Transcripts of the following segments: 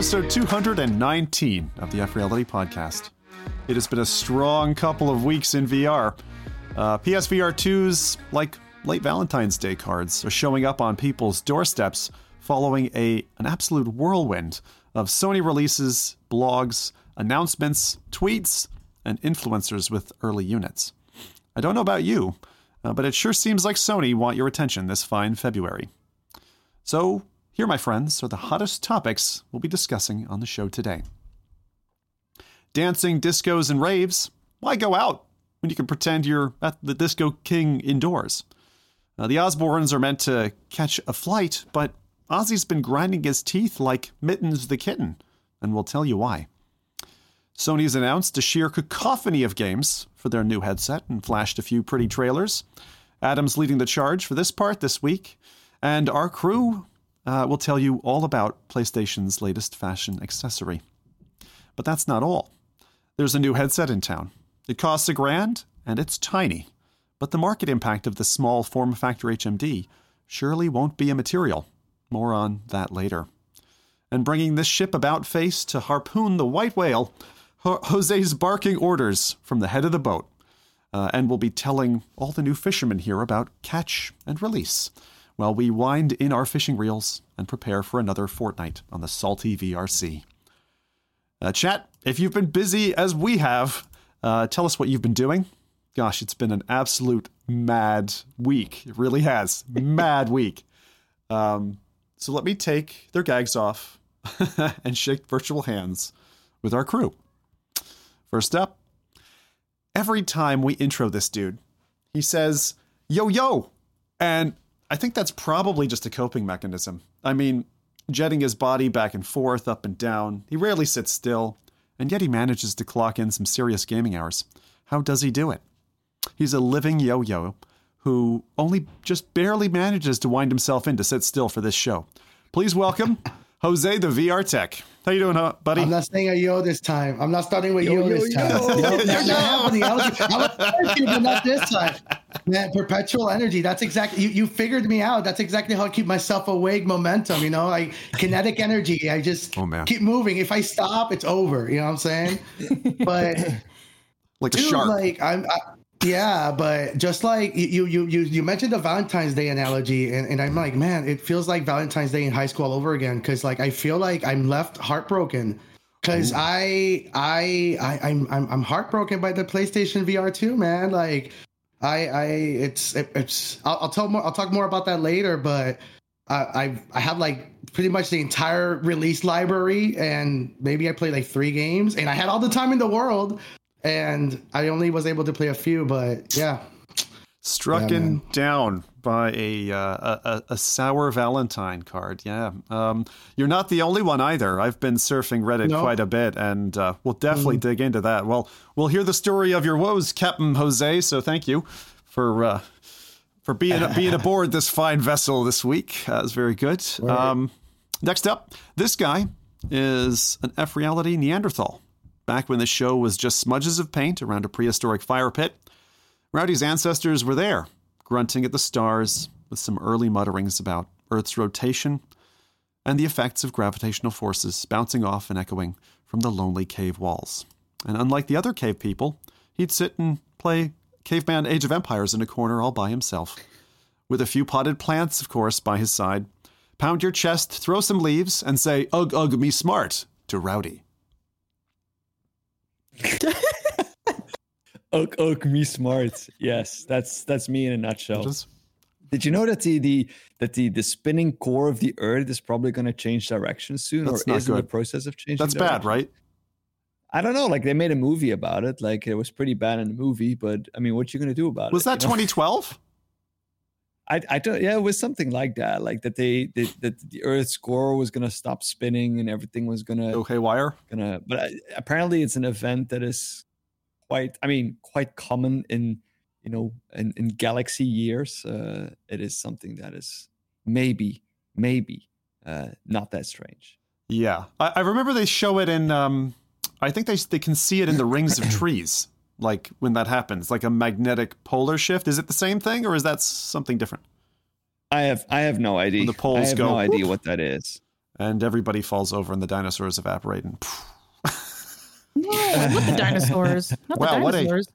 episode 219 of the F Reality Podcast. It has been a strong couple of weeks in VR. Uh, PSVR 2's, like late Valentine's Day cards, are showing up on people's doorsteps following a, an absolute whirlwind of Sony releases, blogs, announcements, tweets, and influencers with early units. I don't know about you, uh, but it sure seems like Sony want your attention this fine February. So, here, my friends, are the hottest topics we'll be discussing on the show today. Dancing, discos, and raves. Why go out when you can pretend you're at the Disco King indoors? Uh, the Osbournes are meant to catch a flight, but Ozzy's been grinding his teeth like Mittens the kitten, and we'll tell you why. Sony's announced a sheer cacophony of games for their new headset and flashed a few pretty trailers. Adam's leading the charge for this part this week, and our crew uh, will tell you all about PlayStation's latest fashion accessory. But that's not all. There's a new headset in town. It costs a grand, and it's tiny. But the market impact of the small form factor HMD surely won't be immaterial. More on that later. And bringing this ship about face to harpoon the white whale, Jose's barking orders from the head of the boat. Uh, and we'll be telling all the new fishermen here about catch and release while we wind in our fishing reels and prepare for another fortnight on the salty VRC. Uh, chat, if you've been busy as we have, uh, tell us what you've been doing. Gosh, it's been an absolute mad week. It really has. mad week. Um, so let me take their gags off and shake virtual hands with our crew. First up, every time we intro this dude, he says, yo, yo. And I think that's probably just a coping mechanism. I mean, jetting his body back and forth, up and down, he rarely sits still, and yet he manages to clock in some serious gaming hours. How does he do it? He's a living yo yo who only just barely manages to wind himself in to sit still for this show. Please welcome Jose the VR Tech. How you doing, huh, buddy? I'm not saying a yo this time. I'm not starting with yo, yo, yo this time. Yo. No, not, not happening. I was, I was you, but not this time. Man, perpetual energy. That's exactly you. You figured me out. That's exactly how I keep myself awake. Momentum. You know, like kinetic energy. I just oh, man. keep moving. If I stop, it's over. You know what I'm saying? But like dude, a shark. Like I'm. I, yeah, but just like you, you, you, you mentioned the Valentine's Day analogy, and, and I'm like, man, it feels like Valentine's Day in high school all over again. Because like I feel like I'm left heartbroken. Because I, I, I, I'm, I'm, I'm heartbroken by the PlayStation VR 2, man. Like, I, I, it's, it, it's. I'll, I'll tell more. I'll talk more about that later. But I, I, I have like pretty much the entire release library, and maybe I played like three games, and I had all the time in the world and I only was able to play a few, but yeah. Struck yeah, down by a, uh, a, a sour Valentine card. Yeah, um, you're not the only one either. I've been surfing Reddit no. quite a bit, and uh, we'll definitely mm. dig into that. Well, we'll hear the story of your woes, Captain Jose. So thank you for uh, for being being aboard this fine vessel this week. That was very good. Um, next up, this guy is an F reality Neanderthal back when the show was just smudges of paint around a prehistoric fire pit. Rowdy's ancestors were there, grunting at the stars with some early mutterings about Earth's rotation and the effects of gravitational forces bouncing off and echoing from the lonely cave walls. And unlike the other cave people, he'd sit and play Caveman Age of Empires in a corner all by himself. With a few potted plants, of course, by his side. Pound your chest, throw some leaves, and say, Ugh, ugh, me smart to Rowdy. oak oak me smart. Yes, that's that's me in a nutshell. Did you know that the, the that the the spinning core of the Earth is probably going to change direction soon, or is good. in the process of changing? That's direction? bad, right? I don't know. Like they made a movie about it. Like it was pretty bad in the movie, but I mean, what you going to do about was it? Was that 2012? I, I don't yeah it was something like that like that they, they that the Earth's core was gonna stop spinning and everything was gonna okay wire gonna but I, apparently it's an event that is quite I mean quite common in you know in, in galaxy years uh, it is something that is maybe maybe uh, not that strange yeah I, I remember they show it in um I think they they can see it in the rings of trees like when that happens, like a magnetic polar shift? Is it the same thing or is that something different? I have I have no idea. When the poles I have go, no idea what that is. and everybody falls over and the dinosaurs evaporate. And No, not the dinosaurs. Not Wow, the what a- dinosaurs.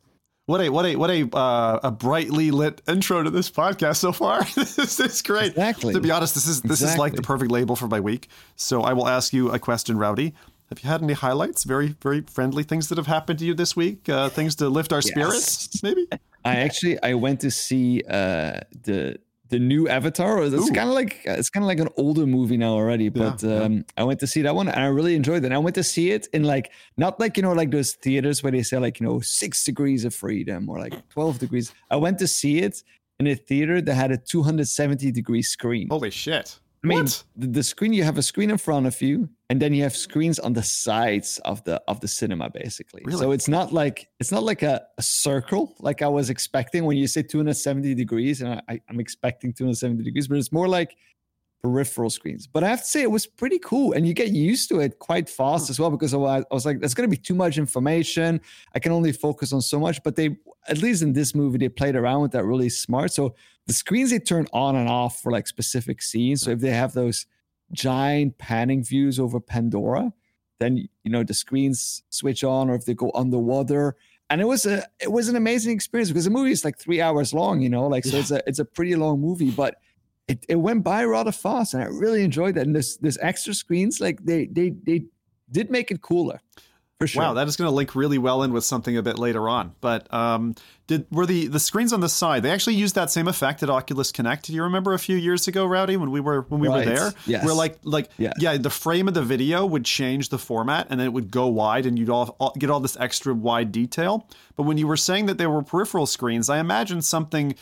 what a what a what a uh, a brightly lit intro to this podcast so far. this is great. Exactly. To be honest, this is this is like the perfect label for my week. So I will ask you a question, Rowdy. Have you had any highlights? Very very friendly things that have happened to you this week. Uh, things to lift our spirits, maybe. I actually I went to see uh, the the new Avatar. It's Ooh. kind of like it's kind of like an older movie now already, but yeah. um, I went to see that one and I really enjoyed it. And I went to see it in like not like you know like those theaters where they say like you know six degrees of freedom or like twelve degrees. I went to see it in a theater that had a two hundred seventy degree screen. Holy shit! I mean, What? the, the screen you have a screen in front of you, and then you have screens on the sides of the of the cinema, basically. Really? So it's not like it's not like a, a circle like I was expecting when you say 270 degrees, and I, I'm expecting 270 degrees, but it's more like peripheral screens. But I have to say, it was pretty cool, and you get used to it quite fast as well because I was, like, "There's going to be too much information. I can only focus on so much." But they, at least in this movie, they played around with that really smart. So the screens they turn on and off for like specific scenes. So if they have those giant panning views over Pandora, then you know the screens switch on, or if they go underwater. And it was a it was an amazing experience because the movie is like three hours long, you know, like so it's a it's a pretty long movie, but it, it went by rather fast and I really enjoyed that. And this this extra screens, like they they they did make it cooler. For sure. Wow, that is going to link really well in with something a bit later on. But um, did were the the screens on the side? They actually used that same effect at Oculus Connect. Do you remember a few years ago, Rowdy, when we were when we Right. were there? Yes. Where like like Yeah. yeah, the frame of the video would change the format, and then it would go wide, and you'd all, all get all this extra wide detail. But when you were saying that there were peripheral screens, I imagine something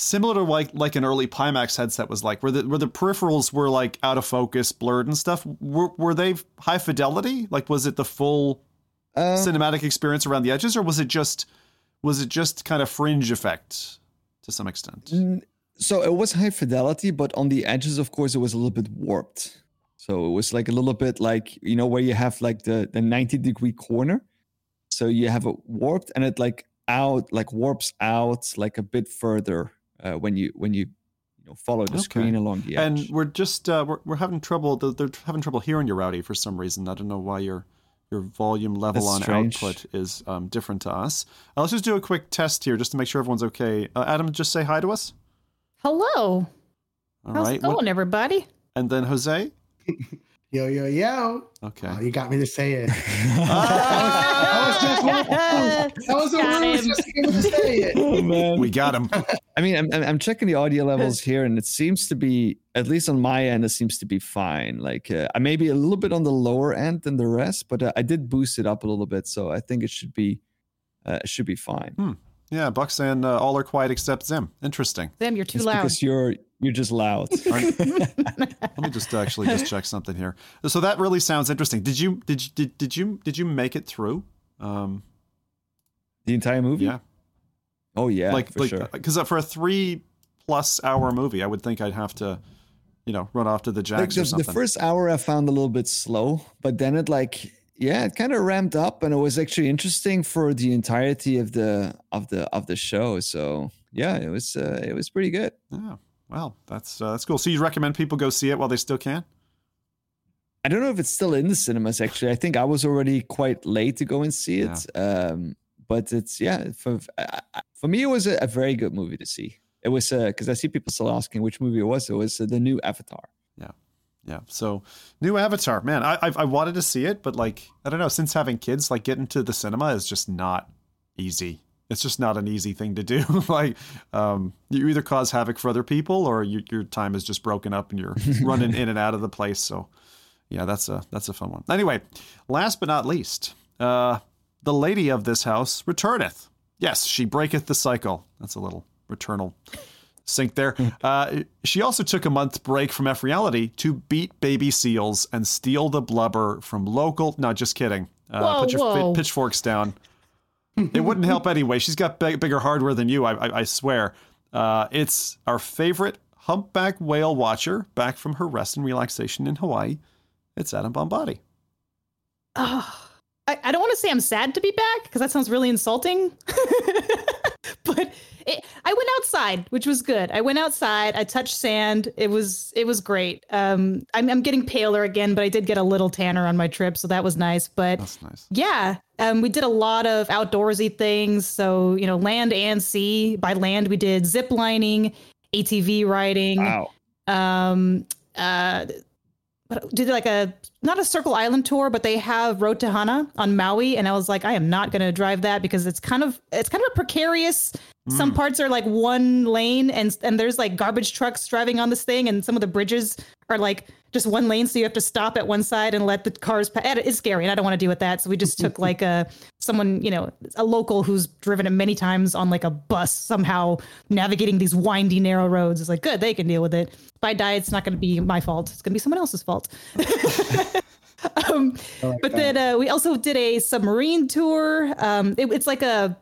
similar to like like an early Pimax headset was like, where the where the peripherals were like out of focus, blurred and stuff. Were were they high fidelity? Like, was it the full Um, cinematic experience around the edges, or was it just was it just kind of fringe effect to some extent? So it was high fidelity, but on the edges, of course, it was a little bit warped. So it was like a little bit like you know where you have like the the ninety degree corner. So you have it warped, and it like out like warps out like a bit further uh, when you when you you know follow the Okay. screen along the edge. And we're just uh, we're we're having trouble. They're, they're having trouble hearing you, Rowdy, for some reason. I don't know why your your volume level That's on strange. output is um, different to us. Uh, let's just do a quick test here, just to make sure everyone's okay. Uh, Adam, just say hi to us. Hello. All How's right. it going, What- everybody? and then Jose. Yo, yo, yo. Okay. Oh, you got me to say it. I was just I was the Got one was him. just to say it. oh man, we got him. I mean, I'm, I'm I'm checking the audio levels here, and it seems to be, at least on my end, it seems to be fine. Like uh, I may be a little bit on the lower end than the rest, but uh, I did boost it up a little bit, so I think it should be, uh, it should be fine. Yeah, Buck's saying uh, all are quiet except Zim. Interesting. Sam, you're too It's loud. because you're you're just loud. Let me just actually just check something here. So that really sounds interesting. Did you did you, did did you did you make it through? Um, the entire movie. yeah, Oh yeah, like for like sure. because for a three plus hour movie, I would think I'd have to, you know, run off to the Like jacks the, or the first hour I found a little bit slow, but then it like yeah, it kind of ramped up, and it was actually interesting for the entirety of the of the of the show. So yeah, it was uh, it was pretty good. yeah, well, that's uh, that's cool. So you recommend people go see it while they still can? I don't know if it's still in the cinemas. Actually, I think I was already quite late to go and see it. Um, but it's yeah, for I- I- for me, it was a, a very good movie to see. It was because I see people still asking which movie it was. It was uh, the new Avatar. Yeah. Yeah. So new Avatar, man, I I've, I wanted to see it, but like I don't know, since having kids, like getting to the cinema is just not easy. It's just not an easy thing to do. like, um, you either cause havoc for other people, or you, your time is just broken up and you're running in and out of the place. So, yeah, that's a that's a fun one. Anyway, last but not least, uh, the lady of this house returneth. Yes, she breaketh the cycle. That's a little returnal sync there. Uh, she also took a month break from F reality to beat baby seals and steal the blubber from local. No, just kidding. Uh, Whoa, put your whoa. pitchforks down. It wouldn't help anyway. She's got big, bigger hardware than you. I, I, I swear. Uh, it's our favorite humpback whale watcher back from her rest and relaxation in Hawaii. It's Adam Bombati. Oh, I, I don't want to say I'm sad to be back because that sounds really insulting. but it, I went outside, which was good. I went outside. I touched sand. It was it was great. Um, I'm I'm getting paler again, but I did get a little tanner on my trip, so that was nice. But That's nice. yeah, um, we did a lot of outdoorsy things. So you know, land and sea. By land, we did zip lining, ATV riding. Wow. Um, uh, did like a not a Circle Island tour, but they have Road to Hana on Maui, and I was like, I am not going to drive that because it's kind of it's kind of a precarious. Some parts are like one lane, and and there's like garbage trucks driving on this thing, and some of the bridges are like just one lane, so you have to stop at one side and let the cars pass. It's scary, and I don't want to deal with that. So we just took like a someone, you know, a local who's driven it many times on like a bus somehow navigating these windy, narrow roads. It's like good, they can deal with it. If I die, it's not going to be my fault. It's going to be someone else's fault. um, but then uh, we also did a submarine tour. Um, it- it's like a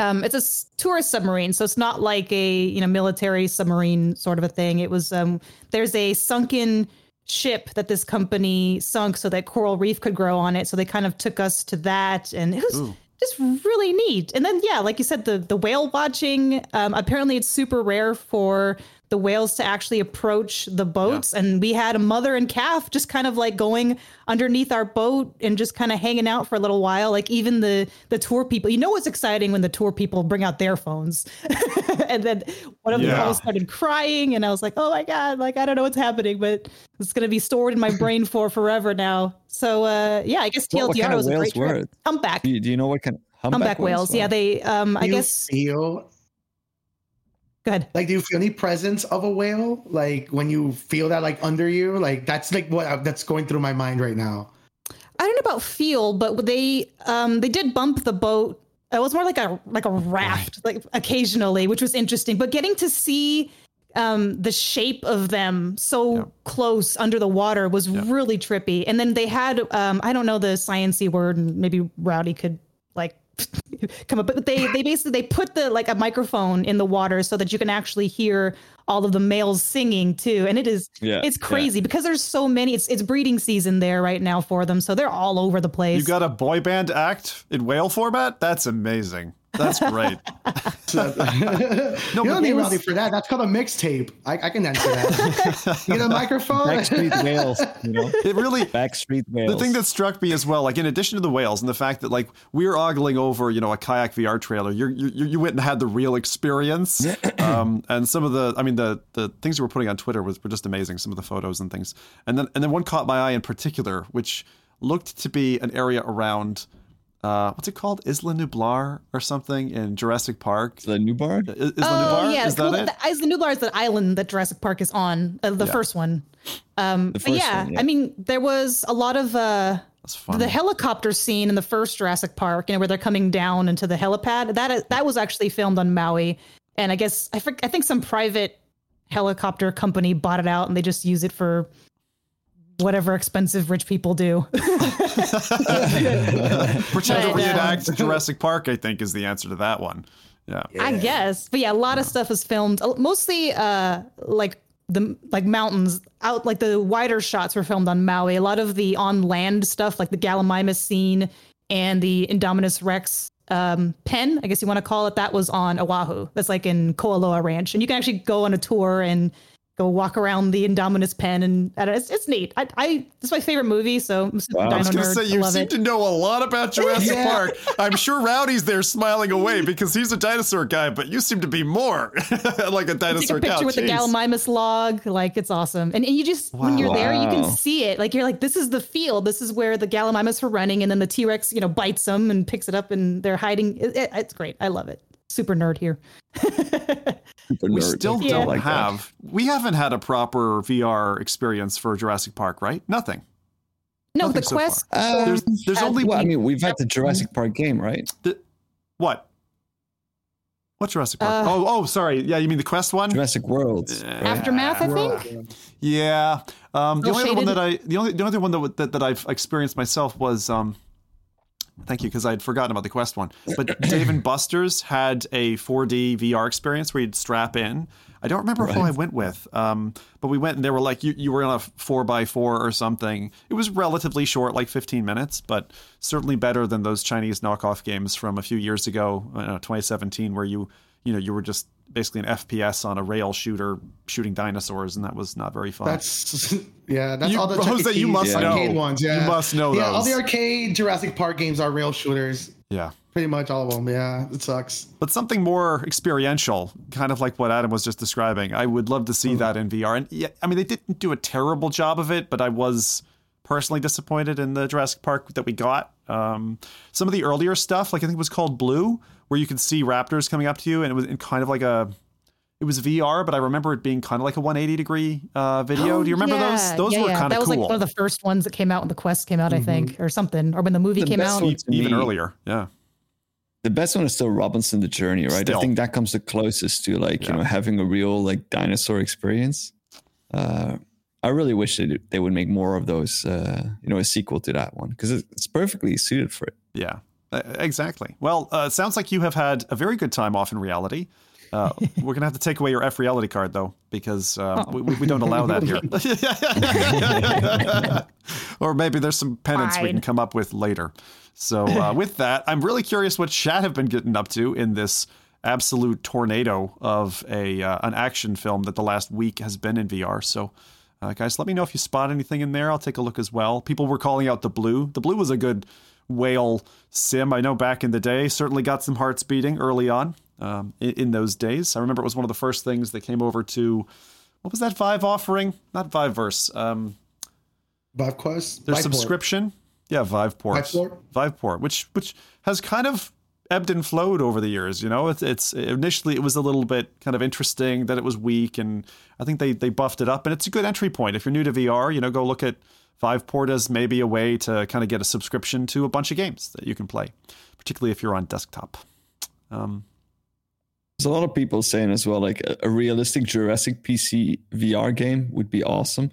um, it's a tourist submarine, so it's not like a you know military submarine sort of a thing. It was um, there's a sunken ship that this company sunk so that coral reef could grow on it. So they kind of took us to that, and it was Ooh. just really neat. And then yeah, like you said, the the whale watching. Um, apparently, it's super rare for the whales to actually approach the boats, and we had a mother and calf just kind of like going underneath our boat and just kind of hanging out for a little while. Like even the the tour people, you know, what's exciting when the tour people bring out their phones, and then one of the Yeah. girls started crying, and I was like, oh my god, like I don't know what's happening, but it's gonna be stored in my brain for forever now. So uh, yeah, I guess What- what TLDR kind of was a whales great trip. were it? Humpback, Do you, do you know what kind of humpback, humpback whales. Yeah, they. Um, I you guess. feel Go ahead. like do you feel any presence of a whale like when you feel that like under you like that's like what that's going through my mind right now I don't know about feel, but they um they did bump the boat. It was more like a like a raft, like occasionally, which was interesting. But getting to see um the shape of them so Yeah. close under the water was really trippy. And then they had um I don't know the sciency word, and maybe Rowdy could come up, but they they basically they put the like a microphone in the water so that you can actually hear all of the males singing too. And it is Yeah, it's yeah. crazy because there's so many. It's it's breeding season there right now for them, so they're all over the place. You got a boy band act in whale format? That's amazing. That's great. no, you but don't need was- Rowdy for that that's called a mixtape I, I can answer that you get a microphone Backstreet whales, you know? It really Backstreet whales. The thing that struck me as well, like in addition to the whales and the fact that like we are ogling over, you know, a kayak VR trailer, you you you went and had the real experience. um, and some of the, I mean, the the things you were putting on Twitter was were just amazing. Some of the photos and things, and then and then one caught my eye in particular, which looked to be an area around. Uh, what's it called? Isla Nublar or something in Jurassic Park. the new bar? I- Isla oh Nublar? yeah, Is that well, it? the, Isla Nublar is the island that Jurassic Park is on, uh, the Yeah. first one. Um, but first yeah, one, yeah. I mean, there was a lot of uh, That's the helicopter scene in the first Jurassic Park, you know, where they're coming down into the helipad. That that was actually filmed on Maui, and I guess I, for, I think some private helicopter company bought it out, and they just use it for whatever expensive rich people do. Pretend to But, um, Jurassic Park. I think is the answer to that one. Yeah. I guess. But yeah, a lot of stuff is filmed uh, mostly uh like the like mountains out like the wider shots were filmed on Maui. A lot of the on land stuff like the Gallimimus scene and the Indominus Rex um pen, I guess you want to call it, that was on Oahu. That's like in Kualoa Ranch. And you can actually go on a tour and go walk around the Indominus pen and I it's, it's neat. I, I it's my favorite movie, so I'm a super Wow. I was going to nerd. say, you seem it. to know a lot about Jurassic Yeah. Park. I'm sure Rowdy's there smiling away because he's a dinosaur guy, but you seem to be more like a dinosaur. take dinosaur a picture cow. with the Jeez. Gallimimus log. Like it's awesome. And, and you just when you're there, you can see it. Like you're like, this is the field. This is where the Gallimimus were running, and then the T Rex, you know, bites them and picks it up, and they're hiding. It, it- it's great. I love it. Super nerd here. Super We nerd. still I don't like that. have, we haven't had a proper VR experience for Jurassic Park, right? Nothing. no, Nothing the so quest. Um, There's, there's only well, I one. mean, we've had the Jurassic Park game, right? The, what? What Jurassic Park? Uh, oh, oh, sorry. Yeah, you mean the Quest one? Jurassic World. Yeah. right? Aftermath, I think. Yeah. Um, the Still only other one that I the only the only one that, that that I've experienced myself was um, Thank you, because I'd forgotten about the Quest one. But Dave and Buster's had a 4D VR experience where you'd strap in. I don't remember who I went with, um, but we went and they were like, you, you were on a four by four or something. It was relatively short, like 15 minutes, but certainly better than those Chinese knockoff games from a few years ago, uh, 2017, where you you know you were just basically an FPS on a rail shooter shooting dinosaurs, and that was not very fun. That's yeah. That's You- all the. Jose, you must arcade know. ones. Yeah, You must know Yeah, all the arcade Jurassic Park games are rail shooters. yeah. Pretty much all of them. Yeah, it sucks. but something more experiential, kind of like what Adam was just describing. I would love to see that in VR. And yeah, I mean, they didn't do a terrible job of it, but I was personally disappointed in the Jurassic Park that we got. Um, some of the earlier stuff, like I think it was called Blue, where you could see raptors coming up to you, and it was in kind of like a. It was VR, but I remember it being kind of like a 180 degree uh, video. Do you remember Yeah, those? Those yeah, were yeah. kind of cool. That was like one of the first ones that came out when the Quest came out, I think, or something, or when the movie The came out. Even me- earlier, yeah. The best one is still Robinson the Journey, right? Still. I think that comes the closest to like, Yeah. you know, having a real like dinosaur experience. Uh, I really wish they, they would make more of those, uh, you know, a sequel to that one because it's perfectly suited for it. Yeah, exactly. Well, uh, it sounds like you have had a very good time off in reality. Uh, we're gonna have to take away your F reality card though, because uh, we, we don't allow that here. or maybe there's some penance we can come up with later. So uh, with that, I'm really curious what Chat have been getting up to in this absolute tornado of a uh, an action film that the last week has been in VR. So. Uh, guys, let me know if you spot anything in there. I'll take a look as well. People were calling out the blue. The blue was a good whale sim. I know back in the day, certainly got some hearts beating early on um, in, in those days. I remember it was one of the first things that came over to what was that Vive offering? Not Viveverse. Um, Vive Quest. their Viveport. subscription. Yeah, Viveport. Viveport? Viveport, which which has kind of ebbed and flowed over the years. You know, it's it's initially it was a little bit kind of interesting that it was weak, and I think they they buffed it up, and it's a good entry point if you're new to VR. You know, go look at Viveport as maybe a way to kind of get a subscription to a bunch of games that you can play, particularly if you're on desktop. Um, There's a lot of people saying as well, like a realistic Jurassic PC VR game would be awesome.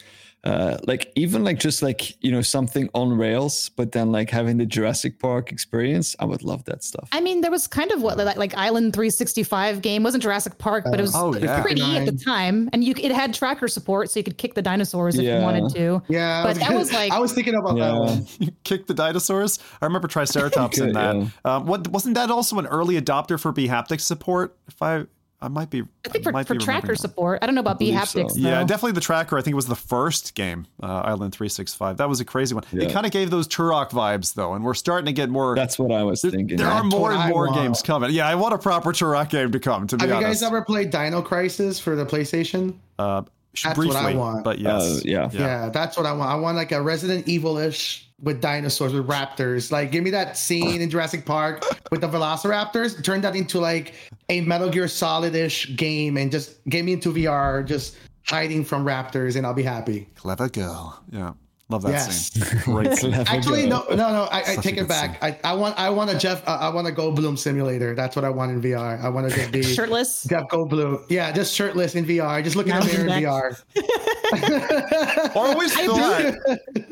Uh, like even like just like you know something on rails, but then like having the Jurassic Park experience, I would love that stuff. I mean, there was kind of what like, like Island 365 game wasn't Jurassic Park, but it was Oh, yeah. pretty at the time, and you it had tracker support, so you could kick the dinosaurs if Yeah. you wanted to. Yeah, I But that was like- I was thinking about Yeah. that one. You kick the dinosaurs. I remember Triceratops in Okay, that. yeah. Um, what wasn't that also an early adopter for B haptic support? If I I might be. I think for, might for be tracker remembering that. support, I don't know about B believe so. Yeah, definitely the tracker. I think it was the first game, uh, Island 365. That was a crazy one. It kind of gave those Turok vibes, though, and we're starting to get more. That's what I was thinking. there yeah. are more and more games coming. Yeah, I want a proper Turok game to come, to be Have you honest. guys ever played Dino Crisis for the PlayStation? uh, sh- That's what I want. but yes. Uh, yeah. Yeah. that's what I want. I want like a Resident Evil-ish with dinosaurs with raptors. Like, give me that scene in Jurassic Park with the Velociraptors. Turn that into like a Metal Gear Solid-ish game, and just get me into VR, just hiding from raptors, and I'll be happy. Clever girl. Yeah. Love that Yes. scene. Great scene. Actually, no, no, no. I, I take it back. I, I want, I want a Jeff. Uh, I want a Goldblum simulator. That's what I want in VR. I want to just be Shirtless. Jeff Goldblum. Yeah, just shirtless in VR. Just look in Now the mirror in VR. I always thought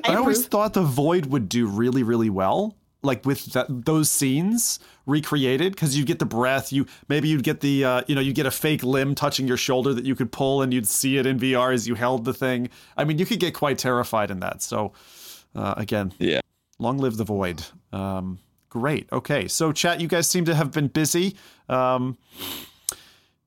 I, I always thought the Void would do really, really well, like with that, those scenes recreated, because you get the breath. You maybe you'd get the uh, you know you get a fake limb touching your shoulder that you could pull, and you'd see it in VR as you held the thing. I mean, you could get quite terrified in that. So uh, again, Yeah. long live the Void. Um, great. Okay, so chat, you guys seem to have been busy. Um,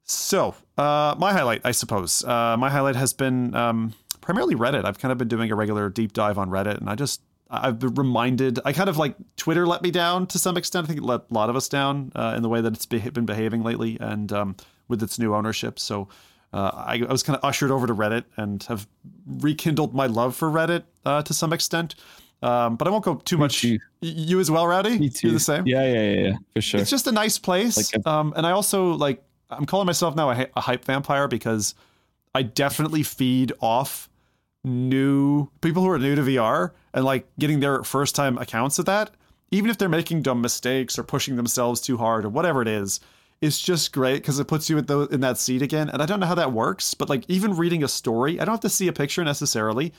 so, uh, my highlight, I suppose, uh, my highlight has been um, primarily Reddit. I've kind of been doing a regular deep dive on Reddit, and I just I've been reminded. I kind of like Twitter let me down to some extent. I think it let a lot of us down uh, in the way that it's been behaving lately, and um, with its new ownership. So. Uh, I, I was kind of ushered over to Reddit and have rekindled my love for Reddit uh, to some extent. Um, but I won't go too much. too. You as well, Rowdy? Me too. You're the same? Yeah, yeah, yeah, yeah, for sure. it's just a nice place. Like a- um, and I also like I'm calling myself now a, a hype vampire because I definitely feed off new people who are new to VR and like getting their first time accounts of that. Even if they're making dumb mistakes or pushing themselves too hard or whatever it is, it's just great because it puts you at the, in that seat again. And I don't know how that works, but like even reading a story, I don't have to see a picture necessarily.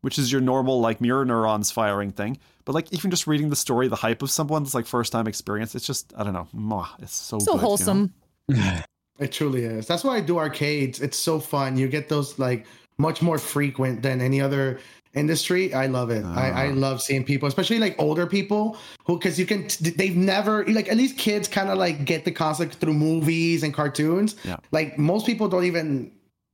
which is your normal like mirror neurons firing thing. But like even just reading the story, the hype of someone's like first time experience, it's just I don't know, mwah, it's so So good, you know? wholesome. It truly is. That's why I do arcades. It's so fun. You get those like much more frequent than any other industry. I love it. I, I Ah. love seeing people, especially like older people who, because you can, they've never, like, at least kids kind of like get the concept through movies and cartoons. Yeah. Like, most people don't even,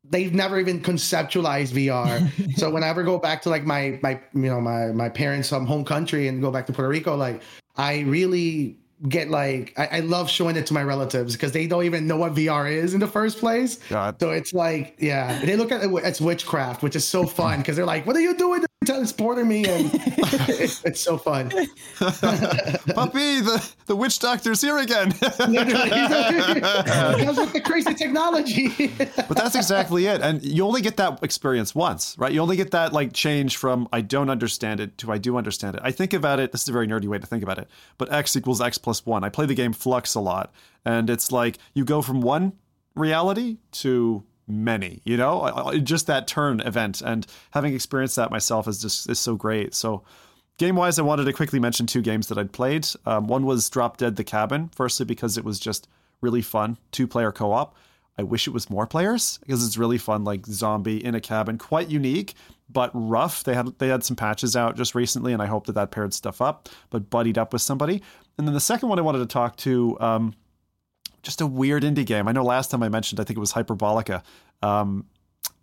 they've never even conceptualized VR. so whenever I go back to like my, my, you know, my, my parents' home country and go back to Puerto Rico, like, I really get like I, I love showing it to my relatives because they don't even know what VR is in the first place. God. So it's like, yeah, they look at it as witchcraft, which is so fun because they're like, "What are you doing? Transporting me?" And it's, it's so fun. Puppy, the the witch doctor's here again. Because with the crazy technology. but that's exactly it. And you only get that experience once, right? You only get that like change from I don't understand it to I do understand it. I think about it, this is a very nerdy way to think about it, but x equals x plus one. I play the game Flux a lot, and it's like you go from one reality to many, you know, just that turn event. And having experienced that myself is just is so great. So Game wise, I wanted to quickly mention two games that I'd played. Um, one was Drop Dead the Cabin, firstly, because it was just really fun, two player co op. I wish it was more players because it's really fun, like zombie in a cabin, quite unique, but rough. They had they had some patches out just recently, and I hope that that paired stuff up, but buddied up with somebody. And then the second one I wanted to talk to, um, just a weird indie game. I know last time I mentioned, I think it was Hyperbolica, um,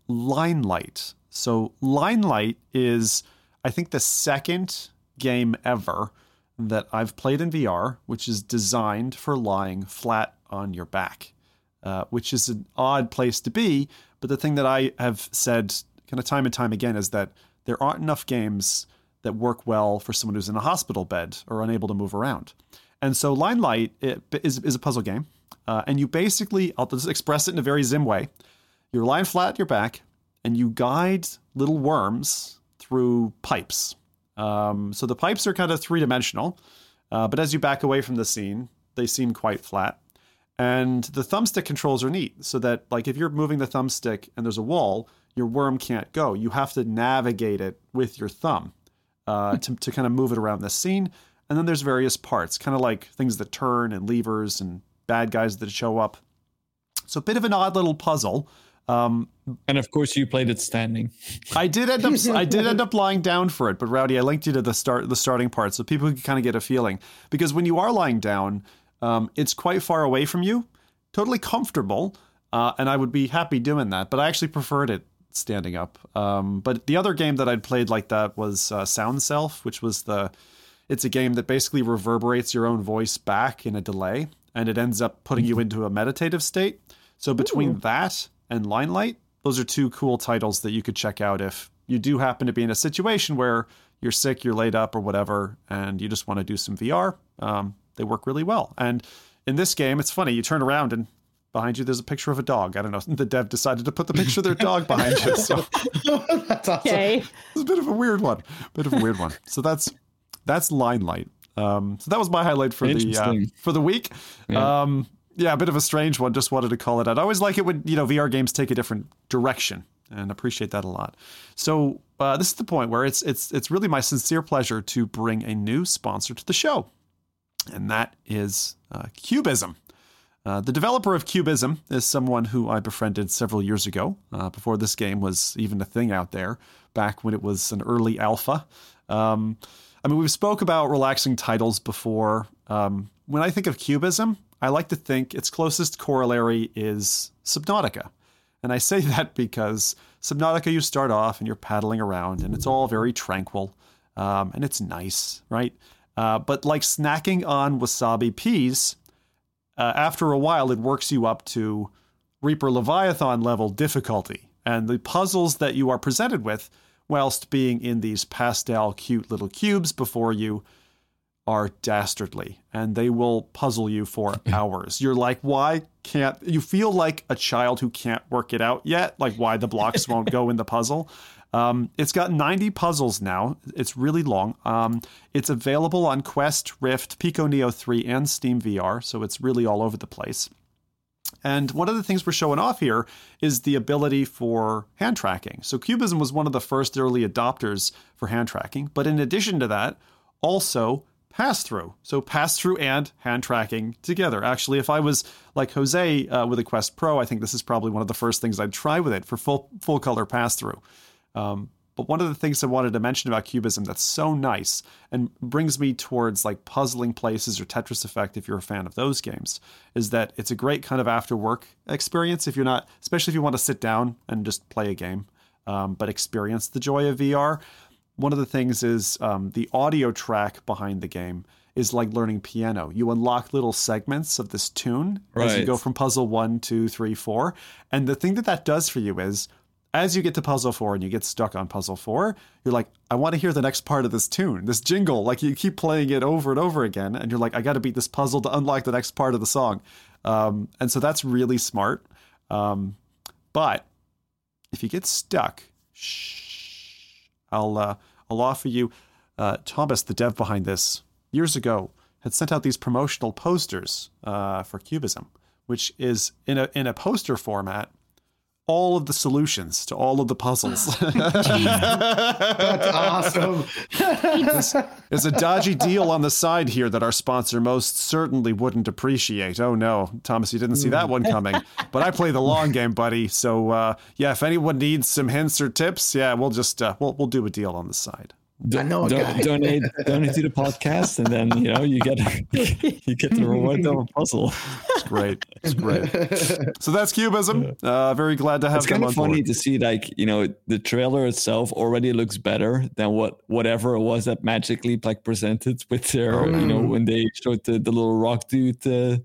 Limelight. So Limelight is, I think, the second game ever that I've played in VR, which is designed for lying flat on your back, uh, which is an odd place to be. But the thing that I have said kind of time and time again is that there aren't enough games that work well for someone who's in a hospital bed or unable to move around. And so Limelight it is, is a puzzle game. Uh, and you basically, I'll just express it in a very Zim way. You're lying flat on your back and you guide little worms through pipes. Um, so the pipes are kind of three dimensional, uh, but as you back away from the scene, they seem quite flat. And the thumbstick controls are neat, so that like if you're moving the thumbstick and there's a wall, your worm can't go. You have to navigate it with your thumb uh, to to kind of move it around the scene. And then there's various parts, kind of like things that turn and levers and bad guys that show up. So a bit of an odd little puzzle. Um, And of course, you played it standing. I did end up I did end up lying down for it, but Rowdy, I linked you to the start the starting part so people can kind of get a feeling because when you are lying down, um, it's quite far away from you, totally comfortable, uh, and I would be happy doing that. But I actually preferred it standing up. Um, but the other game that I'd played like that was uh, SoundSelf, which was the it's a game that basically reverberates your own voice back in a delay, and it ends up putting you into a meditative state. So between that and Limelight, those are two cool titles that you could check out if you do happen to be in a situation where you're sick, you're laid up, or whatever, and you just want to do some VR. Um, they work really well. And in this game, it's funny. You turn around and behind you, there's a picture of a dog. I don't know. The dev decided to put the picture of their dog behind you. So That's awesome. Okay. it's a bit of a weird one. Bit of a weird one. So that's that's Limelight. Um, so that was my highlight for the uh, for the week. Yeah. Um, yeah, a bit of a strange one. Just wanted to call it out. I always like it when you know VR games take a different direction, and appreciate that a lot. So uh, this is the point where it's it's it's really my sincere pleasure to bring a new sponsor to the show, and that is uh, Cubism. Uh, the developer of Cubism is someone who I befriended several years ago, uh, before this game was even a thing out there, back when it was an early alpha. Um, I mean, we've spoke about relaxing titles before. Um, when I think of Cubism, I like to think its closest corollary is Subnautica. And I say that because Subnautica, you start off and you're paddling around, and it's all very tranquil, um, and it's nice, right? Uh, but like snacking on wasabi peas, uh, after a while, it works you up to Reaper Leviathan level difficulty. And the puzzles that you are presented with, whilst being in these pastel, cute little cubes before you, are dastardly. And they will puzzle you for hours. You're like, why can't you feel like a child who can't work it out yet? Like, why the blocks won't go in the puzzle? Um, it's got 90 puzzles now. It's really long. Um, it's available on Quest, Rift, Pico Neo 3, and Steam VR, so it's really all over the place. And one of the things we're showing off here is the ability for hand tracking. So Cubism was one of the first early adopters for hand tracking, but in addition to that, also pass through. So pass through and hand tracking together. Actually, if I was like Jose uh, with a Quest Pro, I think this is probably one of the first things I'd try with it for full full color pass through. Um, but one of the things I wanted to mention about Cubism that's so nice and brings me towards like puzzling places or Tetris Effect, if you're a fan of those games, is that it's a great kind of after work experience if you're not, especially if you want to sit down and just play a game, um, but experience the joy of VR. One of the things is um, the audio track behind the game is like learning piano. You unlock little segments of this tune as you go from puzzle one, two, three, four. And the thing that that does for you is as you get to puzzle four and you get stuck on puzzle four, you're like, I want to hear the next part of this tune, this jingle. Like you keep playing it over and over again, and you're like, I got to beat this puzzle to unlock the next part of the song. Um, and so that's really smart. Um, but if you get stuck, shh, I'll uh, I'll offer you. Uh, Thomas, the dev behind this, years ago had sent out these promotional posters uh, for Cubism, which is in a in a poster format all of the solutions to all of the puzzles. That's awesome. There's a dodgy deal on the side here that our sponsor most certainly wouldn't appreciate. Oh no, Thomas, you didn't see that one coming. But I play the long game, buddy. So uh, yeah, if anyone needs some hints or tips, yeah, we'll just uh, we'll we'll do a deal on the side. I know a Do- guy. donate donate to the podcast, and then you know you get you get the reward of a puzzle. It's great. It's great. So that's Cubism. Uh, very glad to have It's kind of funny board. to see like you know the trailer itself already looks better than what whatever it was that Magic Leap like presented with their you know when they showed the, the little rock dude. Uh,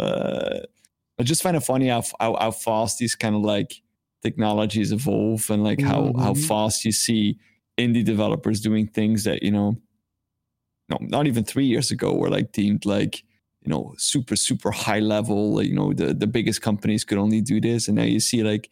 uh, I just find it funny how, how how fast these kind of like technologies evolve and like how how Mhm. fast you see indie developers doing things that you know no not even three years ago were like deemed like you know super super high level like, you know the the biggest companies could only do this and now you see like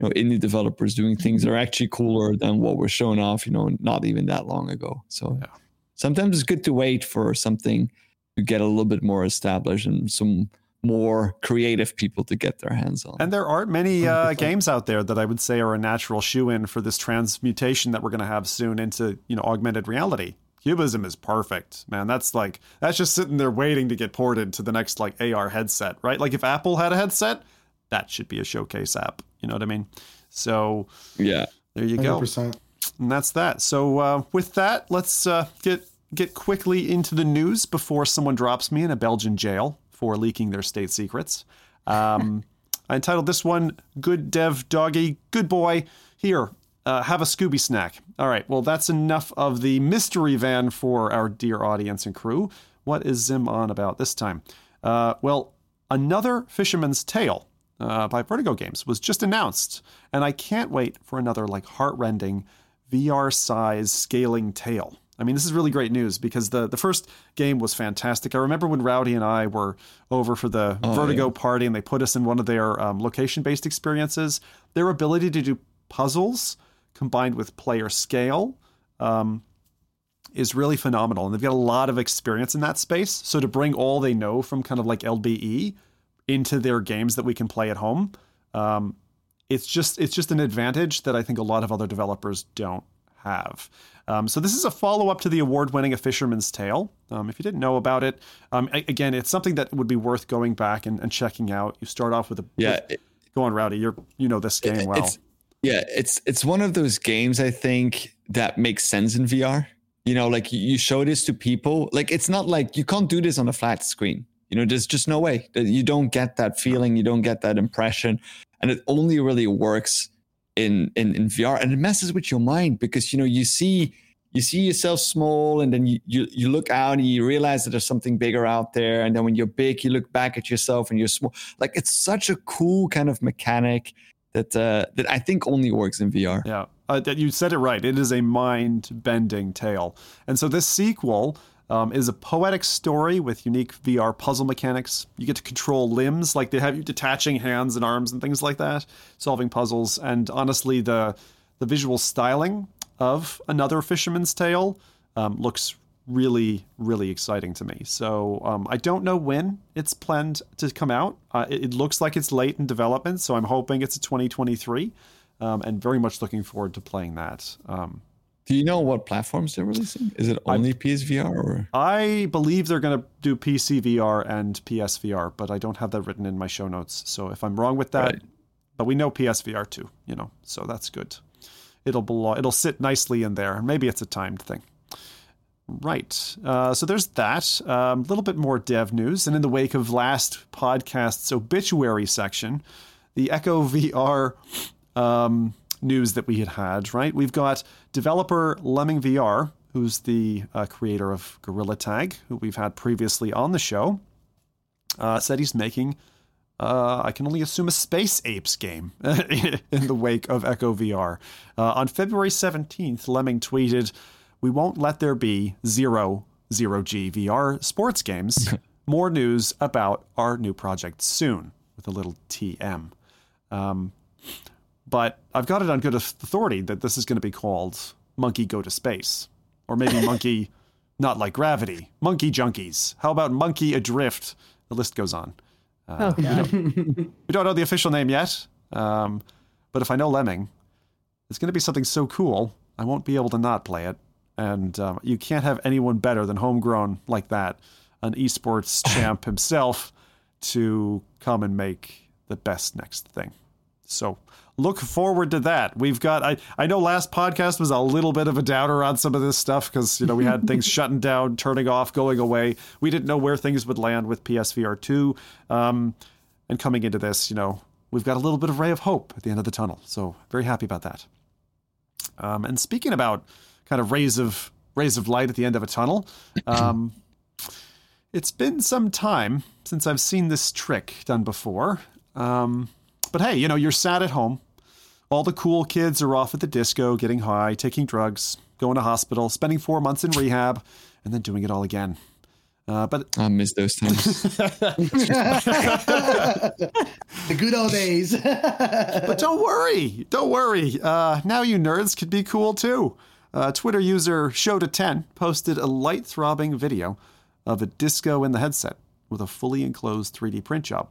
you know indie developers doing things that are actually cooler than what we're showing off you know not even that long ago so Yeah. sometimes it's good to wait for something to get a little bit more established and some more creative people to get their hands on And there aren't many uh, games out there that I would say are a natural shoe in for this transmutation that we're going to have soon into you know augmented reality. Cubism is perfect, man. That's like that's just sitting there waiting to get ported to the next like AR headset, right? Like if Apple had a headset, that should be a showcase app. You know what I mean? So yeah there you go. 100%. And that's that. So uh, with that, let's uh, get get quickly into the news before someone drops me in a Belgian jail for leaking their state secrets. Um, I entitled this one "Good Dev Doggy, Good Boy." Here, uh, have a Scooby snack. All right. Well, that's enough of the mystery van for our dear audience and crew. What is Zim on about this time? Uh, well, another Fisherman's Tale uh, by Vertigo Games was just announced, and I can't wait for another like heartrending VR size scaling tale. I mean, this is really great news because the, the first game was fantastic. I remember when Rowdy and I were over for the Vertigo party and they put us in one of their um, location based experiences. Their ability to do puzzles combined with player scale um, is really phenomenal. And they've got a lot of experience in that space. So to bring all they know from kind of like LBE into their games that we can play at home, um, it's just it's just an advantage that I think a lot of other developers don't have. Um, so this is a follow up to the award winning A Fisherman's Tale. Um, if you didn't know about it, um, a- again, it's something that would be worth going back and, and checking out. You start off with a yeah with- go on, Rowdy. You're you know this game well. It's, yeah, it's it's one of those games I think that makes sense in VR. You know, like you show this to people, like it's not like you can't do this on a flat screen. You know, there's just no way that you don't get that feeling, you don't get that impression, and it only really works in in in VR, and it messes with your mind because you know you see you see yourself small, and then you you, you look out and you realize that there's something bigger out there, and then when you're big, you look back at yourself and you're small. Like it's such a cool kind of mechanic that uh, that I think only works in VR. Yeah, uh, you said it right. It is a mind-bending tale, and so this sequel um, is a poetic story with unique VR puzzle mechanics. You get to control limbs, like they have you detaching hands and arms and things like that, solving puzzles. And honestly, the the visual styling of another Fisherman's Tale um, looks really, really exciting to me. So um, I don't know when it's planned to come out. Uh, it, it, looks like it's late in development, so I'm hoping it's a 2023, um, and very much looking forward to playing that. Um, do you know what platforms they're releasing? Is it only I, PSVR or? I believe they're going to do PC VR and PSVR, but I don't have that written in my show notes. So if I'm wrong with that, right. but we know PSVR too, you know, so that's good. It'll belong, it'll sit nicely in there. Maybe it's a timed thing. Right. Uh, so there's that. A um, little bit more dev news. And in the wake of last podcast's obituary section, the Echo VR um, news that we had had, right? We've got developer Lemming VR, who's the uh, creator of Gorilla Tag, who we've had previously on the show, uh, said he's making, uh, I can only assume, a Space Apes game in the wake of Echo VR. Uh, on February 17th, Lemming tweeted, we won't let there be zero zero G VR sports games. More news about our new project soon with a little TM. Um, but I've got it on good authority that this is going to be called Monkey Go to Space. Or maybe Monkey Not Like Gravity. Monkey Junkies. How about Monkey Adrift? The list goes on. Uh, oh, we, don't, we, don't, know the official name yet. Um, but if I know Lemming, it's going to be something so cool, I won't be able to not play it and um, you can't have anyone better than homegrown like that, an esports champ himself, to come and make the best next thing. So look forward to that. We've got I I know last podcast was a little bit of a doubter on some of this stuff because you know we had things shutting down, turning off, going away. We didn't know where things would land with PSVR two, um, and coming into this, you know, we've got a little bit of ray of hope at the end of the tunnel. So very happy about that. Um, and speaking about kind of rays of rays of light at the end of a tunnel. Um, it's been some time since I've seen this trick done before. Um, but hey, you know, you're sad at home. All the cool kids are off at the disco, getting high, taking drugs, going to hospital, spending four months in rehab, and then doing it all again. Uh, but I miss those times. the good old days. but don't worry, don't worry. Uh, now you nerds could be cool too. Uh, Twitter user Show to 10 posted a light throbbing video of a disco in the headset with a fully enclosed 3D print job.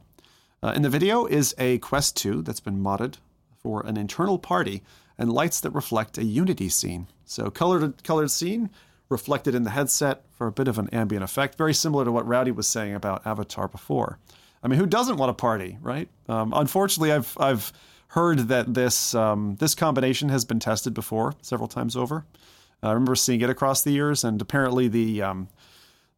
Uh, in the video is a Quest 2 that's been modded for an internal party and lights that reflect a Unity scene. So colored colored scene reflected in the headset for a bit of an ambient effect, very similar to what Rowdy was saying about Avatar before. I mean, who doesn't want a party, right? Um, unfortunately, I've I've heard that this um, this combination has been tested before several times over. I remember seeing it across the years, and apparently the, um,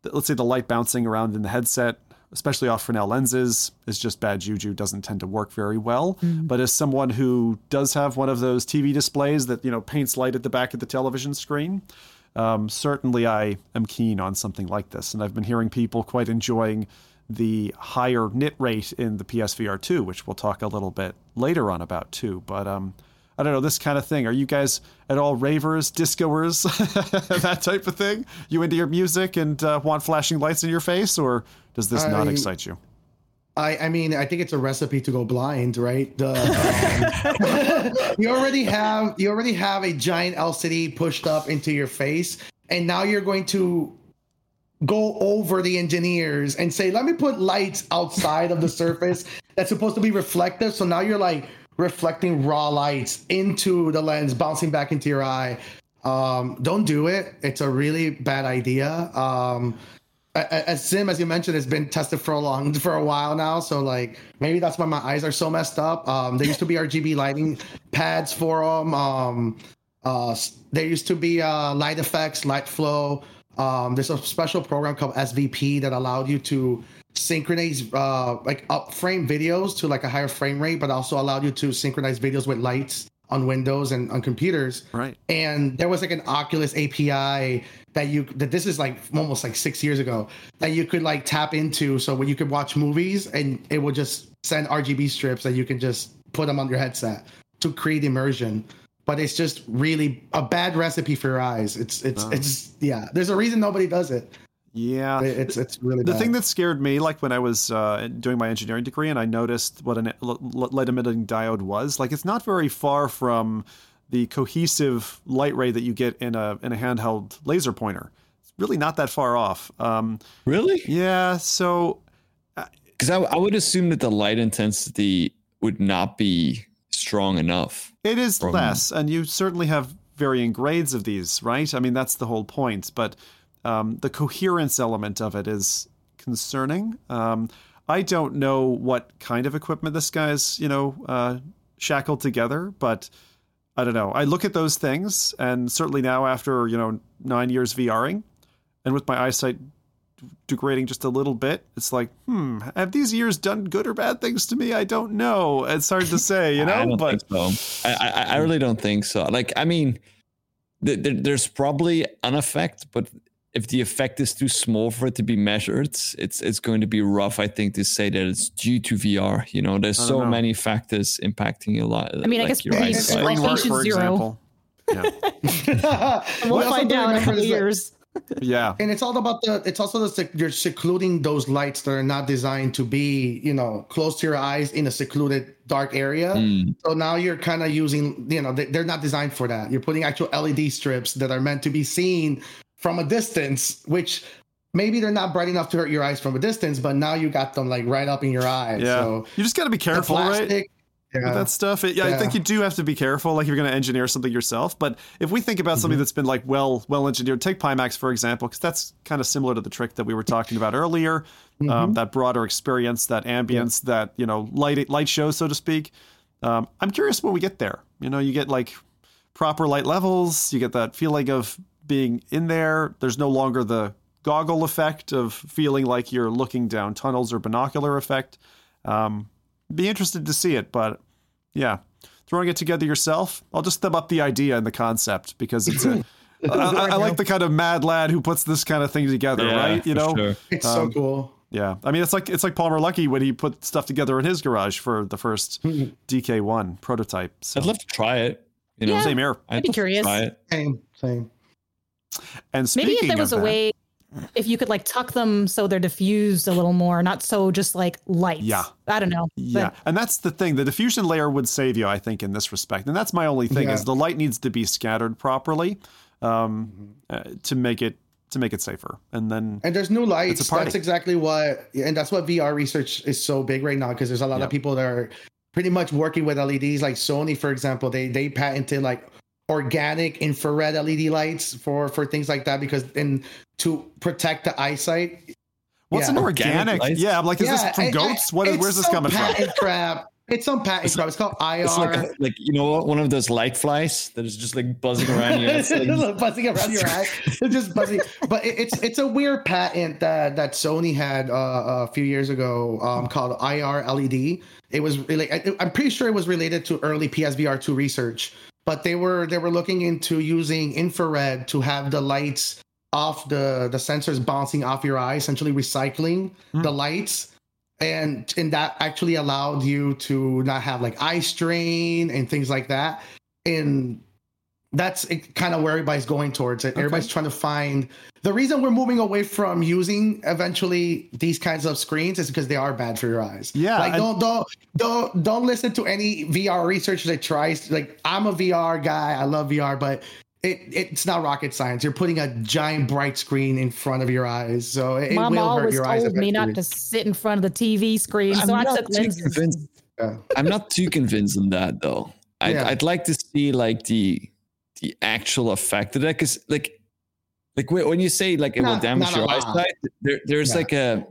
the, let's say the light bouncing around in the headset, especially off Fresnel lenses, is just bad juju. Doesn't tend to work very well. Mm. But as someone who does have one of those TV displays that you know paints light at the back of the television screen, um, certainly I am keen on something like this, and I've been hearing people quite enjoying the higher nit rate in the PSVR 2, which we'll talk a little bit later on about too. But um, I don't know this kind of thing. Are you guys at all ravers, discoers, that type of thing? You into your music and uh, want flashing lights in your face, or does this I, not excite you? I, I mean, I think it's a recipe to go blind, right? The, um, you already have you already have a giant LCD pushed up into your face, and now you're going to go over the engineers and say, let me put lights outside of the surface that's supposed to be reflective. So now you're like reflecting raw lights into the lens, bouncing back into your eye. Um, don't do it. It's a really bad idea. Um, as Sim, as you mentioned, has been tested for a long for a while now. So like maybe that's why my eyes are so messed up. Um, there used to be RGB lighting pads for them. Um, uh, there used to be uh, light effects, light flow. Um, there's a special program called SVP that allowed you to synchronize uh, like up frame videos to like a higher frame rate, but also allowed you to synchronize videos with lights on Windows and on computers. Right. And there was like an Oculus API that you that this is like almost like six years ago that you could like tap into so when you could watch movies and it would just send RGB strips that you can just put them on your headset to create immersion but it's just really a bad recipe for your eyes. It's it's it's yeah. There's a reason nobody does it. Yeah, it's it's really the bad. thing that scared me, like when I was uh, doing my engineering degree, and I noticed what a light emitting diode was. Like it's not very far from the cohesive light ray that you get in a in a handheld laser pointer. It's really not that far off. Um, Really? yeah, so Because I, I would assume that the light intensity would not be strong enough. It is from- less, and you certainly have varying grades of these, right? I mean, that's the whole point. But um, the coherence element of it is concerning. Um, I don't know what kind of equipment this guy's, you know, uh, shackled together, but I don't know. I look at those things, and certainly now after you know nine years VRing, and with my eyesight degrading just a little bit, it's like, hmm, have these years done good or bad things to me? I don't know. It's hard to say, you know. I but so. I, I, I really don't think so. Like, I mean, th- there, there's probably an effect, but if the effect is too small for it to be measured, it's it's going to be rough. I think to say that it's due to VR. You know, there's so know. many factors impacting a lot. I mean, I guess your maybe eyesight. Like Screen work, for zero. example. Yeah. We'll We also find out in a couple years. yeah. And it's all about the. It's also the sec- you're secluding those lights that are not designed to be, you know, close to your eyes in a secluded dark area. Mm. So now you're kind of using, you know, they, they're not designed for that. You're putting actual LED strips that are meant to be seen from a distance, which maybe they're not bright enough to hurt your eyes from a distance, but now you got them like right up in your eyes. Yeah. So you just got to be careful, right? yeah. With that stuff. It- yeah, I think you do have to be careful. Like if you're going to engineer something yourself. But if we think about Mm-hmm. something that's been like well, well engineered, take Pimax for example, because that's kind of similar to the trick that we were talking about earlier. Mm-hmm. Um, that broader experience, that ambience, that you know, light light show, so to speak. Um, I'm curious when we get there. You know, you get like proper light levels. You get that feeling of being in there. There's no longer the goggle effect of feeling like you're looking down tunnels or binocular effect. Um, be interested to see it, but yeah, throwing it together yourself, I'll just thumb up the idea and the concept because it's a. I, I, I like the kind of mad lad who puts this kind of thing together, Yeah, right? You know, sure. It's um, so cool. yeah. I mean, it's like it's like Palmer Luckey when he put stuff together in his garage for the first DK1 prototype. So I'd love to try it. You know, Yeah. same here. I'd be curious. Try it. Same, same. And speaking Maybe if there was of a that- way, if you could like tuck them so they're diffused a little more, not so just like light. Yeah. I don't know. Yeah, and that's the thing. The diffusion layer would save you, I think, in this respect. And that's my only thing Yeah. is the light needs to be scattered properly um, Mm-hmm. uh, to make it to make it safer. And then And there's new lights. party. That's exactly what, and that's what VR research is so big right now because there's a lot Yeah. of people that are pretty much working with LEDs. Like Sony, for example, they they patented like organic infrared LED lights for for things like that because and to protect the eyesight. what's Yeah. an Organic organic? Yeah, I'm like, is Yeah, this from I- I- goats? What is where's this coming from? patent crap. It's some patent crap. It's called IR. It's like, a, like you know what, one of those light flies that is just like buzzing around you. It's like, buzzing around your eye. It's just buzzing. But it, it's it's a weird patent that that Sony had uh, a few years ago um, called IR LED. It was really. I, I'm pretty sure it was related to early PSVR two research. But they were they were looking into using infrared to have the lights off the the sensors bouncing off your eye, essentially recycling hmm. the lights. And and that actually allowed you to not have like eye strain and things like that. And that's kind of where everybody's going towards it everybody's trying to find the reason we're moving away from using eventually these kinds of screens is because they are bad for your eyes Yeah, like and- don't don't don't don't listen to any vr research that tries like i'm a vr guy i love vr but it, it's not rocket science. You're putting a giant bright screen in front of your eyes, so it, it Mom will hurt always your eyes. Mom always told me not to sit in front of the TV screen, I'm so I not took too lenses. convinced. Yeah. I'm not too convinced on that though. I'd, Yeah. I'd like to see like the the actual effect of that because like like when you say like it will damage your eyesight, there, there's Yeah. like a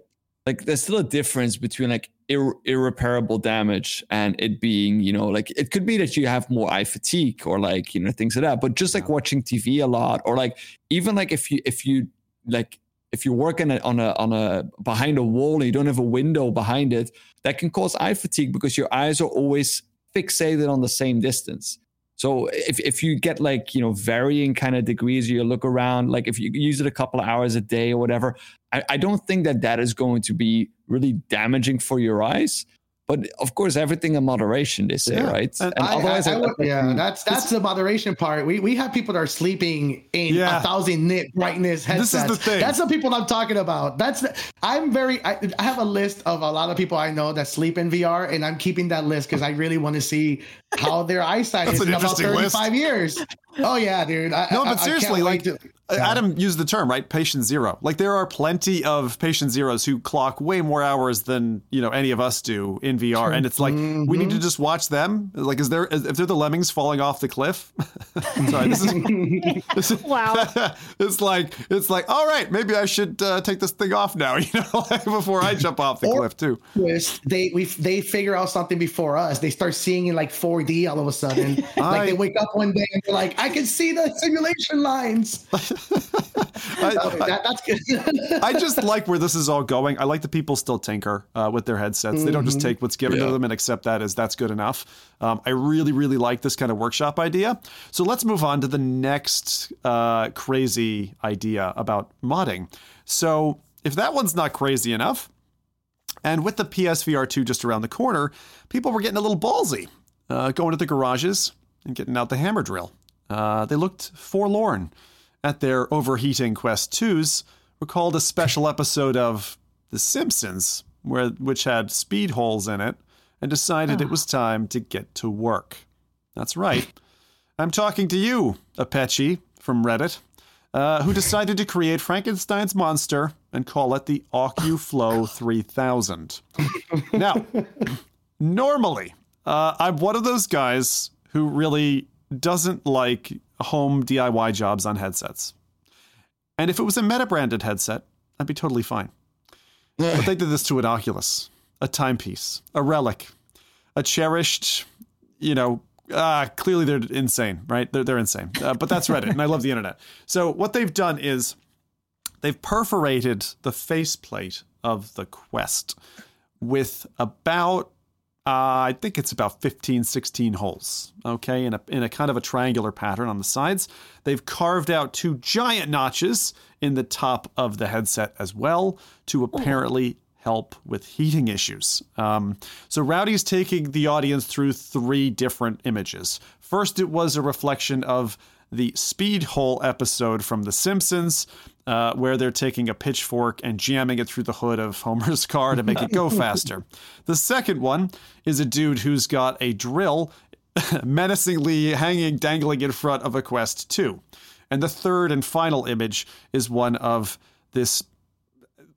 like there's still a difference between like ir- irreparable damage and it being you know like it could be that you have more eye fatigue or like you know things like that. But just like watching TV a lot or like even like if you if you like if you're working on a- on a on a behind a wall and you don't have a window behind it, that can cause eye fatigue because your eyes are always fixated on the same distance. So if, if you get like, you know, varying kind of degrees, you look around, like if you use it a couple of hours a day or whatever, I, I don't think that that is going to be really damaging for your eyes. But of course, everything in moderation, they say, Yeah. right? And I, otherwise, I, I I- would- yeah, that's that's the moderation part. We we have people that are sleeping in Yeah. a thousand nit brightness This is the thing. That's the people I'm talking about. That's the, I'm very. I, I have a list of a lot of people I know that sleep in VR, and I'm keeping that list because I really want to see how their eyesight That's is in about interesting list. 35 years. Oh yeah, dude. I, No, but I seriously, can't like to- uh, Yeah. Adam used the term right, patient zero. Like there are plenty of patient zeros who clock way more hours than you know any of us do in VR, and it's like we Mm-hmm. need to just watch them. Like, is there if they're the lemmings falling off the cliff? Sorry, this is, this is Wow. it's like it's like all right, maybe I should uh, take this thing off now, you know, like before I jump off the Or- cliff too. twist, they we they figure out something before us. They start seeing in like 4D all of a sudden. I- like they wake up one day and they're like, I can see the simulation lines. I- Oh, that, that's good. I just like where this is all going. I like that people still tinker uh, with their headsets. They don't just take what's given to them and accept that as that's good enough. Um, I really, really like this kind of workshop idea. So let's move on to the next uh, crazy idea about modding. So if that one's not crazy enough, and with the PSVR 2 just around the corner, people were getting a little ballsy, uh, going to the garages and getting out the hammer drill. Uh, they looked forlorn at their overheating Quest 2s, recalled a special episode of The Simpsons, where which had speed holes in it, and decided it was time to get to work. That's right. I'm talking to you, Apache from Reddit, uh, who decided to create Frankenstein's monster and call it the OcuFlow 3000. now, normally, uh, I'm one of those guys who really doesn't like home DIY jobs on headsets. And if it was a meta branded headset, I'd be totally fine. But they did this to an Oculus, a timepiece, a relic, a cherished, you know, uh, clearly they're insane, right? They're, they're insane. Uh, but that's Reddit, and I love the internet. So what they've done is they've perforated the faceplate of the Quest with about uh, I think it's about 15, 16 holes, okay, in a, in a kind of a triangular pattern on the sides. They've carved out two giant notches in the top of the headset as well to apparently help with heating issues. Um, so Rowdy's taking the audience through three different images. First, it was a reflection of the speed hole episode from The Simpsons, uh, where they're taking a pitchfork and jamming it through the hood of Homer's car to make it go faster. The second one is a dude who's got a drill menacingly hanging, dangling in front of a Quest 2. And the third and final image is one of this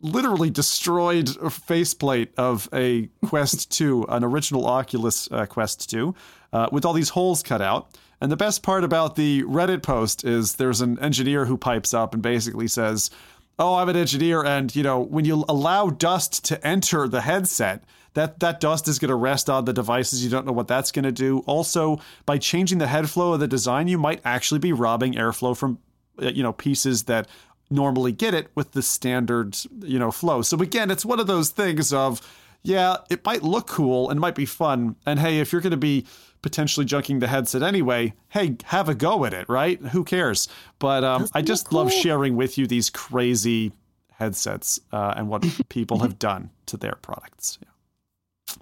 literally destroyed faceplate of a Quest 2, an original Oculus uh, Quest 2, uh, with all these holes cut out. And the best part about the Reddit post is there's an engineer who pipes up and basically says, "Oh, I'm an engineer, and you know when you allow dust to enter the headset." That, that dust is going to rest on the devices. You don't know what that's going to do. Also, by changing the head flow of the design, you might actually be robbing airflow from uh, you know pieces that normally get it with the standard you know flow. So again, it's one of those things of yeah, it might look cool and might be fun. And hey, if you're going to be potentially junking the headset anyway, hey, have a go at it, right? Who cares? But um, I just love sharing with you these crazy headsets uh, and what people have done to their products. Yeah.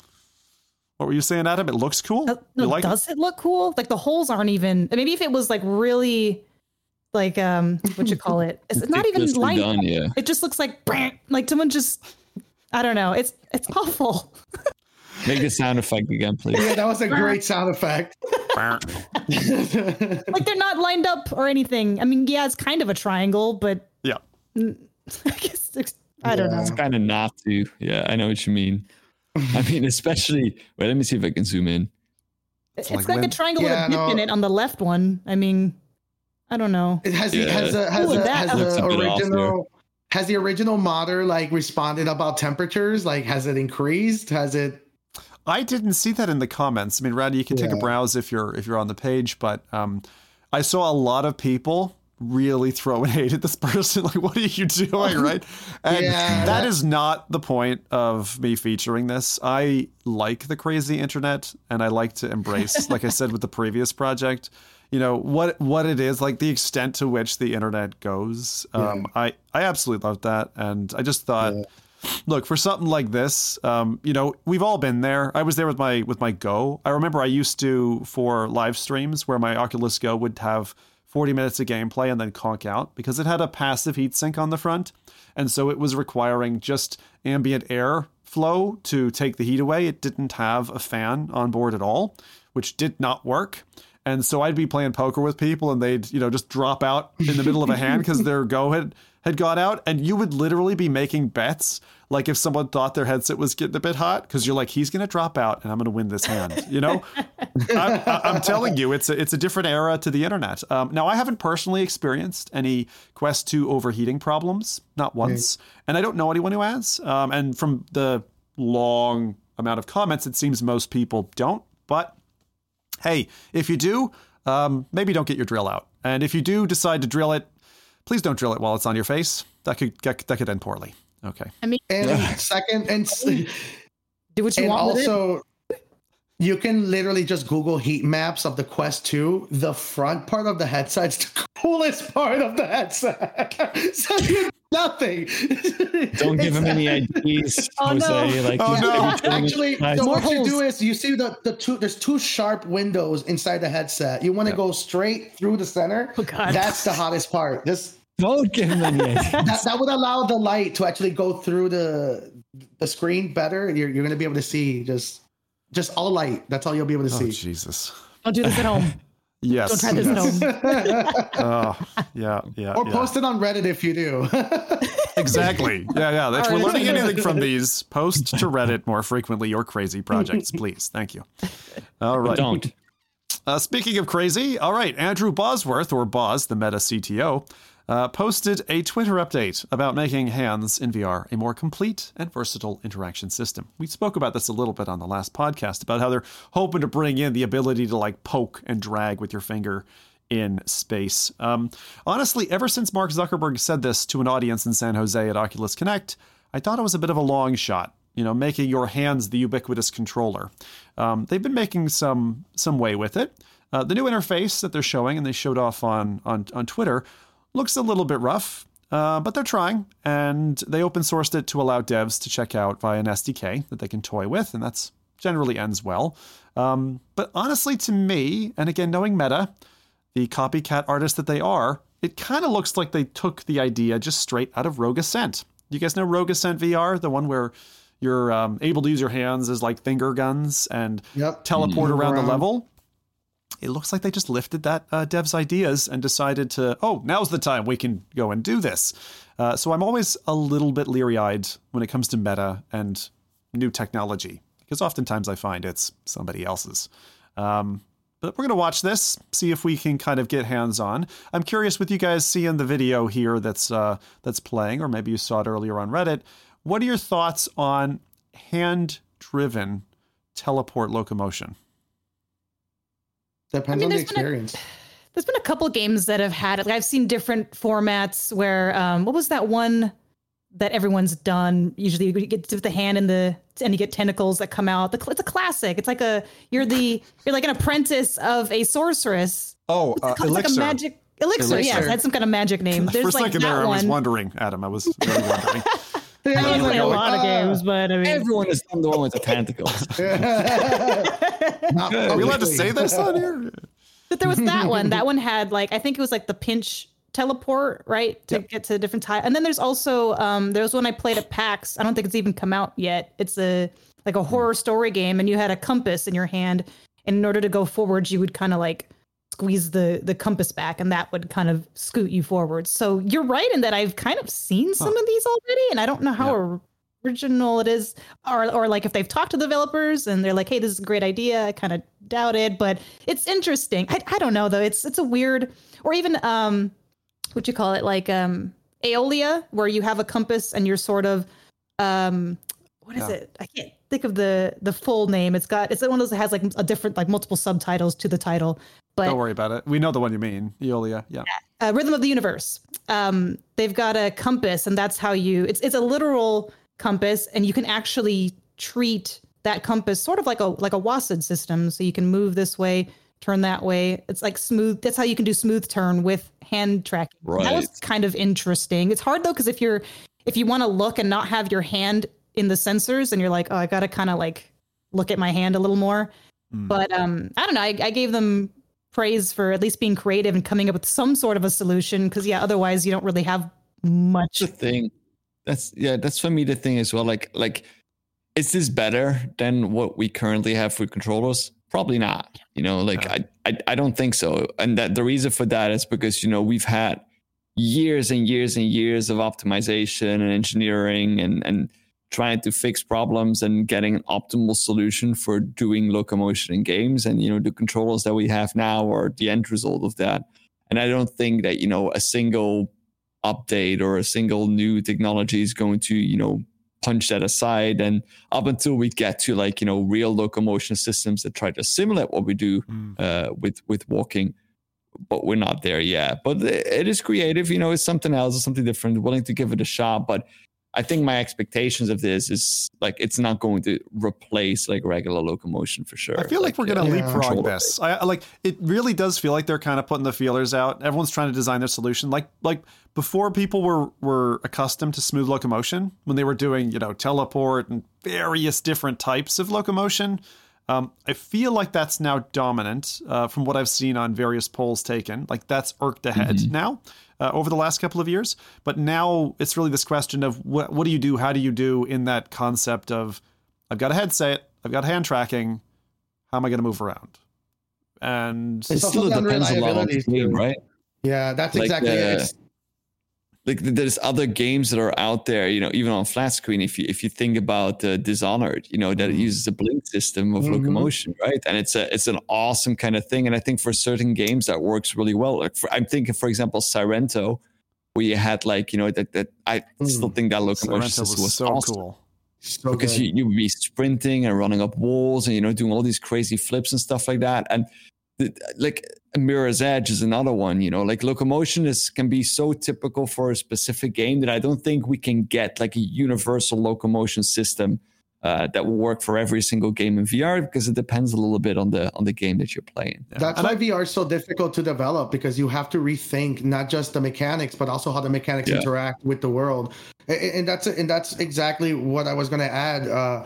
What were you saying, Adam? It looks cool. Uh, you no, like does it look cool? Like the holes aren't even. Maybe if it was like really, like um, what you call it? It's not even Ridiculously light. done, yeah. It just looks like like someone just. I don't know. It's it's awful. Make the sound effect again, please. yeah, that was a great sound effect. Like they're not lined up or anything. I mean, yeah, it's kind of a triangle, but yeah. I guess it's, I don't Yeah. know. It's kind of not to. Yeah, I know what you mean. I mean, especially. Wait, let me see if I can zoom in. It's, like like, a triangle Yeah, with a dip no. in it on the left one. I mean, I don't know. It has the Yeah. has the has Ooh, the, that has looks a bit off original has the original modder like responded about temperatures? Like has it increased? Has it I didn't see that in the comments. I mean, Randy, you can take a browse if you're if you're on the page, but um, I saw a lot of people really throwing hate at this person. Like, what are you doing, right? And Yeah, that is not the point of me featuring this. I like the crazy internet, and I like to embrace, like I said with the previous project, you know what what it is, like the extent to which the internet goes. Um, I I absolutely love that, and I just thought look for something like this um, you know we've all been there. I was there with my with my go. I remember i used to for live streams where my oculus go would have 40 minutes of gameplay and then conk out because it had a passive heat sink on the front. And so it was requiring just ambient air flow to take the heat away. It didn't have a fan on board at all which did not work. And so I'd be playing poker with people and they'd, you know, just drop out in the middle of a hand because their go had, had got out. And you would literally be making bets. Like if someone thought their headset was getting a bit hot, because you're like, he's going to drop out and I'm going to win this hand. You know, I'm, I'm, telling you, it's a, it's a different era to the internet. Um, now, I haven't personally experienced any Quest 2 overheating problems, not once. Right. And I don't know anyone who has. Um, and from the long amount of comments, it seems most people don't. But hey, if you do, um, maybe don't get your drill out. And if you do decide to drill it, please don't drill it while it's on your face. That could that could end poorly. Okay. I mean, and second, and do what you and want. Also, you can literally just Google heat maps of the Quest 2. The front part of the headset's the coolest part of the headset. so you nothing. Don't give him any ideas, oh, Jose. No. Like, oh, no. Actually, so what you do is you see the, the two there's two sharp windows inside the headset. You want to yeah. go straight through the center. Oh, God. That's the hottest part. Just don't give him any ideas. That, that would allow the light to actually go through the the screen better. You're you're gonna be able to see just just all light. That's all you'll be able to oh, see. Jesus. Don't do this at home. Yes. Don't try this yes. at home. oh, yeah, yeah. Or yeah. post it on Reddit if you do. exactly. Yeah, yeah. If we're learning anything from these, post to Reddit more frequently your crazy projects, please. Thank you. All right. But don't. Uh, speaking of crazy, all right, Andrew Bosworth, or Boz, the Meta CTO, uh, posted a Twitter update about making hands in VR a more complete and versatile interaction system. We spoke about this a little bit on the last podcast about how they're hoping to bring in the ability to like poke and drag with your finger in space. Um, honestly, ever since Mark Zuckerberg said this to an audience in San Jose at Oculus Connect, I thought it was a bit of a long shot. You know, making your hands the ubiquitous controller. Um, they've been making some some way with it. Uh, the new interface that they're showing, and they showed off on on, on Twitter, Looks a little bit rough, uh, but they're trying, and they open sourced it to allow devs to check out via an SDK that they can toy with, and that's generally ends well. Um, but honestly, to me, and again, knowing Meta, the copycat artist that they are, it kind of looks like they took the idea just straight out of Rogue Ascent. You guys know Rogue Ascent VR, the one where you're um, able to use your hands as like finger guns and yep. teleport mm-hmm. around, around the level it looks like they just lifted that uh, dev's ideas and decided to, oh, now's the time we can go and do this. Uh, so I'm always a little bit leery eyed when it comes to meta and new technology, because oftentimes I find it's somebody else's. Um, but we're going to watch this, see if we can kind of get hands on. I'm curious with you guys seeing the video here that's uh, that's playing, or maybe you saw it earlier on Reddit. What are your thoughts on hand driven teleport locomotion? Depends I mean, on the experience. A, there's been a couple games that have had it. Like I've seen different formats where um, what was that one that everyone's done? Usually you get with the hand in the and you get tentacles that come out. It's a classic. It's like a you're the you're like an apprentice of a sorceress. Oh, uh, it's like a magic elixir. elixir. Yes, had some kind of magic name. There's For a like second there. I was wondering, Adam. I was really wondering. I mean, play a lot of games, but I mean, everyone is done the one with the tentacles. Are we allowed to say this on here? But there was that one. That one had like I think it was like the pinch teleport, right, to yep. get to a different time. And then there's also um, there was one I played at PAX. I don't think it's even come out yet. It's a like a horror story game, and you had a compass in your hand, and in order to go forward, you would kind of like squeeze the the compass back and that would kind of scoot you forward. So you're right in that I've kind of seen some huh. of these already and I don't know how yeah. original it is or or like if they've talked to developers and they're like, "Hey, this is a great idea." I kind of doubt it, but it's interesting. I I don't know though. It's it's a weird or even um what you call it like um Aeolia where you have a compass and you're sort of um what is yeah. it? I can't think of the the full name. It's got it's one of those that has like a different like multiple subtitles to the title. But don't worry about it. We know the one you mean, Aeolia. Yeah. Uh, Rhythm of the Universe. Um, they've got a compass, and that's how you. It's it's a literal compass, and you can actually treat that compass sort of like a like a WASD system. So you can move this way, turn that way. It's like smooth. That's how you can do smooth turn with hand tracking. Right. That was kind of interesting. It's hard though because if you're if you want to look and not have your hand in the sensors, and you're like, oh, I got to kind of like look at my hand a little more. Mm. But um, I don't know. I, I gave them praise for at least being creative and coming up with some sort of a solution because yeah otherwise you don't really have much the thing that's yeah that's for me the thing as well like like is this better than what we currently have for controllers Probably not. You know, like Yeah. I, I I don't think so. And that the reason for that is because you know we've had years and years and years of optimization and engineering and and trying to fix problems and getting an optimal solution for doing locomotion in games. And you know the controllers that we have now are the end result of that. And I don't think that you know a single update or a single new technology is going to you know punch that aside and up until we get to like you know real locomotion systems that try to simulate what we do Mm. uh, with with walking but we're not there yet but it is creative you know it's something else it's something different willing to give it a shot but i think my expectations of this is like it's not going to replace like regular locomotion for sure I feel like, we're uh, going to Yeah. leapfrog control this. I, I like it. Really does feel like they're kind of putting the feelers out. Everyone's trying to design their solution. Like like before, people were were accustomed to smooth locomotion when they were doing you know teleport and various different types of locomotion. Um, I feel like that's now dominant uh, from what I've seen on various polls taken. Like that's irked ahead now uh, over the last couple of years. But now it's really this question of what what do you do? How do you do in that concept of I've got a headset, I've got hand tracking. How am I going to move around? And it It's still also depends a lot on the unreliability, game too. right Yeah, that's Like, exactly it. uh, It's- like there's other games that are out there you know even on flat screen if you if you think about uh, dishonored you know that it Mhm. uses a blink system of Mhm. locomotion right and it's a it's an awesome kind of thing and i think for certain games that works really well like for, i'm thinking for example Sairento, where you had like you know that that i still think that locomotion Sorrento system was, was so awesome cool. so because good. you, you would be sprinting and running up walls and you know doing all these crazy flips and stuff like that and like mirror's edge is another one you know like locomotion is can be so typical for a specific game that i don't think we can get like a universal locomotion system uh, that will work for every single game in vr because it depends a little bit on the on the game that you're playing Yeah. That's And why I- VR is so difficult to develop because you have to rethink not just the mechanics, but also how the mechanics Yeah. interact with the world. And, and that's and that's exactly what I was going to add. Uh,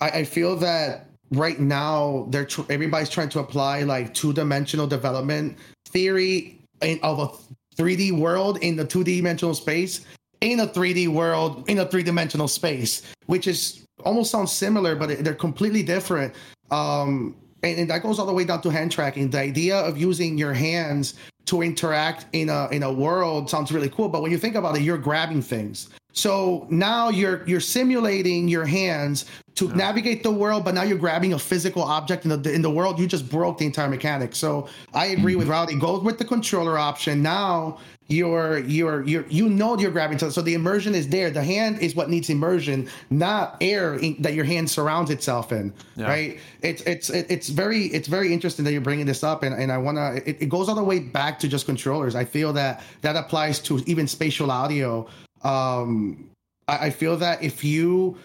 I, I feel that right now they're tr- everybody's trying to apply like two dimensional development theory in, of a 3D world in the two dimensional space in a 3D world in a three dimensional space, which is almost sounds similar, but they're completely different. Um, and, and that goes all the way down to hand tracking. The idea of using your hands to interact in a in a world sounds really cool, but when you think about it, you're grabbing things. So now you're you're simulating your hands to navigate the world, but now you're grabbing a physical object in the in the world. You just broke the entire mechanic. So I agree with Rowdy. Go with the controller option. Now you're you're you're you know you're grabbing something. So the immersion is there. The hand is what needs immersion, not air in, that your hand surrounds itself in. Yeah. Right? It's it's it's very it's very interesting that you're bringing this up, and and I wanna it, it goes all the way back to just controllers. I feel that that applies to even spatial audio. Um, I, I feel that if you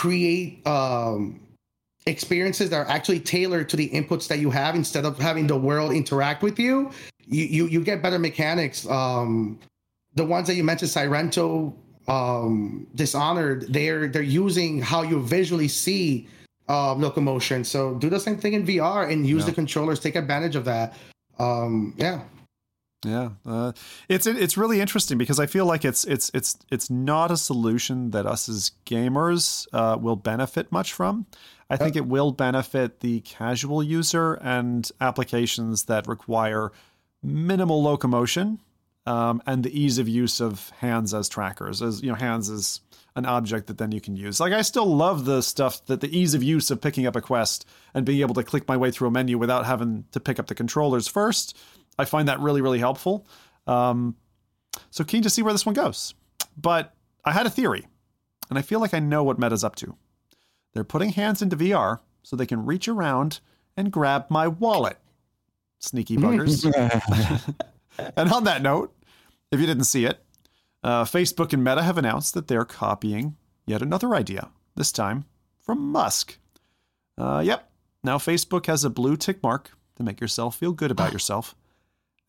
create um experiences that are actually tailored to the inputs that you have instead of having the world interact with you you you, you get better mechanics. Um the ones that you mentioned Sairento um dishonored they're they're using how you visually see uh, locomotion. So do the same thing in vr and use Yeah. the controllers take advantage of that. Um yeah Yeah, uh, it's it's really interesting because I feel like it's it's it's it's not a solution that us as gamers uh, will benefit much from. I think it will benefit the casual user and applications that require minimal locomotion um, and the ease of use of hands as trackers, as you know, hands as an object that then you can use. Like I still love the stuff that the ease of use of picking up a quest and being able to click my way through a menu without having to pick up the controllers first. I find that really, really helpful. Um, so keen to see where this one goes. But I had a theory, and I feel like I know what Meta's up to. They're putting hands into VR so they can reach around and grab my wallet. Sneaky buggers. and on that note, if you didn't see it, uh, Facebook and Meta have announced that they're copying yet another idea, this time from Musk. Uh, yep, now Facebook has a blue tick mark to make yourself feel good about yourself.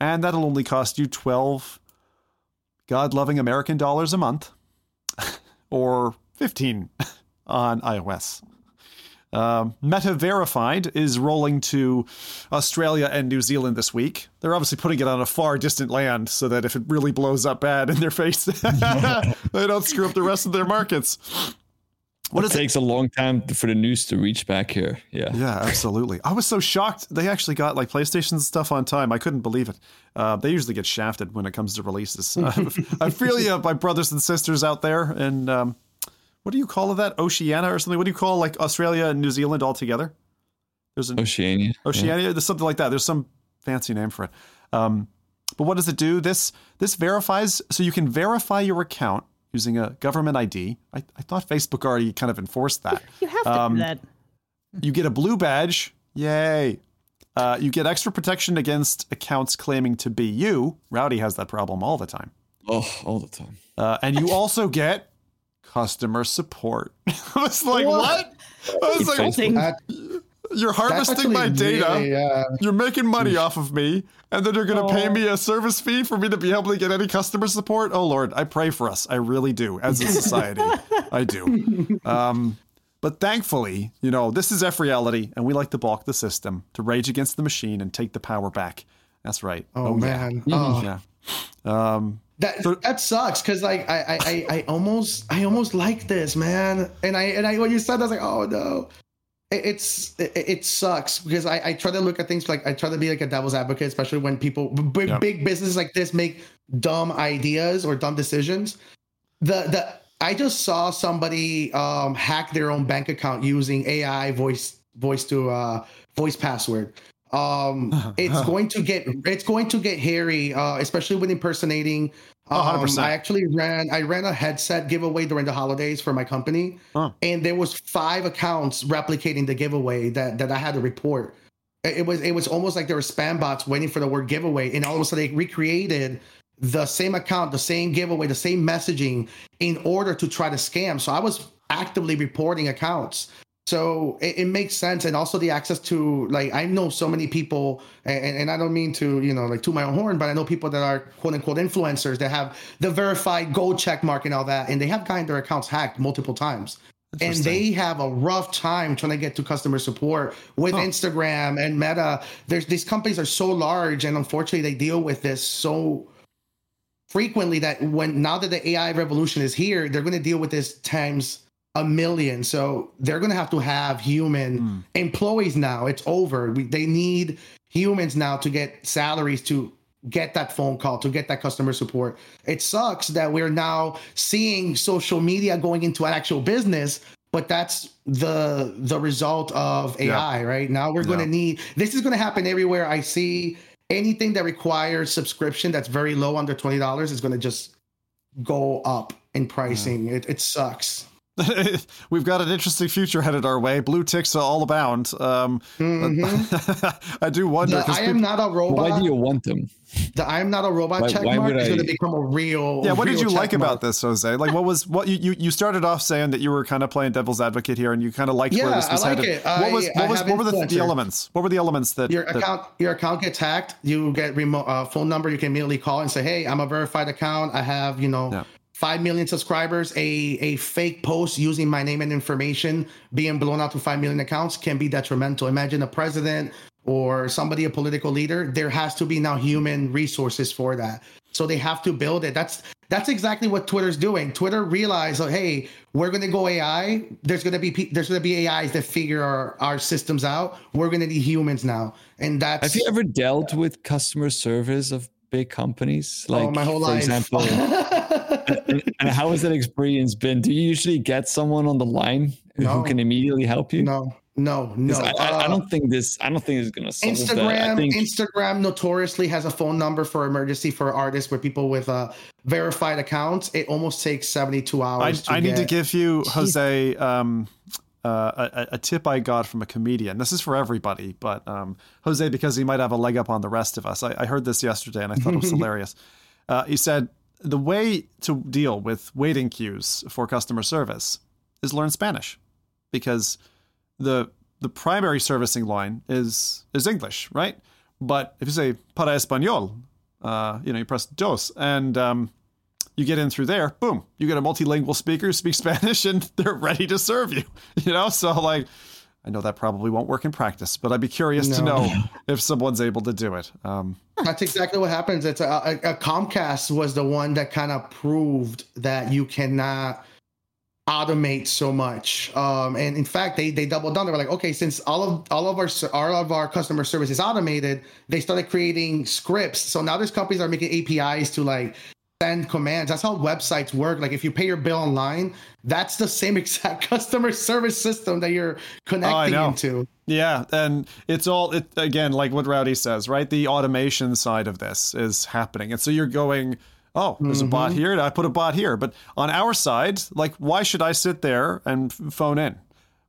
And that'll only cost you 12 God loving American dollars a month or 15 on iOS. Um, Meta Verified is rolling to Australia and New Zealand this week. They're obviously putting it on a far distant land so that if it really blows up bad in their face, they don't screw up the rest of their markets. What it? takes a long time for the news to reach back here. Yeah. Yeah, absolutely. I was so shocked they actually got like PlayStation stuff on time. I couldn't believe it. Uh, they usually get shafted when it comes to releases. I feel you, my brothers and sisters out there. And um, what do you call that? Oceania or something? What do you call like Australia and New Zealand all together? There's an Oceania. Oceania. There's something like that. There's some fancy name for it. Um, but what does it do? This this verifies so you can verify your account using a government ID. I, I thought Facebook already kind of enforced that. You have to Um, do that. You get a blue badge. Yay. Uh, you get extra protection against accounts claiming to be you. Rowdy has that problem all the time. Oh, all the time. Uh, and you also get customer support. I was like, what? I was like, Insulting. You're harvesting my data. really, uh, You're making money off of me, and then you're going to pay me a service fee for me to be able to get any customer support. Oh Lord, I pray for us. I really do, as a society, I do. Um, but thankfully, you know, this is F reality, and we like to balk the system, to rage against the machine, and take the power back. That's right. oh, yeah. man. Oh. Yeah. Um, That So- that sucks because like I, I I I almost I almost like this man and I and I when you said that, I was like oh no it's it, it sucks because I I try to look at things like I try to be like a devil's advocate especially when people big Yeah. big businesses like this make dumb ideas or dumb decisions the the I just saw somebody um hack their own bank account using AI voice voice to uh voice password um it's going to get it's going to get hairy uh especially when impersonating um, 100%. i actually ran i ran a headset giveaway during the holidays for my company Huh. and there was five accounts replicating the giveaway that that i had to report it it was it was almost like there were spam bots waiting for the word giveaway and all of a sudden they recreated the same account the same giveaway the same messaging in order to try to scam so i was actively reporting accounts so it, it makes sense. And also the access to like i know so many people and, and i don't mean to you know like to my own horn but i know people that are quote unquote influencers that have the verified gold check mark and all that and they have gotten their accounts hacked multiple times. And they have a rough time trying to get to customer support with Huh. instagram and meta. There's these companies are so large and unfortunately they deal with this so frequently that when now that the ai revolution is here they're going to deal with this times a million. So they're going to have to have human Hmm. employees now. It's over. We, they need humans now to get salaries to get that phone call to get that customer support. It sucks that we're now seeing social media going into an actual business but that's the the result of ai right? Now we're going Yeah. to need this is going to happen everywhere i see. Anything that requires subscription that's very low under $20 is going to just go up in pricing. It, it sucks We've got an interesting future headed our way. Blue ticks are all abound. Um, Mhm. I do wonder. the 'cause i am peop- not a robot why do you want them? the I am not a robot Why- check why mark would is going to become a real. yeah, what did you like check about this, Jose? Like, what was what you, you you started off saying that you were kind of playing devil's advocate here, and you kind of liked where this was I like headed. it. What I- was I what was have what were the, the elements? What were the elements that Your that- account, your account gets hacked. You get remote uh, phone number. You can immediately call and say, "Hey, I'm a verified account. I have, you know, Yeah. Five million subscribers." A a fake post using my name and information being blown out to five million accounts can be detrimental. Imagine a president or somebody, a political leader. There has to be now human resources for that. So they have to build it. That's that's exactly what Twitter's doing. Twitter realized, oh, hey, we're going to go AI. There's going to be there's going to be AIs that figure our, our systems out. We're going to need humans now, and that's Have you ever dealt with customer service of big companies? Oh, like, oh, my whole for life. example, and, and how has that experience been? Do you usually get someone on the line who can immediately help you? no, no, no. 'Cause I, I, I don't think this. I don't think it's gonna solve that. I Instagram, think Instagram notoriously has a phone number for emergency for artists where people with uh, verified accounts. It almost takes 72 I, hours. to I need to give you Jose um, uh, a, a tip I got from a comedian. This is for everybody, but um, Jose because he might have a leg up on the rest of us. I, I heard this yesterday and I thought it was hilarious. Uh, he said the way to deal with waiting queues for customer service is learn Spanish, because the the primary servicing line is is English, right? But if you say para español, uh, you know, you press dos, and um, you get in through there, boom, you get a multilingual speaker who speaks Spanish, and they're ready to serve you. You know, so like, I know that probably won't work in practice, but I'd be curious to know if someone's able to do it. Um, That's exactly what happens. It's a, a, a Comcast was the one that kind of proved that you cannot automate so much. Um, and in fact, they they doubled down. They were like, okay, since all of all of our all of our customer service is automated, they started creating scripts. So now these companies are making APIs to like send commands. That's how websites work. Like if you pay your bill online, that's the same exact customer service system that you're oh, connecting know. into. Yeah, and it's all it again, like what Rowdy says, right? The automation side of this is happening, and so you're going, oh, there's a bot mm-hmm. here. I put a bot here, but on our side, like, why should I sit there and phone in?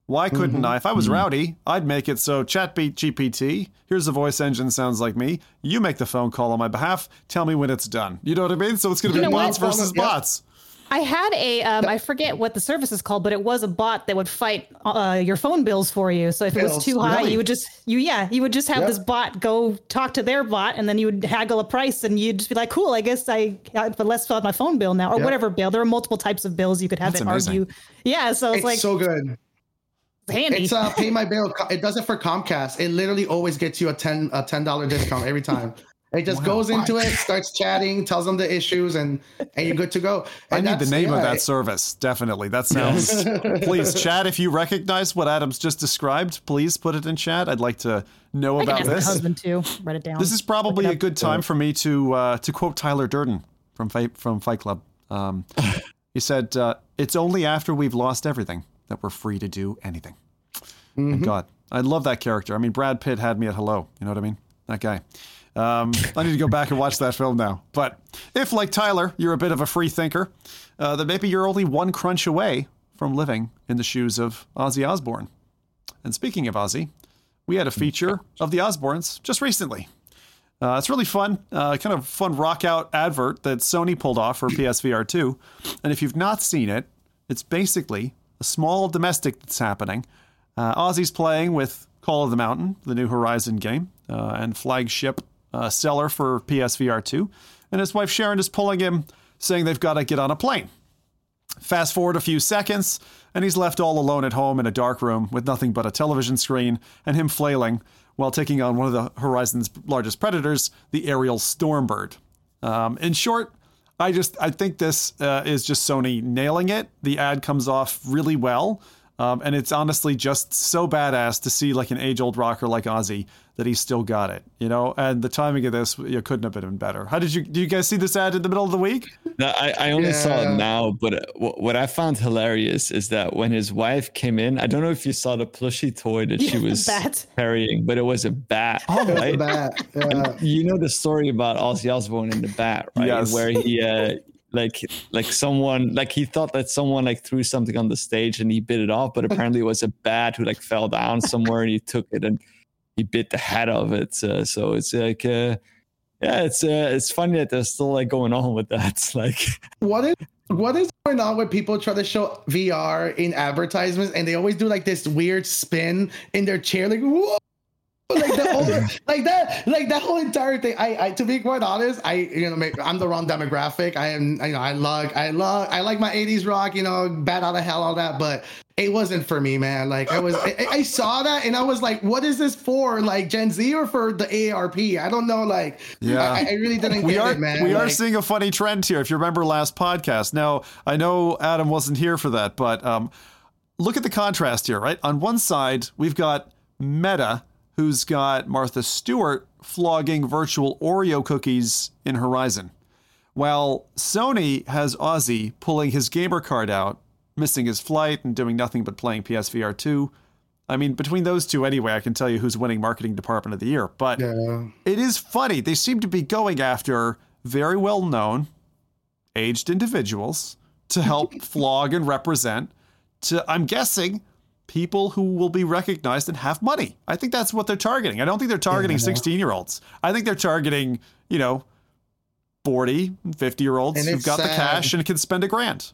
Why couldn't I? If I was Rowdy, I'd make it so ChatBeat GPT. Here's a voice engine sounds like me. You make the phone call on my behalf. Tell me when it's done. You know what I mean? So it's going to be know what? bots versus Yeah. bots. I had a, um, I forget what the service is called, but it was a bot that would fight uh, your phone bills for you. So if it was too high, really? you would just, you yeah, you would just have Yep. this bot go talk to their bot, and then you would haggle a price, and you'd just be like, "Cool, I guess I but let's fill out my phone bill now, or Yep. whatever bill." There are multiple types of bills you could have That's it amazing. argue. Yeah, so it's, It's like so good. Handy. It's uh, pay my bill. It does it for Comcast. It literally always gets you a ten a ten dollar discount every time. It just goes into it, starts chatting, tells them the issues, and and you're good to go. I And need the that's- name of that it- service. Definitely. That sounds. please, chat. If you recognize what Adam's just described, please put it in chat. I'd like to know I can about ask this. husband too. Write it down. This is probably a good time for me to uh, to quote Tyler Durden from Fight from Fight Club. Um, he said, uh, "It's only after we've lost everything that we're free to do anything." And God, I love that character. I mean, Brad Pitt had me at hello. You know what I mean? That guy. Um, I need to go back and watch that film now. But if, like Tyler, you're a bit of a free thinker, uh, then maybe you're only one crunch away from living in the shoes of Ozzy Osbourne. And speaking of Ozzy, we had a feature of the Osbournes just recently. Uh, it's really fun, uh, kind of fun rock out advert that Sony pulled off for PSVR 2. And if you've not seen it, it's basically a small domestic that's happening. Uh, Ozzy's playing with Call of the Mountain, the new Horizon game, uh, and flagship uh, seller for PSVR 2. And his wife Sharon is pulling him, saying they've got to get on a plane. Fast forward a few seconds, and he's left all alone at home in a dark room with nothing but a television screen and him flailing while taking on one of the Horizon's largest predators, the aerial Stormbird. Um, in short, I just I think this uh, is just Sony nailing it. The ad comes off really well, um, and it's honestly just so badass to see like an age-old rocker like Ozzy that he still got it, you know. And the timing of this, you couldn't have been better. How did you? Do you guys see this ad in the middle of the week? No, I, I only saw it now, but uh, what I found hilarious is that when his wife came in, I don't know if you saw the plushy toy that Yeah, she was bat. carrying, but it was a bat. That's the right? bat. Yeah. You know the story about Ozzy Osbourne and the bat, right? Yes. Where he uh, like like someone like he thought that someone like threw something on the stage and he bit it off, but apparently it was a bat who like fell down somewhere and he took it and he bit the head of it. Uh, so it's like uh, yeah, it's uh, it's funny that they're still like going on with that. It's like What is what is going on when people try to show VR in advertisements and they always do like this weird spin in their chair, like whoa. Like that whole, like that like that whole entire thing I, I to be quite honest i you know i'm the wrong demographic i am you know i love i love i like my 80s rock you know Bat Out of Hell all that but it wasn't for me man like i was I, I saw that and i was like what is this for like gen z or for the arp i don't know like Yeah. i, I really didn't we get are it man we are seeing a funny trend here. If you remember last podcast, now I know Adam wasn't here for that, but um, look at the contrast here. Right on one side, we've got Meta, who's got Martha Stewart flogging virtual Oreo cookies in Horizon, while Sony has Ozzy pulling his gamer card out, missing his flight, and doing nothing but playing PSVR two. I mean, between those two, anyway, I can tell you who's winning marketing department of the year. But yeah. it is funny. They seem to be going after very well known, aged individuals to help flog and represent to, I'm guessing, people who will be recognized and have money. I think that's what they're targeting. I don't think they're targeting 16 year olds. I think they're targeting, you know, 40, 50 year olds who've got the cash and can spend a grand.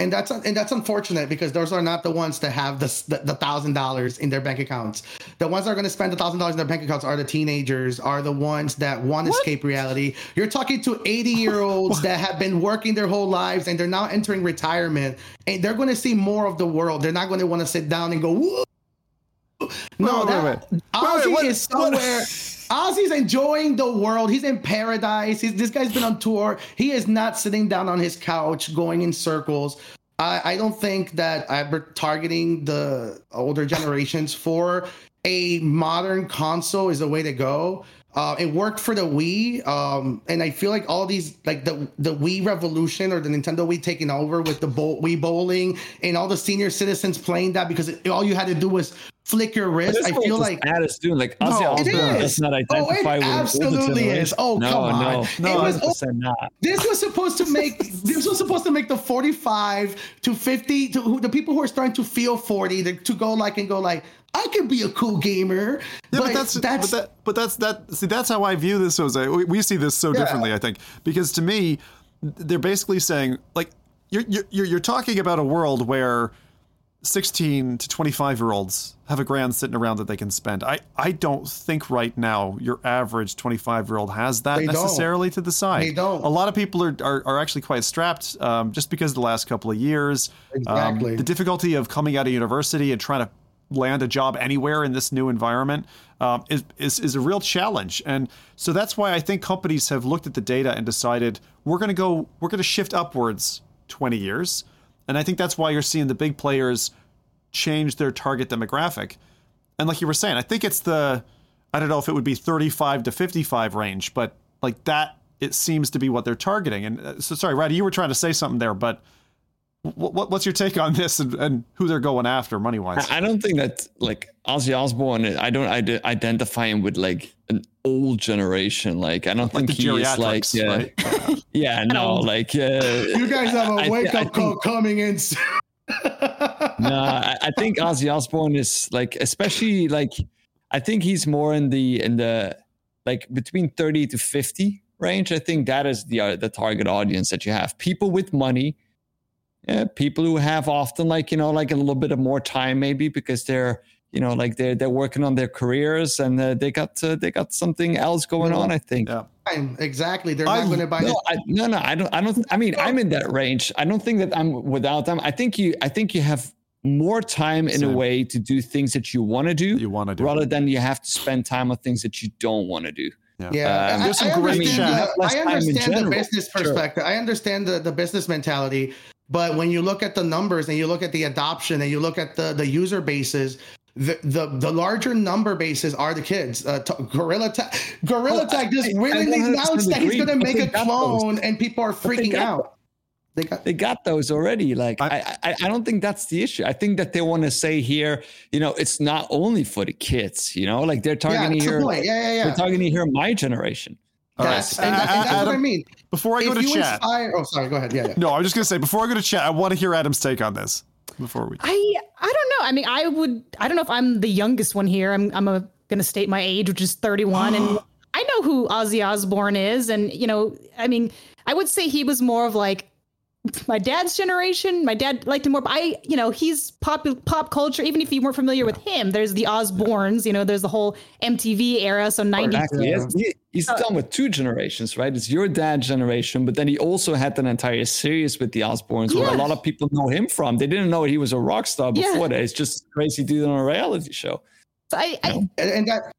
And that's and that's unfortunate because those are not the ones that have the the, thousand dollars in their bank accounts. The ones that are going to spend the thousand dollars in their bank accounts are the teenagers, are the ones that want to escape reality. You're talking to eighty year olds that have been working their whole lives and they're now entering retirement, and they're going to see more of the world. They're not going to want to sit down and go. Whoa. No, Wait, that, wait. Wait, Ozzy wait, what- is what- somewhere. Ozzy's enjoying the world. He's in paradise. He's, this guy's been on tour. He is not sitting down on his couch going in circles. I, I don't think that I'm targeting the older generations for a modern console is the way to go. Uh, it worked for the Wii, um, and I feel like all these, like the the Wii revolution or the Nintendo Wii taking over with the bowl, Wii bowling and all the senior citizens playing that because it, all you had to do was flick your wrist. I feel like ad is doing like No, Ozzy Osbourne is. does not Oh, identify it with absolutely is. Oh, no, come on. no, no, was- 100% not. this was supposed to make this was supposed to make the 45 to 50 to who, the people who are starting to feel 40 to, to go like and go like I could be a cool gamer. Yeah, but, that's, that's but, that, but that's that. See, that's how I view this, Jose. We, we see this so Yeah. differently, I think, because to me, they're basically saying like you're you're you're talking about a world where 16 to 25 year olds have a grand sitting around that they can spend. I I don't think right now your average 25 year old has that They don't. necessarily to the side. They don't. A lot of people are are, are actually quite strapped um, just because of the last couple of years. Um, the difficulty of coming out of university and trying to land a job anywhere in this new environment um, is, is is a real challenge, and so that's why I think companies have looked at the data and decided we're going to go we're going to shift upwards 20 years, and I think that's why you're seeing the big players change their target demographic, and like you were saying, I think it's the I don't know if it would be 35 to 55 range, but like that it seems to be what they're targeting. And uh, so sorry, Roddy, you were trying to say something there, but what, what's your take on this and, and who they're going after money wise? I I don't think that like Ozzy Osbourne. I don't ide- identify him with like an old generation. Like I don't Like think the he is like yeah, right? yeah, no, like uh, you guys have a I- I wake I, up call think- coming in. no, I, I think Ozzy Osbourne is like, especially like, I think he's more in the in the like between thirty to fifty range. I think that is the uh, the target audience that you have. People with money, yeah, people who have often like you know like a little bit of more time maybe because they're you know like they're they're working on their careers and uh, they got uh, they got something else going on. I think. yeah. Exactly. They're I- not going to buy No, I, no, no, I don't. I don't. I mean, I'm in that range. I don't think that I'm without them. I think you. I think you have more time in a way to do things that you want to do, You want to do rather than you have to spend time on things that you don't want to do. Yeah, Um, I- there's some I, great understand the- I understand the general. business Sure. perspective. I understand the, the business mentality, but when you look at the numbers and you look at the adoption and you look at the, the user bases, the, the the larger number bases are the kids. Uh, t- Gorilla Tag, Gorilla Oh, Tag just willingly announced that he's going to make a got those. clone, and people are freaking out. They got They got those already. Like I- I, I, don't think that's the issue. I think that they want to say here, you know, it's not only for the kids. You know, like they're targeting the here. Yeah, Yeah, yeah, They're targeting here my generation. All right. That's, and, that- and that's what I Adam, mean. Before I go to you chat, inspire, oh, sorry, go ahead. Yeah, yeah. no, I was just gonna say before I go to chat, I want to hear Adam's take on this before we. I I don't know. I mean, I would. I don't know if I'm the youngest one here. I'm I'm a, gonna state my age, which is 31, and I know who Ozzy Osbourne is, and you know, I mean, I would say he was more of like my dad's generation. My dad liked him more, I, you know, he's pop pop culture. Even if you weren't familiar with him, there's the Osbournes. You know, there's the whole MTV era. So 90s. Exactly. Yes, he, he's oh. done with two generations, right? It's your dad's generation, but then he also had an entire series with the Osbournes where a lot of people know him from. They didn't know he was a rock star before Yeah. that. It's just a crazy dude on a reality show. So I, I, And, and that.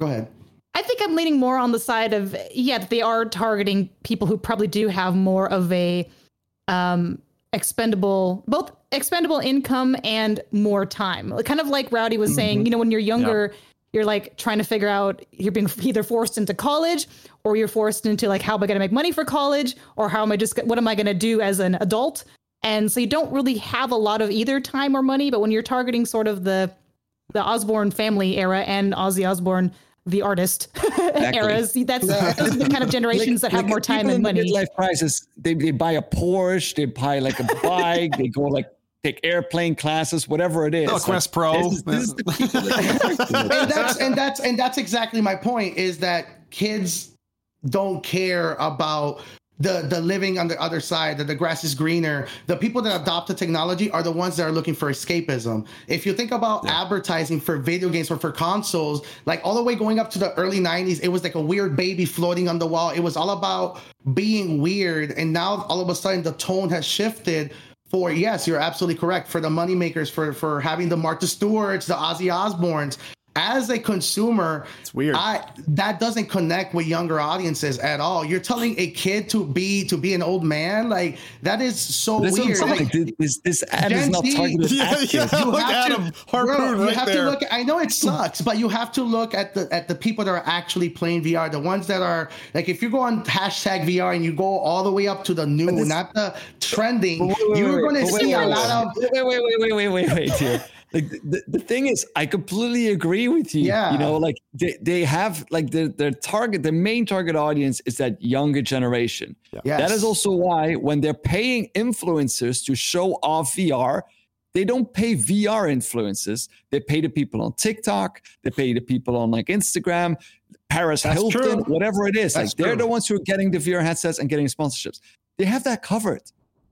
Go ahead. I think I'm leaning more on the side of yeah, they are targeting people who probably do have more of a um expendable both expendable income and more time. Kind of like Rowdy was saying, you know, when you're younger, you're like trying to figure out you're being either forced into college or you're forced into like how am I going to make money for college or how am I just what am I going to do as an adult? And so you don't really have a lot of either time or money, but when you're targeting sort of the the Osbourne family era and Ozzy Osbourne the artist eras. That's those are the kind of generations that have Like, more time and money. Midlife crisis, they, they buy a Porsche, they buy like a bike, they go like take airplane classes, whatever it is. Oh, Like, Quest Pro. This is, this is that and that's and that's and that's exactly my point is that kids don't care about the the living on the other side that the grass is greener. The people that adopt the technology are the ones that are looking for escapism. If you think about advertising for video games or for consoles like all the way going up to the early 90s it was like a weird baby floating on the wall. It was all about being weird. And now all of a sudden the tone has shifted for yes, you're absolutely correct. For the moneymakers, for for having the Martha Stewarts, the Ozzy Osbournes, as a consumer, it's weird. I that doesn't connect with younger audiences at all. You're telling a kid to be to be an old man, like that is so That's weird. saying. Like, This, this ad is not targeted at yeah. you Look have to, harpoon bro, you right have there. to look. I know it sucks, but you have to look at the at the people that are actually playing VR. The ones that are like, if you go on hashtag VR and you go all the way up to the new, this- not the trending, Wait, wait, you're going to see wait, a lot of. wait, wait, wait, wait, wait, wait, wait. Like the, the thing is, I completely agree with you. Yeah. You know, like they, they have like their their target, their main target audience is that younger generation. Yes. That is also why when they're paying influencers to show off VR, they don't pay VR influencers. They pay the people on TikTok, they pay the people on like Instagram, Paris That's Hilton, true. whatever it is. That's like they're the ones who are getting the VR headsets and getting sponsorships. They have that covered.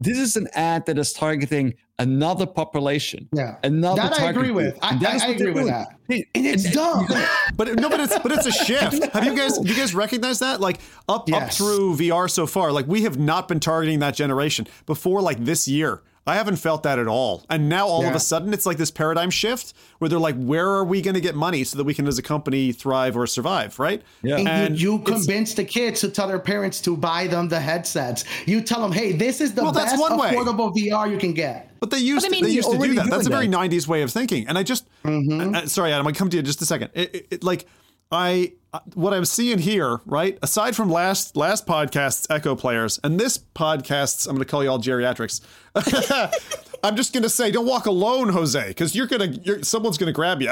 This is an ad that is targeting another population. Yeah. Another That I agree with. I- And that I- I agree with that. Hey, And it's dumb. But no, but it's but it's a shift. Have you guys do you guys recognize that? Like up up through VR so far, like we have not been targeting that generation before like this year. I haven't felt that at all. And now all of a sudden it's like this paradigm shift where they're like, where are we going to get money so that we can as a company thrive or survive, right? Yeah. And, And you, you convince the kids to tell their parents to buy them the headsets. You tell them, hey, this is the Well, best one way. affordable VR you can get. But they used But I mean, they used to do that. That's a very that. '90s way of thinking. And I just, Mm-hmm. uh, sorry, Adam, I come to you in just a second. It, it- it- like I, uh, what I'm seeing here, right? Aside from last last podcast's Echo players and this podcast's, I'm going to call you all geriatrics. I'm just going to say, don't walk alone, Jose, because you're gonna, someone's going to grab you.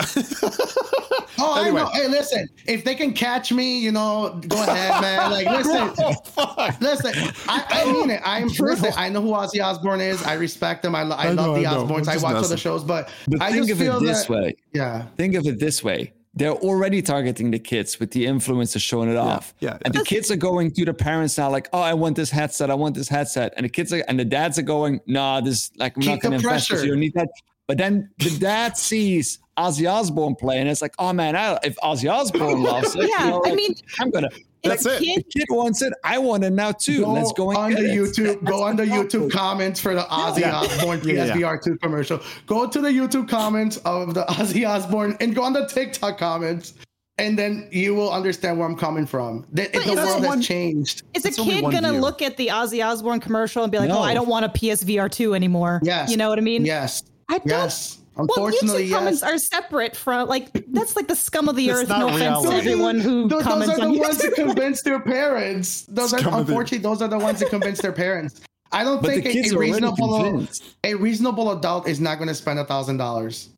Oh, Anyway. I know. Hey, listen, if they can catch me, you know, go ahead, man. Like, listen, Oh, listen. I, I mean it. I'm listen. I know who Ozzy Osbourne is. I respect him. I, lo- I, know, love the I. Osbournes. I'm I watch all the shows, but, But I think just of feel it this that, way. Yeah. Think of it this way. They're already targeting the kids with the influencers showing it off. yeah. And the kids are going to the parents now, like, oh, I want this headset, I want this headset. And the kids are, and the dads are going, nah, this like I'm Keep not gonna invest because you don't need that. But then the dad sees Ozzy Osbourne play, and it's like, oh man, I, if Ozzy Osbourne loves it, Yeah, you know, I mean, I'm gonna. That's if it. The kid- kid wants it. I want it now too. Go Let's go on the. YouTube. Go on the YouTube comments for the Ozzy Yeah. Osbourne Yeah, yeah. PSVR 2 commercial. Go to the YouTube comments of the Ozzy Osbourne and go on the TikTok comments, and then you will understand where I'm coming from. The, the world this has one- changed. Is a That's only kid gonna view. look at the Ozzy Osbourne commercial and be like, No. "Oh, I don't want a PSVR two anymore"? Yes. you know what I mean? Yes. I don't. Yes. Well, Unfortunately, YouTube comments are separate from like that's like the scum of the It's earth. not No offense to everyone who Those, those comments are on the ones that convince their parents. Those are Scum of unfortunately those are the ones that convince their parents. I don't But think a- a, reasonable a reasonable adult is not going to spend a thousand dollars.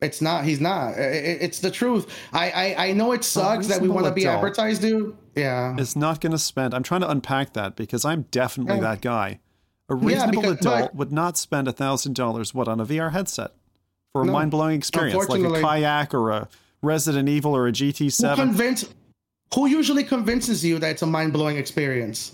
It's not. He's not. I- I- It's the truth. I I, I know it sucks that we want to be advertised, dude. Yeah. it's not going to spend. I'm trying to unpack that because I'm definitely Yeah. that guy. A reasonable because- adult but- would not spend a thousand dollars what on a VR headset for a No. mind blowing experience like a kayak or a Resident Evil or a Who GT7. convince? Who usually convinces you that it's a mind blowing experience?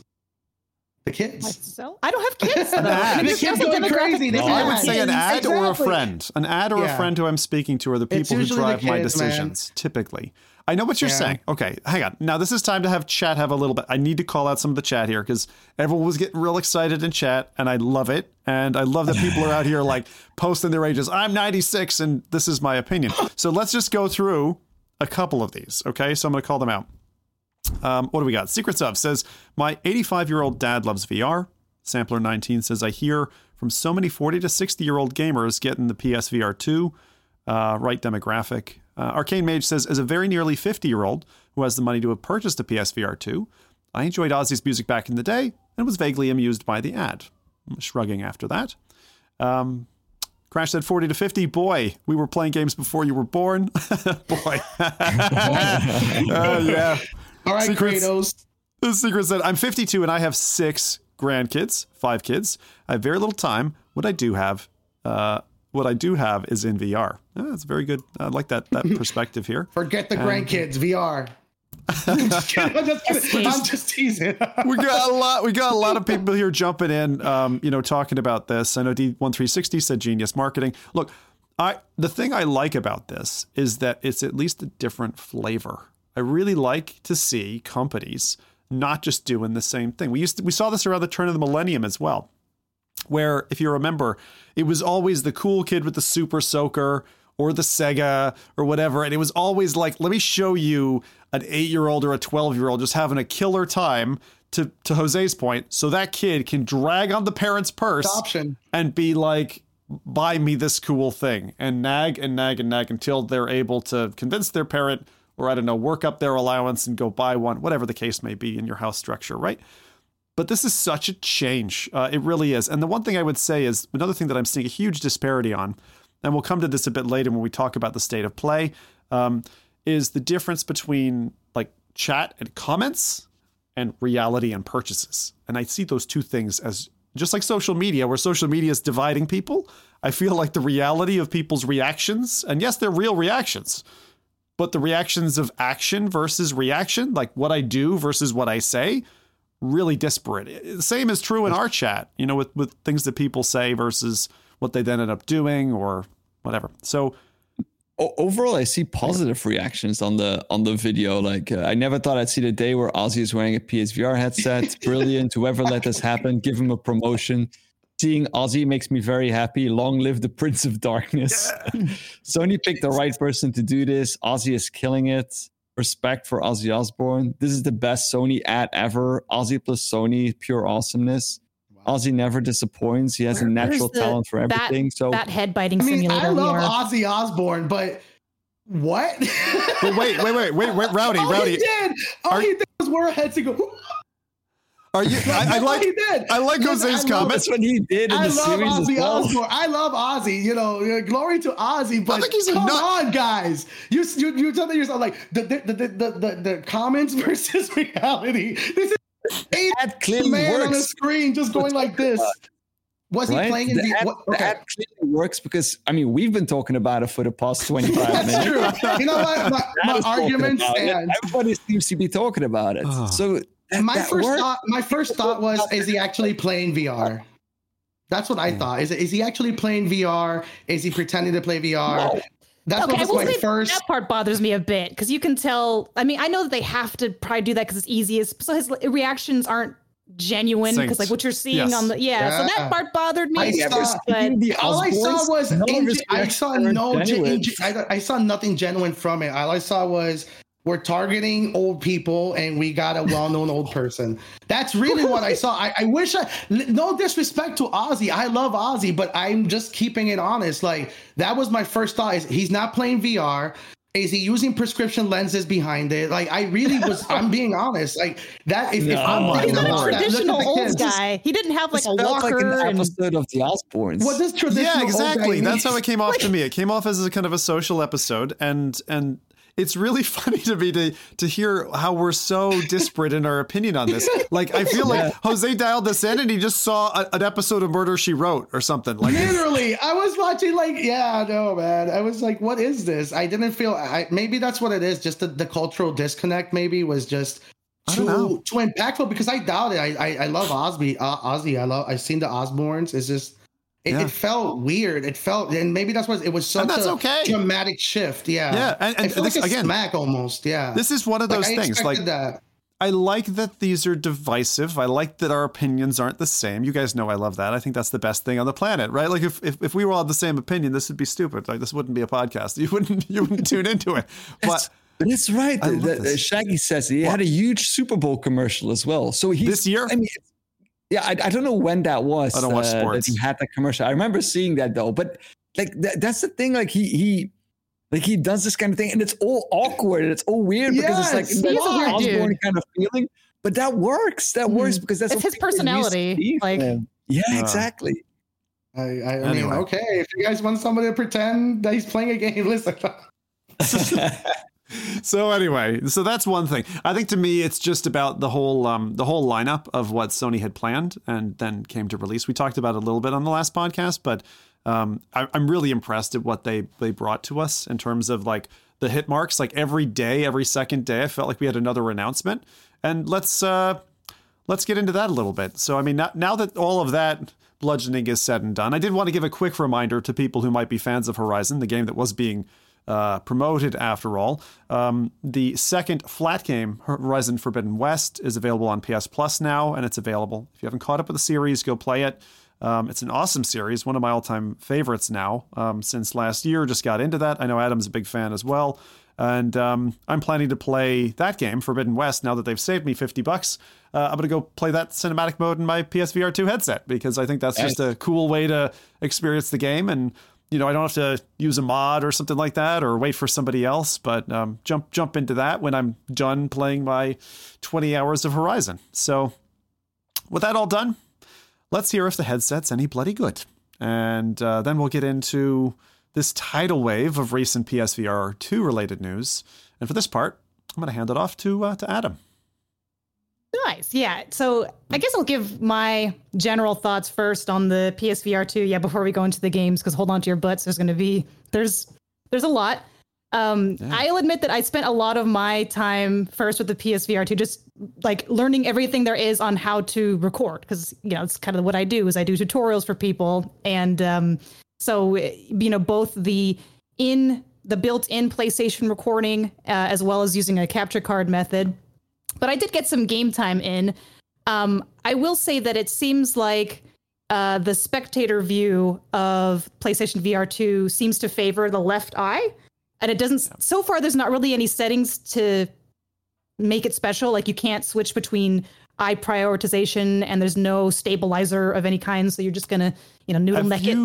The kids. So I don't have kids. Though. ad. I mean, The there's kids going crazy. They for can I would say an Exactly. ad or a friend. An ad or a friend who I'm speaking to are the people who usually the drive my kids, man. decisions, typically. I know what you're Yeah. saying. Okay, hang on. Now, this is time to have chat have a little bit. I need to call out some of the chat here because everyone was getting real excited in chat, and I love it. And I love that people are out here like posting their ages. I'm 96, and this is my opinion. So let's just go through a couple of these. Okay, so I'm going to call them out. Um, what do we got? Secrets of says, My 85 year old dad loves VR. Sampler 19 says, I hear from so many 40 to 60 year old gamers getting the PSVR 2. Uh, right demographic. Uh, Arcane Mage says, As a very nearly 50 year old who has the money to have purchased a PSVR 2, I enjoyed Ozzy's music back in the day and was vaguely amused by the ad. Shrugging after that. Um, Crash said 40 to 50. Boy, we were playing games before you were born. Boy. Uh, yeah. All right, Secrets. Kratos. The secret said, I'm 52 and I have six grandkids, five kids. I have very little time. What I do have, uh, what I do have is in VR. Yeah, that's very good. I like that that perspective here. Forget the grandkids. VR. I'm just kidding. I'm just, kidding. I'm just teasing. we got a lot. We got a lot of people here jumping in, um, you know, talking about this. I know D1360 said genius marketing. Look, I the thing I like about this is that it's at least a different flavor. I really like to see companies not just doing the same thing. We used to, we saw this around the turn of the millennium as well, where if you remember, it was always the cool kid with the super soaker or the Sega or whatever. And it was always like, let me show you an eight year old or a 12 year old just having a killer time to, to Jose's point. So that kid can drag on the parent's purse Option. and be like, buy me this cool thing and nag and nag and nag until they're able to convince their parent or I don't know, work up their allowance and go buy one, whatever the case may be in your house structure, right? But this is such a change. Uh, it really is. And the one thing I would say is another thing that I'm seeing a huge disparity on, and we'll come to this a bit later when we talk about the state of play, um, is the difference between like chat and comments and reality and purchases. And I see those two things as just like social media, where social media is dividing people. I feel like the reality of people's reactions, and yes, they're real reactions, but the reactions of action versus reaction, like what I do versus what I say, really disparate. The same is true in our chat, you know, with, with things that people say versus what they then end up doing or whatever. So overall, I see positive reactions on the on the video. Like, uh, I never thought I'd see the day where Ozzy is wearing a PSVR headset. Brilliant! Whoever let this happen, give him a promotion. Seeing Ozzy makes me very happy. Long live the Prince of Darkness. Sony picked the right person to do this. Ozzy is killing it. Respect for Ozzy Osbourne. This is the best Sony ad ever. Ozzy plus Sony, pure awesomeness. Ozzy never disappoints. He has a natural talent for that- everything. so that head biting I mean, simulator I love VR. Ozzy Osbourne, but what? But wait, wait, wait, wait, wait, Rowdy, All Rowdy, he did, all Are- he did was wear a headset. and Go. are you? I, I like, he did. I like Listen, Jose's I love comment. that's what he did in I the love series as Ozzy well. Osbourne. I love Ozzy. You know, glory to Ozzy. But think he's a come nut. on, guys. You you you telling yourself like the the, the the the the comments versus reality. This is eight That clearly man on the screen just going like this. Was he Right? playing in the, the? ad, what- the okay. ad clearly works because I mean we've been talking about it for the past 25 That's minutes. true. You know what? My, That my argument stands. Everybody seems to be talking about it. So that, my that first works. thought my first thought was is he actually playing VR? That's what I thought. Is is he actually playing VR? Is he pretending to play VR? No. That's okay, I what will was my say first. that part bothers me a bit because you can tell. I mean, I know that they have to probably do that because it's easiest. So his reactions aren't genuine because like what you're seeing Yes. on the yeah. So that part bothered me. I saw- but but the All I saw was none of inge- his I saw no gen- genuine. inge- I, I saw nothing genuine from it. All I saw was we're targeting old people and we got a well-known old person. That's really what I saw. I, I wish I no disrespect to Ozzy. I love Ozzy, but I'm just keeping it honest. Like that was my first thought is he's not playing VR. Is he using prescription lenses behind it? Like I really was I'm being honest. Like that if, if I'm my he's not God. a at that, traditional the old kids. guy. He didn't have like a felt like walker an and episode of the Osbournes. What does traditional yeah, old guy exactly. That's how it came off to me. It came off as a kind of a social episode, and and it's really funny to me to to hear how we're so disparate in our opinion on this. Like I feel like Jose dialed this in, and he just saw a, an episode of Murder She Wrote or something. Like Literally, I was watching like, yeah, no, man. I was like, what is this? I didn't feel. I maybe that's what it is. Just the, the cultural disconnect. Maybe was just too too impactful because I doubt it. I I, I love Osby, uh, Ozzy. I love. I've seen the Osbournes. It's just. It, Yeah. it felt weird. It felt, and maybe that's what it was. Such And that's a okay. dramatic shift. Yeah, Yeah, and- and this- like a again, smack almost. Yeah, this is one of Like, those I things. Like that. I like that these are divisive. I like that our opinions aren't the same. You guys know I love that. I think that's the best thing on the planet, right? Like if, if, if we were all the same opinion, this would be stupid. Like this wouldn't be a podcast. You wouldn't you wouldn't tune into it. But That's, that's right. The- the- Shaggy says he had a huge Super Bowl commercial as well. So he's This year? I mean, yeah, I, I don't know when that was. I don't watch uh, sports. That he had that commercial. I remember seeing that though. But like that, that's the thing. Like he he. Like he does this kind of thing, and it's all awkward and it's all weird because it's like Yes, that he a weird Osbourne dude. kind of feeling. But that works. That Mhm. works because that's It's his people used to personality, like- yeah, Uh, exactly. I, I, I mean, okay. If you guys want somebody to pretend that he's playing a game, listen. so anyway, so that's one thing. I think to me, it's just about the whole um, the whole lineup of what Sony had planned and then came to release. We talked about a little bit on the last podcast, but um, I, I'm really impressed at what they they brought to us in terms of like the hit marks. Like every day, every second day, I felt like we had another announcement. And let's uh, let's get into that a little bit. So I mean, now that all of that bludgeoning is said and done, I did want to give a quick reminder to people who might be fans of Horizon, the game that was being uh, promoted after all. Um, the second flat game, Horizon Forbidden West, is available on PS Plus now, and it's available. If you haven't caught up with the series, go play it. Um, it's an awesome series, one of my all time favorites now. Um, since last year, just got into that. I know Adam's a big fan as well. And um, I'm planning to play that game, Forbidden West, now that they've saved me 50 bucks. Uh, I'm going to go play that cinematic mode in my PSVR 2 headset because I think that's just a cool way to experience the game. And, you know, I don't have to use a mod or something like that or wait for somebody else, but um, jump jump into that when I'm done playing my 20 hours of Horizon. So, with that all done, let's hear if the headset's any bloody good. And uh, then we'll get into this tidal wave of recent PSVR 2 related news. And for this part, I'm going to hand it off to uh, to Adam. Nice. Yeah. So I guess I'll give my general thoughts first on the PSVR 2. Yeah, before we go into the games, because hold on to your butts. There's going to be there's there's a lot. Um, yeah. I'll admit that I spent a lot of my time first with the PSVR 2, just like learning everything there is on how to record, because you know it's kind of what I do is I do tutorials for people, and um, so you know both the in the built-in PlayStation recording uh, as well as using a capture card method but I did get some game time in. Um, I will say that it seems like uh, the spectator view of PlayStation VR 2 seems to favor the left eye. And it doesn't, yeah. so far, there's not really any settings to make it special. Like you can't switch between eye prioritization and there's no stabilizer of any kind. So you're just going to, you know, noodle neck it.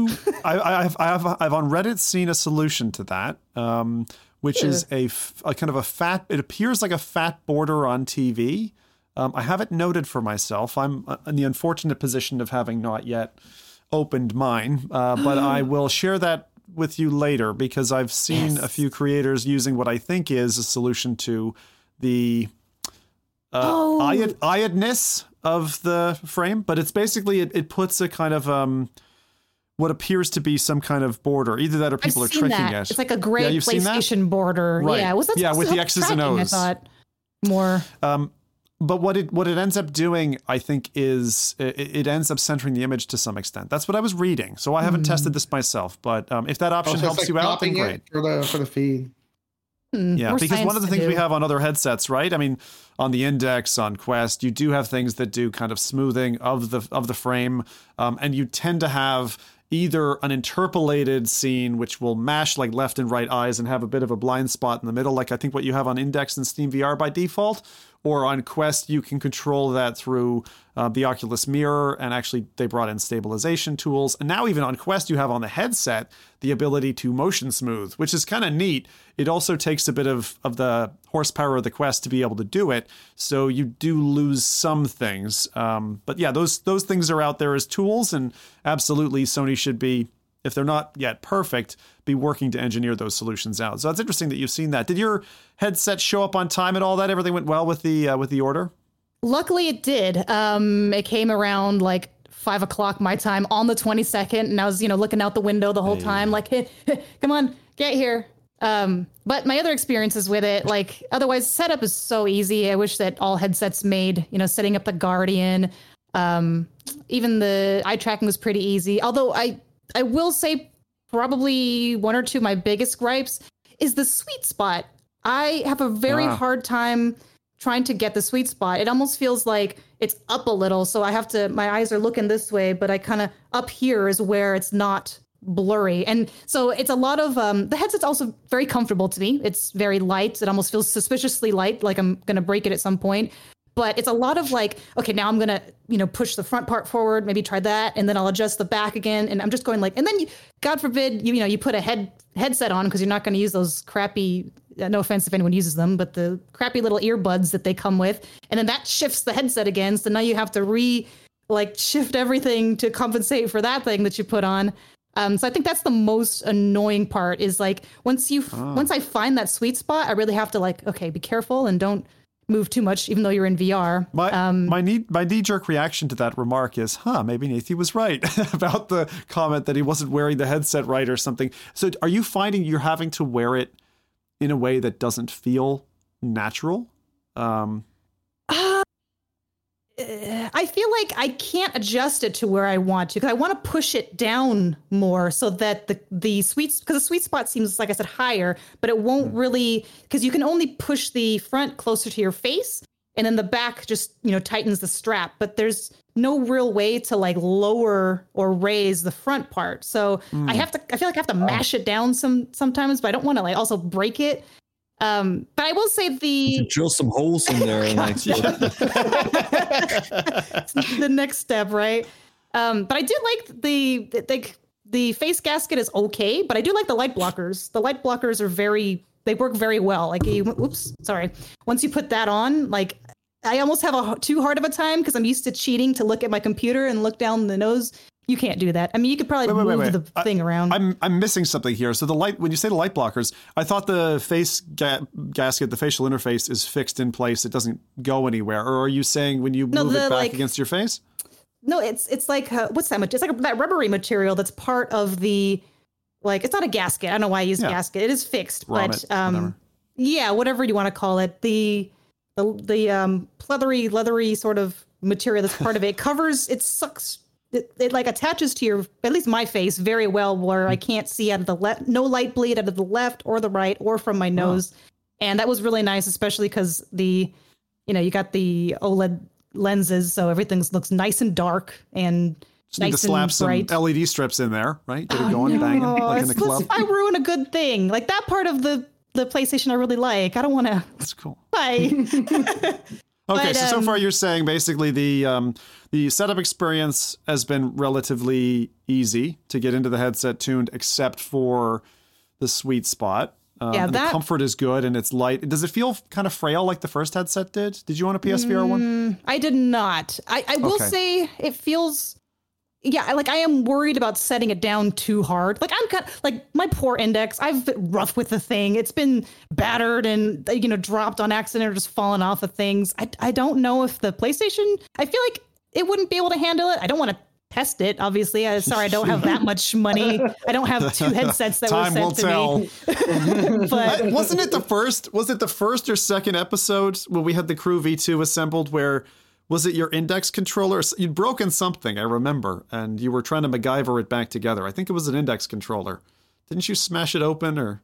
I, have I have, I've on Reddit seen a solution to that. Um, which is a, a, kind of a fat, it appears like a fat border on TV. Um, I have it noted for myself. I'm uh, in the unfortunate position of having not yet opened mine, uh, but I will share that with you later because I've seen yes. a few creators using what I think is a solution to the uh, oh. eyedness of the frame, but it's basically it, it puts a kind of um, what appears to be some kind of border. Either that or people I've are tricking that. it. It's like a gray yeah, PlayStation border. Right. Yeah, was that yeah with the X's and O's? I thought more. Um, but what it what it ends up doing, I think, is it, it, ends up centering the image to some extent. That's what I was reading. So I haven't mm. tested this myself, but um, if that option oh, so helps like you out, then great for the for the feed. Mm, yeah, because one of the things do. we have on other headsets, right? I mean, on the Index, on Quest, you do have things that do kind of smoothing of the of the frame, um, and you tend to have either an interpolated scene which will mash like left and right eyes and have a bit of a blind spot in the middle, like I think what you have on Index and Steam VR by default, or on Quest, you can control that through uh, the Oculus Mirror. And actually, they brought in stabilization tools. And now, even on Quest, you have on the headset the ability to motion smooth, which is kind of neat. It also takes a bit of, of the horsepower of the Quest to be able to do it. So you do lose some things. Um, but yeah, those those things are out there as tools, and absolutely, Sony should be if they're not yet perfect, be working to engineer those solutions out. So it's interesting that you've seen that. Did your headset show up on time and all that? Everything went well with the uh, with the order. Luckily, it did. Um, it came around like five o'clock my time on the twenty second, and I was you know looking out the window the whole hey. time, like, hey, come on, get here. Um, but my other experiences with it, like otherwise, setup is so easy. I wish that all headsets made, you know, setting up the Guardian. Um, even the eye tracking was pretty easy. Although I I will say probably one or two of my biggest gripes is the sweet spot. I have a very ah. hard time trying to get the sweet spot. It almost feels like it's up a little, so I have to my eyes are looking this way, but I kind of up here is where it's not blurry. And so it's a lot of um the headset's also very comfortable to me. It's very light. It almost feels suspiciously light, like I'm going to break it at some point but it's a lot of like okay now i'm gonna you know push the front part forward maybe try that and then i'll adjust the back again and i'm just going like and then you, god forbid you, you know you put a head headset on because you're not going to use those crappy no offense if anyone uses them but the crappy little earbuds that they come with and then that shifts the headset again so now you have to re like shift everything to compensate for that thing that you put on um, so I think that's the most annoying part is like once you oh. once I find that sweet spot, I really have to like okay, be careful and don't move too much, even though you're in VR. My um, my knee my knee jerk reaction to that remark is, huh, maybe Nathy was right about the comment that he wasn't wearing the headset right or something. So, are you finding you're having to wear it in a way that doesn't feel natural? Um, uh, I feel like I can't adjust it to where I want to because I want to push it down more so that the the sweet because the sweet spot seems like I said higher, but it won't mm. really because you can only push the front closer to your face and then the back just you know tightens the strap. But there's no real way to like lower or raise the front part. So I have to. I feel like I have to mash it down some sometimes, but I don't want to like also break it. Um, but I will say the drill some holes in there. and, like, the next step, right? Um, but I do like the the the face gasket is okay, but I do like the light blockers. The light blockers are very they work very well. Like you, oops, sorry. Once you put that on, like I almost have a too hard of a time because I'm used to cheating to look at my computer and look down the nose. You can't do that. I mean, you could probably Wait, move wait, wait. the thing around. I'm I'm missing something here. So the light when you say the light blockers, I thought the face ga- gasket, the facial interface is fixed in place. It doesn't go anywhere. Or are you saying when you No, move the, it back like- against your face? No, it's it's like uh, what's that much? It's like that rubbery material that's part of the like it's not a gasket. I don't know why I use Yeah. gasket. It is fixed, but um whatever. yeah, whatever you want to call it. The the the um pleathery leathery sort of material that's part of it covers it sucks it, it like attaches to your at least my face very well where I can't see out of the left no light bleed out of the left or the right or from my nose. And that was really nice, especially because the you know, you got the OLED lenses, so everything looks nice and dark and Just need to slap some bright. LED strips in there, right? Get it Oh, going, banging no, like in the club. I ruin a good thing. Like that part of the the PlayStation I really like. I don't want to That's cool. play. Okay, But, so so um, far you're saying basically the um, the setup experience has been relatively easy to get into the headset tuned, except for the sweet spot. Um, Yeah, and the that- comfort is good and it's light. Does it feel kind of frail like the first headset did? Did you want a PSVR one? I did not. I, I will Okay. say it feels. Yeah, like I am worried about setting it down too hard. Like I'm kind like my poor index. I've been rough with the thing. It's been battered and you know dropped on accident or just fallen off of things. I I don't know if the PlayStation. I feel like it wouldn't be able to handle it. I don't want to test it. Obviously, I, sorry, I don't have that much money. I don't have two headsets that Time were sent to tell. me. but Uh, Wasn't it the first? Was it the first or second episode when we had the Crew V2 assembled? Where was it your index controller? You'd broken something, I remember, and you were trying to MacGyver it back together. I think it was an index controller. Didn't you smash it open or?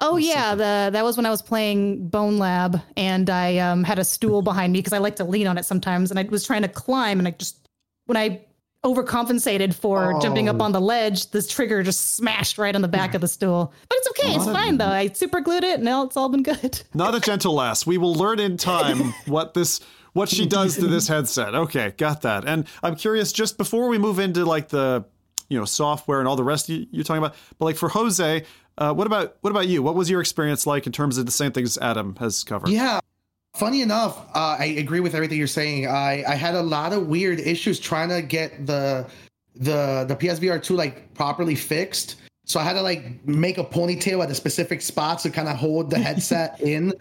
Oh yeah, the that was when I was playing Bonelab, and I um, had a stool behind me because I like to lean on it sometimes, and I was trying to climb, and I just when I overcompensated for jumping up Oh. on the ledge, this trigger just smashed right on the back of the stool. But it's okay, it's fine though. I super glued it, and now it's all been good. Not a gentle lass. We will learn in time what this what she does to this headset. Okay, got that. And I'm curious, just before we move into like the you know software and all the rest you, you're talking about, but like for Jose, uh, what about what about you? What was your experience like in terms of the same things Adam has covered? Yeah. Funny enough, uh, I agree with everything you're saying. I, I had a lot of weird issues trying to get the the the PSVR 2 like properly fixed. So I had to like make a ponytail at a specific spot to kind of hold the headset in,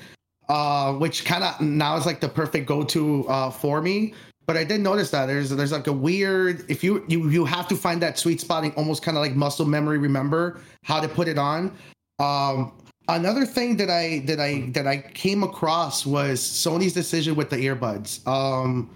uh, which kind of now is like the perfect go-to uh, for me. But I did notice that there's there's like a weird if you you you have to find that sweet spot and almost kind of like muscle memory remember how to put it on. Um, another thing that I that I that I came across was Sony's decision with the earbuds. Um,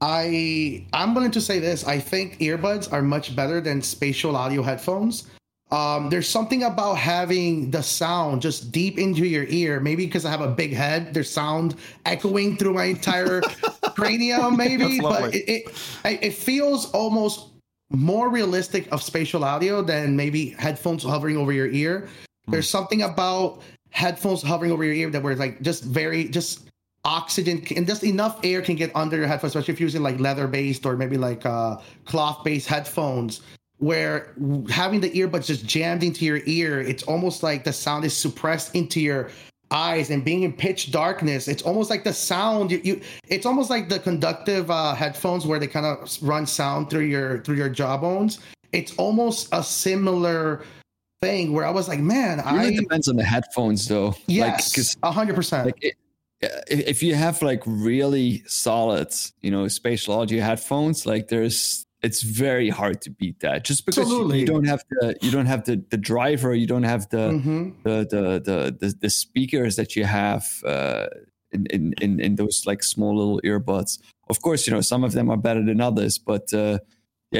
I I'm willing to say this. I think earbuds are much better than spatial audio headphones. Um, there's something about having the sound just deep into your ear. Maybe because I have a big head, there's sound echoing through my entire cranium. Maybe, but it, it it feels almost more realistic of spatial audio than maybe headphones hovering over your ear. There's something about headphones hovering over your ear that were like just very just oxygen and just enough air can get under your headphones, especially if you're using like leather based or maybe like uh, cloth based headphones. Where having the earbuds just jammed into your ear, it's almost like the sound is suppressed into your eyes and being in pitch darkness it's almost like the sound you, you it's almost like the conductive uh headphones where they kind of run sound through your through your jawbones it's almost a similar thing where i was like man It really i depends on the headphones, though. Like, yes 'cause, a hundred percent like it, if if you have like really solid, you know, spatial audio headphones, like there's, it's very hard to beat that. Just because you, you don't have the, you don't have the the driver, you don't have the hmm the, the the the the speakers that you have uh, in, in in in those like small little earbuds. Of course, you know some of them are better than others, but uh,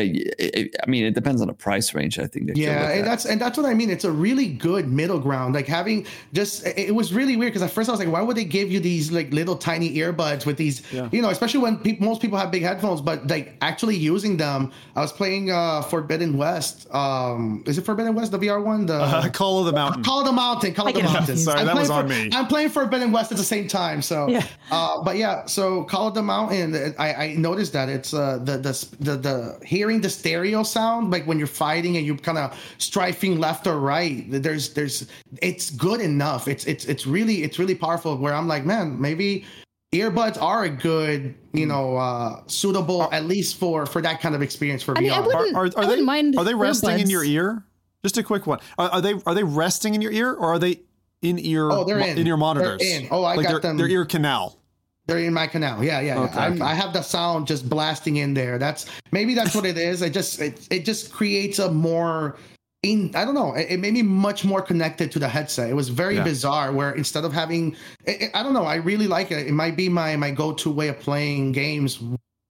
yeah, it, it, I mean, it depends on the price range. I think. that Yeah, and at. that's and that's what I mean. It's a really good middle ground. Like having just it it was really weird because at first I was like, why would they give you these like little tiny earbuds with these, Yeah. you know, especially when peop most people have big headphones, but like actually using them. I was playing uh Forbidden West. Um, is it Forbidden West the VR one? The Uh, Call of the Mountain. Call of the Mountain. Call of the Mountain. Sorry, I'm that was playing on for- me. I'm playing Forbidden West at the same time. So, Yeah. uh, but yeah, so Call of the Mountain. I, I noticed that it's uh the, the the the hearing the stereo sound like when you're fighting and you're kind of strifing left or right. There's there's it's good enough. It's it's it's really it's really powerful. Where I'm like, man, maybe earbuds are a good you know uh suitable at least for for that kind of experience for I mean, I VR. wouldn't- Are, are, are they wouldn't mind are they resting in your ear? Just a quick one. Are, are they are they resting in your ear or are they in ear? Oh, they're mo- in. your monitors. They're in. Oh, I like got their, them. Their ear canal. They're in my canal. Yeah, yeah. Okay, yeah. Okay. I have the sound just blasting in there. That's maybe that's what it is. It just it, it just creates a more in I don't know. It, it made me much more connected to the headset. It was very Yeah. bizarre. Where instead of having, it, it- I don't know. I really like it. It might be my my go to way of playing games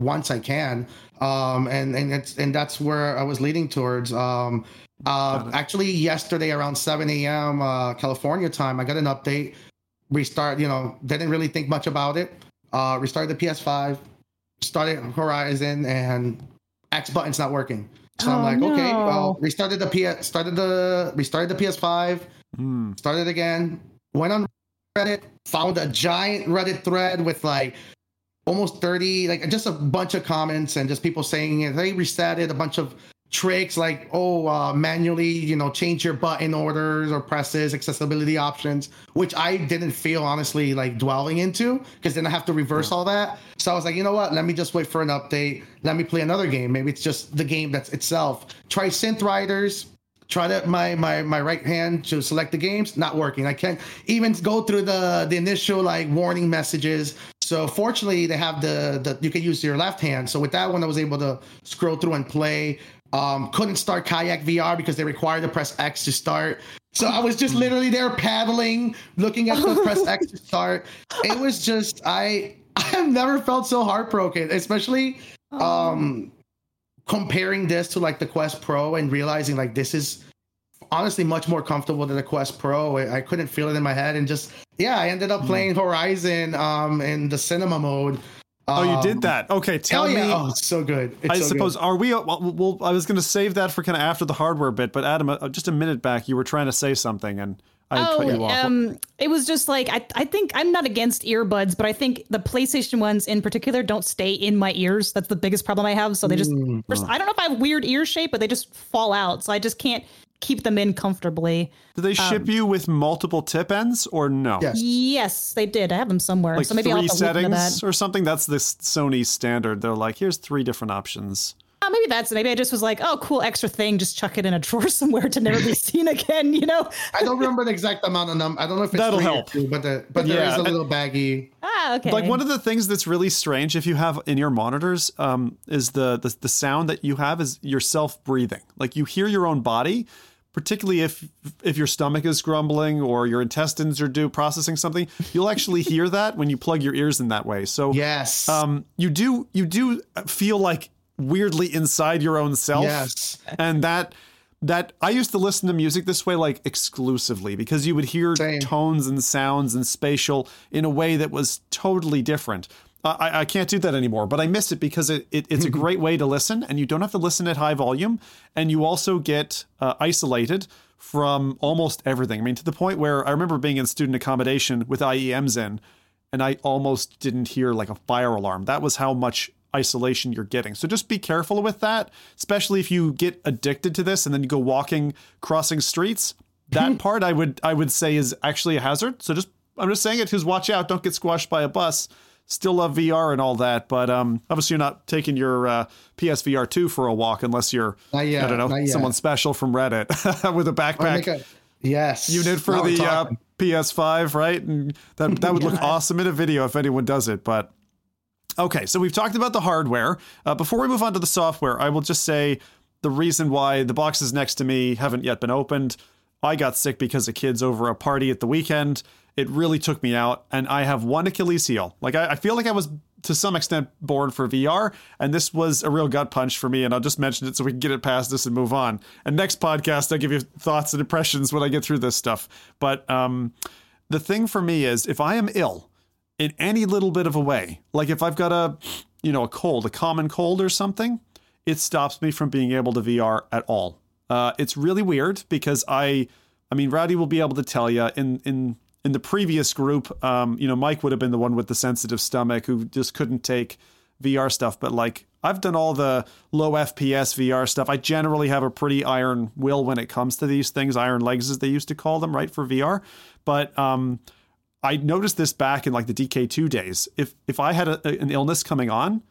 once I can. Um, and and it's and that's where I was leading towards. Um, uh, actually yesterday around 7 a.m. Uh, California time, I got an update. Restart. You know, didn't really think much about it uh, restarted the PS5, started Horizon, and X button's not working. So I'm Oh, like, okay, no. well, restarted the PS, started the restarted the PS5, Hmm. started again, went on Reddit, found a giant Reddit thread with like almost 30, like just a bunch of comments and just people saying. They reset it, a bunch of tricks like, oh, uh, manually, you know, change your button orders or presses, accessibility options, which I didn't feel honestly like dwelling into because then I have to reverse all that. So I was like, you know what? Let me just wait for an update. Let me play another game. Maybe it's just the game that's itself. Try Synth Riders try to my my my right hand to select the games not working i can't even go through the the initial like warning messages so fortunately they have the the you can use your left hand so with that one i was able to scroll through and play um couldn't start kayak vr because they require to press x to start so i was just literally there paddling looking at the press x to start it was just i i have never felt so heartbroken especially um comparing this to like the Quest Pro and realizing like this is honestly much more comfortable than the Quest Pro. I, I couldn't feel it in my head and just yeah, I ended up playing Horizon um in the cinema mode. Oh, you Um, did that. Okay, tell oh, yeah. me. Oh, it's so good. It's I so suppose good. are we? Well, well, I was going to save that for kind of after the hardware bit, but Adam, uh, just a minute back, you were trying to say something, and I cut you Oh, off. um, it was just like I, I think I'm not against earbuds, but I think the PlayStation ones in particular don't stay in my ears. That's the biggest problem I have. So they just, Mm. first, I don't know if I have weird ear shape, but they just fall out. So I just can't keep them in comfortably. Did they um, ship you with multiple tip ends or no? Yes. Yes, they did. I have them somewhere. Like so maybe I'll three have to look into settings that. or something. That's this Sony standard. They're like, here's three different options. Oh, maybe that's maybe I just was like, oh, cool, extra thing. Just chuck it in a drawer somewhere to never be seen again. You know? I don't remember the exact amount of number. I don't know if it's That'll help. two, but the, but there Yeah, is a little baggy. Ah, okay. Like one of the things that's really strange if you have in your monitors um, is the, the the sound that you have is yourself breathing. Like you hear your own body, particularly if if your stomach is grumbling or your intestines are due processing something. You'll actually hear that when you plug your ears in that way. So Yes. um, you do you do feel like weirdly inside your own self. Yes. and that that I used to listen to music this way like exclusively because you would hear Same. tones and sounds and spatial in a way that was totally different. I, I can't do that anymore, but I miss it because it, it it's a great way to listen, and you don't have to listen at high volume, and you also get uh, isolated from almost everything. I mean, to the point where I remember being in student accommodation with IEMs in, and I almost didn't hear like a fire alarm. That was how much isolation you're getting. So just be careful with that, especially if you get addicted to this and then you go walking, crossing streets. That part I would I would say is actually a hazard. So just I'm just saying it because watch out, don't get squashed by a bus. Still love VR and all that, but um, obviously you're not taking your uh, PSVR two for a walk unless you're yet, I don't know someone special from Reddit with a backpack a- yes. you did for Now the uh. PS5, right? And that that would look awesome in a video if anyone does it. But okay, so we've talked about the hardware. Uh, before we move on to the software, I will just say the reason why the boxes next to me haven't yet been opened. I got sick because of kids over a party at the weekend. It really took me out, and I have one Achilles heel. Like I, I feel like I was to some extent born for VR, and this was a real gut punch for me. And I'll just mention it so we can get it past this and move on. And next podcast, I'll give you thoughts and impressions when I get through this stuff. But um, the thing for me is, if I am ill in any little bit of a way, like if I've got a, you know, a cold, a common cold or something, it stops me from being able to VR at all. Uh, it's really weird because I, I mean, Rowdy will be able to tell you in in in the previous group, um, you know, Mike would have been the one with the sensitive stomach who just couldn't take VR stuff. But like, I've done all the low FPS VR stuff. I generally have a pretty iron will when it comes to these things, iron legs as they used to call them, right, for VR. But um, I noticed this back in like the DK2 days. If if I had a, an illness coming on,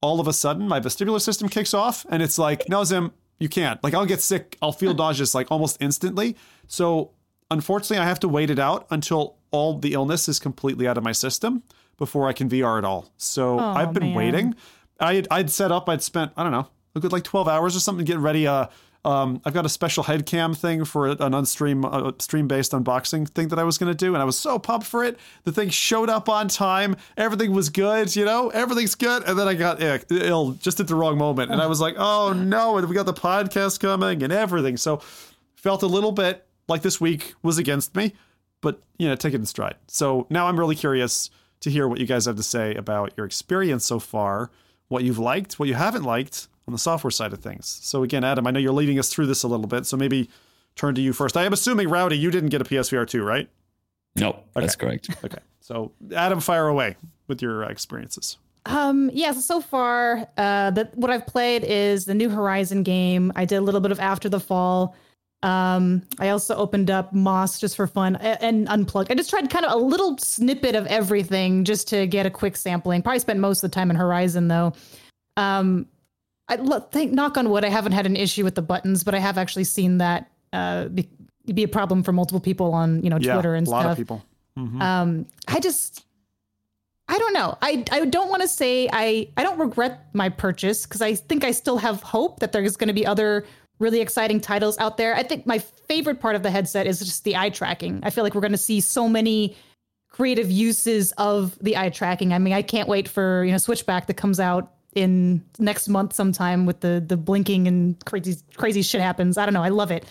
all of a sudden my vestibular system kicks off and it's like, no, Zim, you can't. Like I'll get sick, I'll feel nauseous like almost instantly. So unfortunately, I have to wait it out until all the illness is completely out of my system before I can VR at all. So Oh, I've been man. waiting. I had, I'd set up. I'd spent I don't know a good like twelve hours or something getting ready. Uh, um, I've got a special head cam thing for an unstream uh, stream based unboxing thing that I was going to do, and I was so pumped for it. The thing showed up on time. Everything was good. You know, everything's good. And then I got ill, ill just at the wrong moment, and I was like, oh no! And we got the podcast coming and everything. So felt a little bit like this week was against me, but you know, take it in stride. So now I'm really curious to hear what you guys have to say about your experience so far, what you've liked, what you haven't liked on the software side of things. So again, Adam, I know you're leading us through this a little bit, so maybe turn to you first. I am assuming Rowdy, you didn't get a PSVR 2, right? No, that's correct. Okay. So Adam, fire away with your uh, experiences. Um, yeah, so, so far, uh, the, what I've played is the new Horizon game. I did a little bit of After the Fall. Um, I also opened up Moss just for fun a- and unplugged. I just tried kind of a little snippet of everything just to get a quick sampling. Probably spent most of the time in Horizon though. Um, I think knock on wood, I haven't had an issue with the buttons, but I have actually seen that uh, be, be a problem for multiple people on you know Yeah, Twitter and a lot stuff. of people. Mhm. Um, I just, I don't know. I I don't want to say I I don't regret my purchase because I think I still have hope that there's going to be other really exciting titles out there. I think my favorite part of the headset is just the eye tracking. I feel like we're going to see so many creative uses of the eye tracking. I mean, I can't wait for you know Switchback that comes out in next month sometime with the the blinking and crazy crazy shit happens. I don't know. I love it.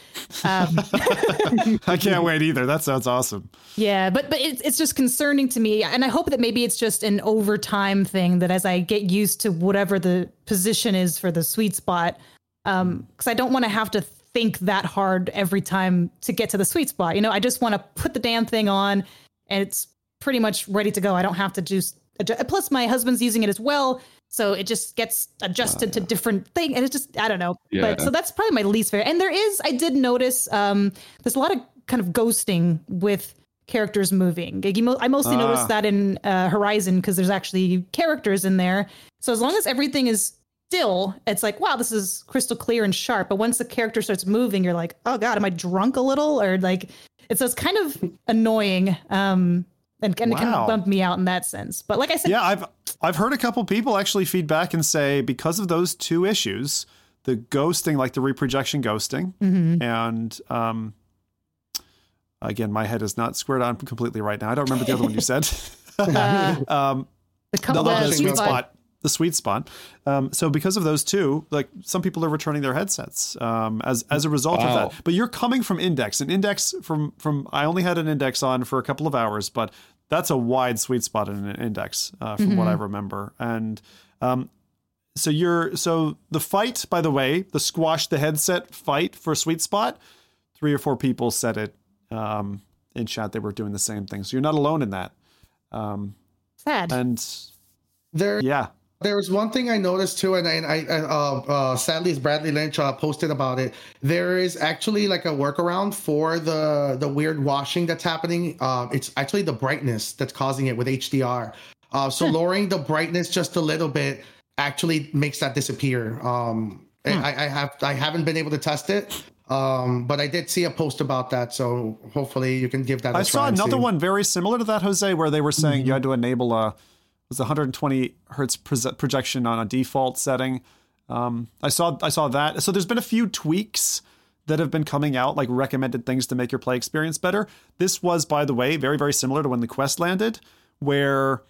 Um, I can't wait either. That sounds awesome. yeah, but but it's it's just concerning to me, and I hope that maybe it's just an overtime thing that as I get used to whatever the position is for the sweet spot, um, because I don't want to have to think that hard every time to get to the sweet spot. You know, I just want to put the damn thing on, and it's pretty much ready to go. I don't have to just adjust. plus my husband's using it as well. So it just gets adjusted to different thing, and it's just I don't know. Yeah. But so that's probably my least favorite. And there is, I did notice, um, there's a lot of kind of ghosting with characters moving. Like, you mo- I mostly Ah. noticed that in uh, Horizon because there's actually characters in there. So as long as everything is still, it's like wow, this is crystal clear and sharp. But once the character starts moving, you're like, oh god, am I drunk a little? Or like, it's so it's kind of annoying. Um, and, and it kind of bumped me out in that sense. But like I said, Yeah, I've I've heard a couple people actually feedback and say because of those two issues, the ghosting, like the reprojection ghosting, Mm-hmm. and um, again, my head is not squared on completely right now. I don't remember the other one you said. um, the the, couple the Ghosting sweet spot, the sweet spot. Um, so because of those two, like some people are returning their headsets um, as as a result Wow. of that. But you're coming from Index, an Index from from I only had an Index on for a couple of hours, but that's a wide sweet spot in an Index uh, from what I remember. And um, so you're so the fight, by the way, the squash the headset fight for sweet spot. Three or four people said it um, in chat. They were doing the same thing. So you're not alone in that. Um, sad. and There, yeah, There was one thing I noticed too, and I, and I uh, uh, sadly, as Bradley Lynch uh, posted about it, there is actually like a workaround for the the weird washing that's happening. Uh, it's actually the brightness that's causing it with HDR. Uh, so lowering the brightness just a little bit actually makes that disappear. Um, and I, I have I haven't been able to test it, um, but I did see a post about that. So hopefully you can give that. I I saw another one very similar to that, Jose, where they were saying you had to enable a was 120 hertz proje- projection on a default setting. Um, I saw I saw that. So there's been a few tweaks that have been coming out, like recommended things to make your play experience better. This was, by the way, very very similar to when the Quest landed, where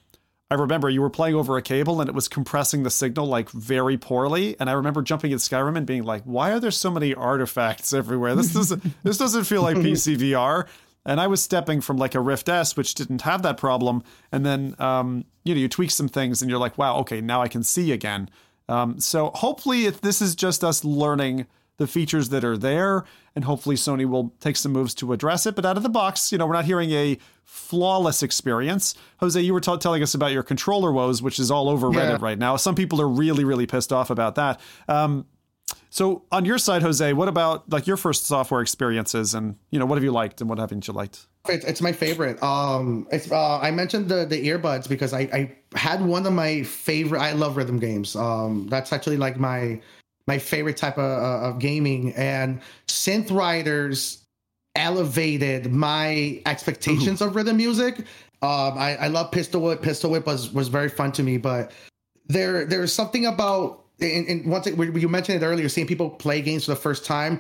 I remember you were playing over a cable and it was compressing the signal like very poorly. And I remember jumping in Skyrim and being like, "Why are there so many artifacts everywhere? This doesn't this doesn't feel like PCVR." And I was stepping from like a Rift S, which didn't have that problem, and then um, you know you tweak some things and you're like, "Wow, okay, now I can see again." Um, so hopefully, if this is just us learning the features that are there, and hopefully Sony will take some moves to address it. But out of the box, you know, we're not hearing a flawless experience. Jose, you were t- telling us about your controller woes, which is all over Yeah. Reddit right now. Some people are really, really pissed off about that. Um, so on your side, Jose, what about like your first software experiences, and you know, what have you liked and what haven't you liked? It's, it's my favorite. Um, it's uh, I mentioned the the earbuds because I I had one of my favorite. I love rhythm games. Um, that's actually like my my favorite type of, uh, of gaming. And Synth Riders elevated my expectations of rhythm music. Um, I I love Pistol Whip. Pistol Whip was was very fun to me, but there there's something about and, and once it, you mentioned it earlier, seeing people play games for the first time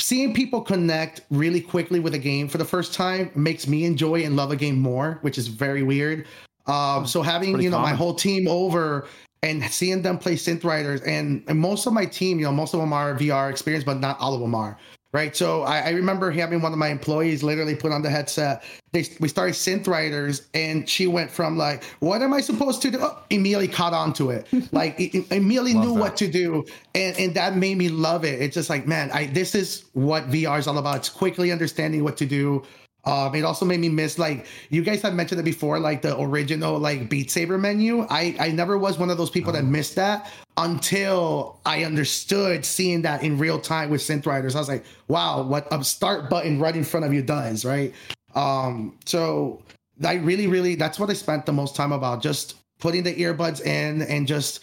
seeing people connect really quickly with a game for the first time makes me enjoy and love a game more, which is very weird. Um, so having pretty you know my whole team over and seeing them play synth riders and, and most of my team, you know, most of them are VR experience, but not all of them are. Right. So I, I remember having one of my employees literally put on the headset. They we started synth riders and she went from like, what am I supposed to do? Oh, immediately caught on to it. like i- i- immediately Love knew that. what to do. And and that made me love it. It's just like, man, I this is what VR is all about. It's quickly understanding what to do. Um, it also made me miss like you guys have mentioned it before, like the original like Beat Saber menu. I I never was one of those people that missed that until I understood seeing that in real time with synth riders. I was like, wow, what a start button right in front of you does, right? Um, so I really, really that's what I spent the most time about, just putting the earbuds in and just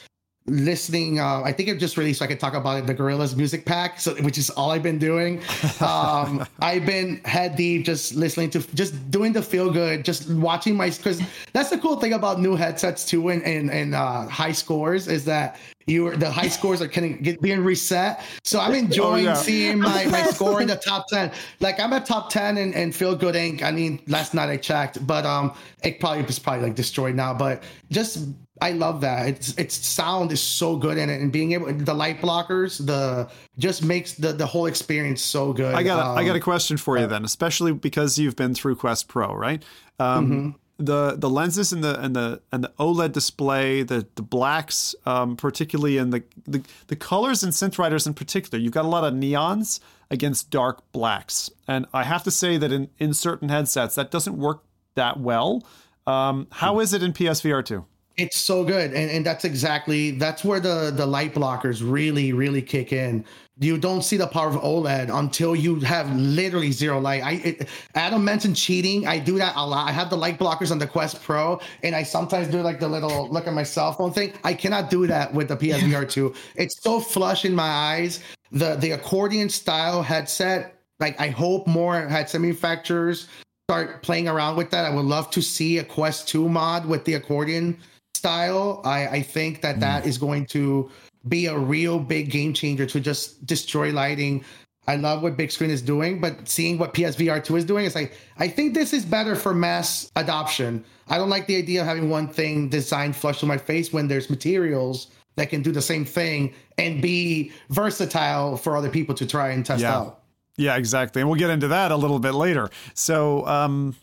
listening uh, i think it just released so i could talk about it the Gorillaz music pack so which is all i've been doing. Um i've been head deep just listening to just doing the feel good just watching my because that's the cool thing about new headsets too and and, and uh high scores is that you the high scores are kind of get, being reset. So i'm enjoying yeah. seeing my my score in the top 10 like i'm at top 10 and, and feel good inc i mean last night i checked but um it probably was probably like destroyed now but just I love that. It's its sound is so good in it, and being able the light blockers, the just makes the the whole experience so good. I got a, I got a Um, question for you then, especially because you've been through Quest Pro, right? Um, Mm-hmm. The the lenses and the and the and the OLED display, the the blacks, um, particularly in the, the the colors in Synth Riders in particular, you've got a lot of neons against dark blacks, and I have to say that in in certain headsets that doesn't work that well. Um, how is it in PSVR two? It's so good, and and that's exactly that's where the the light blockers really really kick in. You don't see the power of OLED until you have literally zero light. I it, Adam mentioned cheating. I do that a lot. I have the light blockers on the Quest Pro, and I sometimes do like the little look at my cell phone thing. I cannot do that with the PSVR two. It's so flush in my eyes. The the accordion style headset. Like I hope more headset manufacturers start playing around with that. I would love to see a Quest 2 mod with the accordion style. I, I think that that is going to be a real big game changer to just destroy lighting. I love what Bigscreen is doing, but seeing what PSVR 2 is doing, it's like, I think this is better for mass adoption. I don't like the idea of having one thing designed flush to my face when there's materials that can do the same thing and be versatile for other people to try and test Yeah. out. Yeah, exactly. And we'll get into that a little bit later. So, um,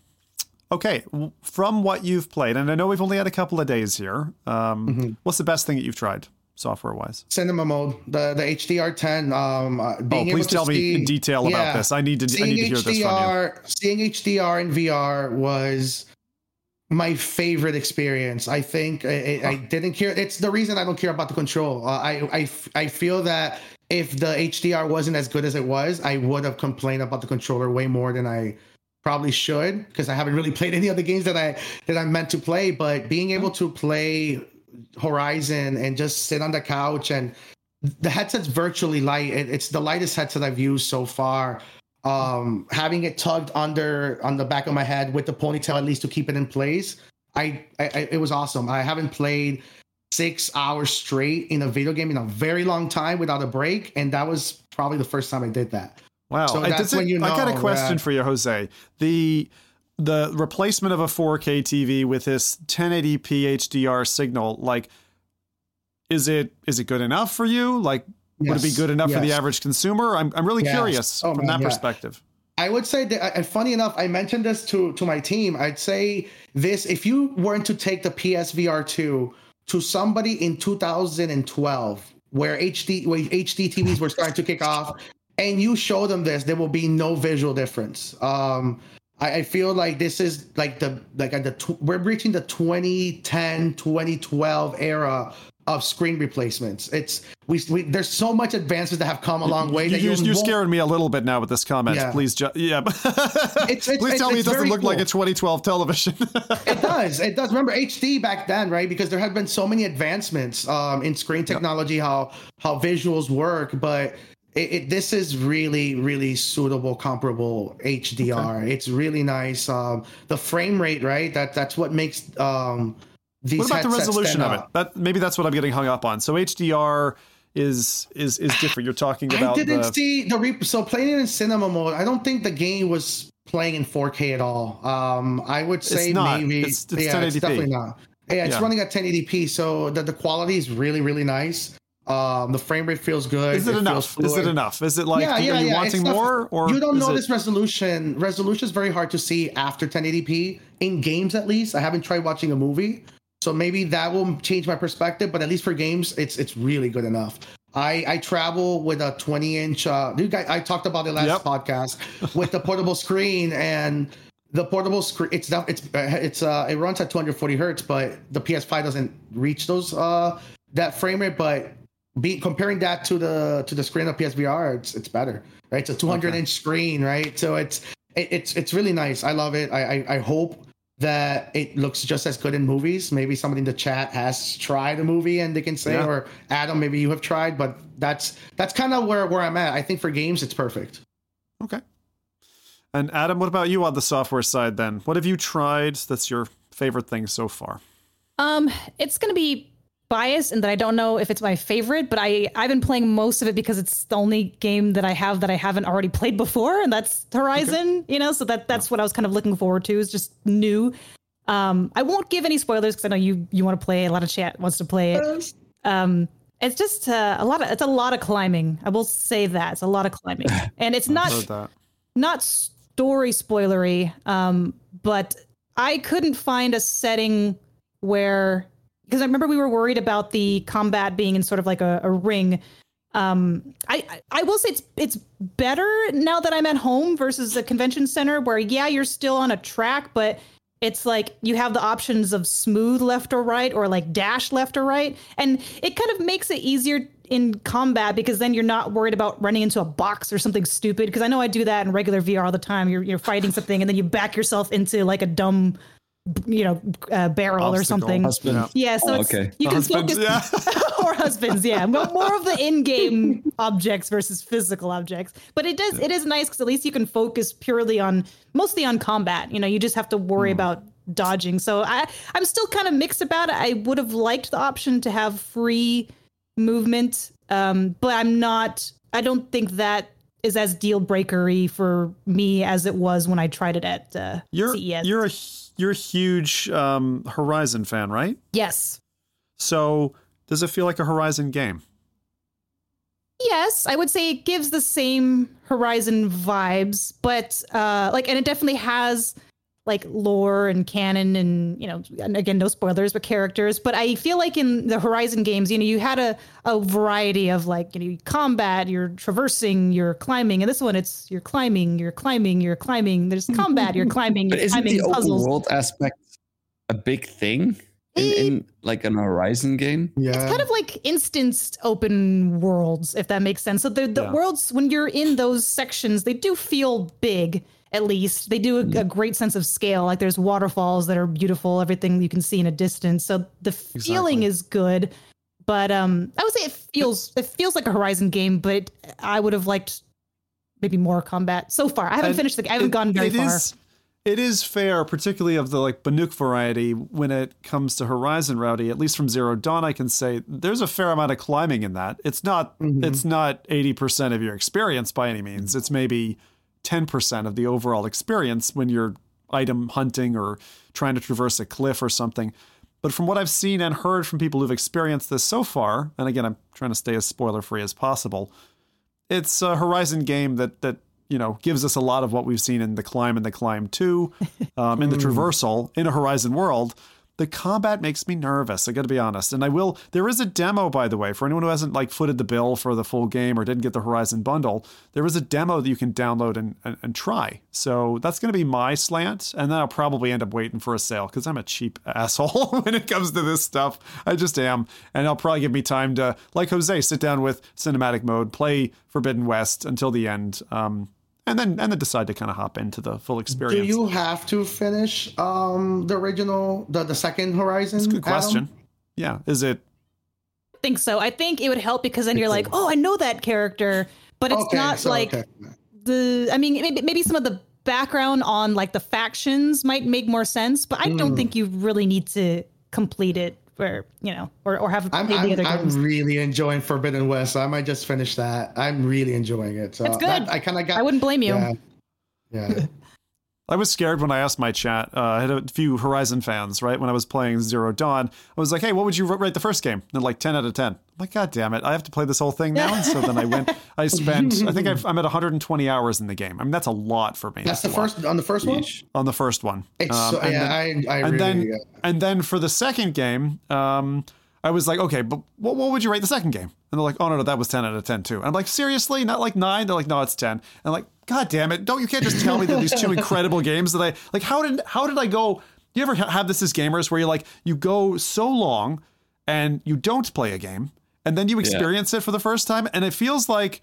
okay, from what you've played, and I know we've only had a couple of days here, um, Mm-hmm. what's the best thing that you've tried software wise? cinema mode the the hdr10 um uh, Oh, please tell me in detail yeah. about this. I need to, I need to hear this from you. hdr seeing hdr in vr was my favorite experience i think i, I I didn't care it's the reason i don't care about the control uh, I, I i feel that if the hdr wasn't as good as it was i would have complained about the controller way more than i probably should because i haven't really played any of the games that i that i'm meant to play but being able to play horizon and just sit on the couch and the headset's virtually light. It, it's the lightest headset i've used so far. Um having it tugged under on the back of my head with the ponytail at least to keep it in place i, I, I it was awesome. I haven't played six hours straight in a video game in a very long time without a break and that was probably the first time i did that Wow. So I- that's when you I got a question that- for you, Jose. The the replacement of a 4K TV with this 1080p HDR signal, like, is it is it good enough for you? Like, would it be good enough for the average consumer? I'm I'm really Yes. curious Oh, from man, that yeah. perspective. I would say that, and funny enough, I mentioned this to to my team. I'd say this: if you weren't to take the PSVR two to somebody in 2012, where HD where HD TVs were starting to kick off, and you show them this, there will be no visual difference. Um, I, I feel like this is like the like at the tw- we're reaching the 2010 2012 era of screen replacements. It's we, we there's so much advances that have come a long way. You, that you, won't- scaring me a little bit now with this comment. Yeah. Please, ju- yeah. it's- Please tell me it doesn't look like a 2012 television. It does. It does. Remember HD back then, right? Because there have been so many advancements um, in screen technology, how how visuals work, but it, it, this is really, really suitable, comparable HDR. It's really nice. Um, the frame rate, right? That that's what makes um, these. what about the resolution of it? That maybe that's what I'm getting hung up on. So HDR is is is different. You're talking about. I didn't the see the re- so playing it in cinema mode. I don't think the game was playing in 4K at all. Um, I would say not. maybe It's- it's yeah, 1080p. definitely not. Yeah, it's Yeah. running at 1080p, so the, the quality is really really nice. Um, the frame rate feels good. Is it feels enough? Is it enough? Is it like yeah, yeah, are you yeah. wanting not- more or you don't notice it, resolution. Resolution is very hard to see after 1080p in games. At least I haven't tried watching a movie, so maybe that will change my perspective. But at least for games, it's it's really good enough. I, I travel with a 20 inch. Uh, you guys, I talked about it last Yep. podcast with the portable screen and the portable screen. It's not- it's it's uh it runs at 240 hertz, but the PS5 doesn't reach those uh that frame rate. But be comparing that to the to the screen of PSVR, it's it's better, right? It's a 200 Okay. inch screen, right? So it's it, it's it's really nice. I love it. I, I I hope that it looks just as good in movies. Maybe somebody in the chat has tried a movie and they can say, Yeah. or Adam, maybe you have tried, but that's that's kind of where where I'm at. I think for games, it's perfect. okay? And Adam, what about you on the software side then? What have you tried that's your favorite thing so far? Um, it's gonna be biased in that I don't know if it's my favorite, but I I've been playing most of it because it's the only game that I have that I haven't already played before, and that's Horizon. You know, so that that's what I was kind of looking forward to. Is just new. Um, I won't give any spoilers because I know you you want to play. A lot of chat wants to play it. Um, it's just uh, a lot of it's a lot of climbing. I will say that it's a lot of climbing, and it's not not story spoilery, um, but I couldn't find a setting where because I remember we were worried about the combat being in sort of like a, a ring. Um, I I- will say it's it's better now that I'm at home versus a convention center where yeah you're still on a track, but it's like you have the options of smooth left or right or like dash left or right, and it kind of makes it easier in combat because then you're not worried about running into a box or something stupid. Because I know I do that in regular VR all the time. You're you're fighting something and then you back yourself into like a dumb, you know, uh, barrel or something. Husband. Yeah. Yeah, so Oh, it's, okay. you can Husbands, focus yeah. or husbands, yeah, Mo- more of the in-game objects versus physical objects. But it does it is nice because at least you can focus purely on mostly on combat. You know, you just have to worry Hmm. about dodging. So I I'm still kind of mixed about it. I would have liked the option to have free movement, um, but I'm not. I don't think that is as deal breakery for me as it was when I tried it at uh, You're CES. you're a you're a huge um, Horizon fan, right? yes. So does it feel like a Horizon game? Yes, I would say it gives the same Horizon vibes, but uh like and it definitely has like lore and canon and you know again no spoilers but characters but i feel like in the horizon games you know you had a, a variety of like you know combat you're traversing you're climbing and this one it's you're climbing you're climbing you're climbing there's combat you're climbing you're isn't climbing the open puzzles world aspect a big thing in, in like an Horizon game? Yeah, it's kind of like instanced open worlds, if that makes sense. So the the Yeah. worlds when you're in those sections, they do feel big. At least they do a, a great sense of scale. Like there's waterfalls that are beautiful, everything you can see in a distance. So the feeling is good. But um, I would say it feels it feels like a Horizon game, but I would have liked maybe more combat. So far, I haven't And finished the. Game, I haven't it- gone very it far. is- it is fair, particularly of the like Banuk variety, when it comes to Horizon Rowdy. At least from Zero Dawn, I can say there's a fair amount of climbing in that. It's not Mhm. it's not eighty percent of your experience by any means. It's maybe ten percent of the overall experience when you're item hunting or trying to traverse a cliff or something. But from what I've seen and heard from people who've experienced this so far, and again, I'm trying to stay as spoiler free as possible, it's a Horizon game that that you know gives us a lot of what we've seen in the Climb and the Climb Two, um, in the Traversal in a Horizon world. The combat makes me nervous. I got to be honest, and I will. There is a demo, by the way, for anyone who hasn't like footed the bill for the full game or didn't get the Horizon bundle. There is a demo that you can download and and, and try. So that's going to be my slant, and then I'll probably end up waiting for a sale because I'm a cheap asshole when it comes to this stuff. I just am, and I'll probably give me time to, like Jose, sit down with cinematic mode, play Forbidden West until the end. Um, and then and then decide to kind of hop into the full experience. Do you have to finish um the original the the second Horizon? That's a good question. Adam? Yeah, is it? I think so. I think it would help because then you're like, oh, I know that character, but it's okay, not so, like okay. the. I mean, maybe maybe some of the background on like the factions might make more sense, but I mm. don't hmm. think you really need to complete it or you know, or, or have I'm, I'm, I'm, really enjoying Forbidden West. So I might just finish that. I'm really enjoying it. So That's good. That, I kind of got. I wouldn't blame you. Yeah. yeah. I was scared when I asked my chat. Uh, I had a few Horizon fans, right? When I was playing Zero Dawn, I was like, "Hey, what would you rate the first game?" And they're like, "10 out of 10." I'm like, "God damn it! I have to play this whole thing now." and so then I went. I spent. I think i am at 120 hours in the game. I mean, that's a lot for me. That's, the first on the first one. On the first one. It's um, so, yeah, then, I, I and really, then yeah. and then for the second game, um, I was like, okay, but what, what would you rate the second game? And they're like, oh no, no, that was 10 out of 10 too. And I'm like, seriously, not like nine? They're like, no, it's 10. And I'm like, God damn it, don't you can't just tell me that these two incredible games that I like. How did how did I go? You ever have this as gamers where you're like, you go so long and you don't play a game, and then you experience yeah. it for the first time, and it feels like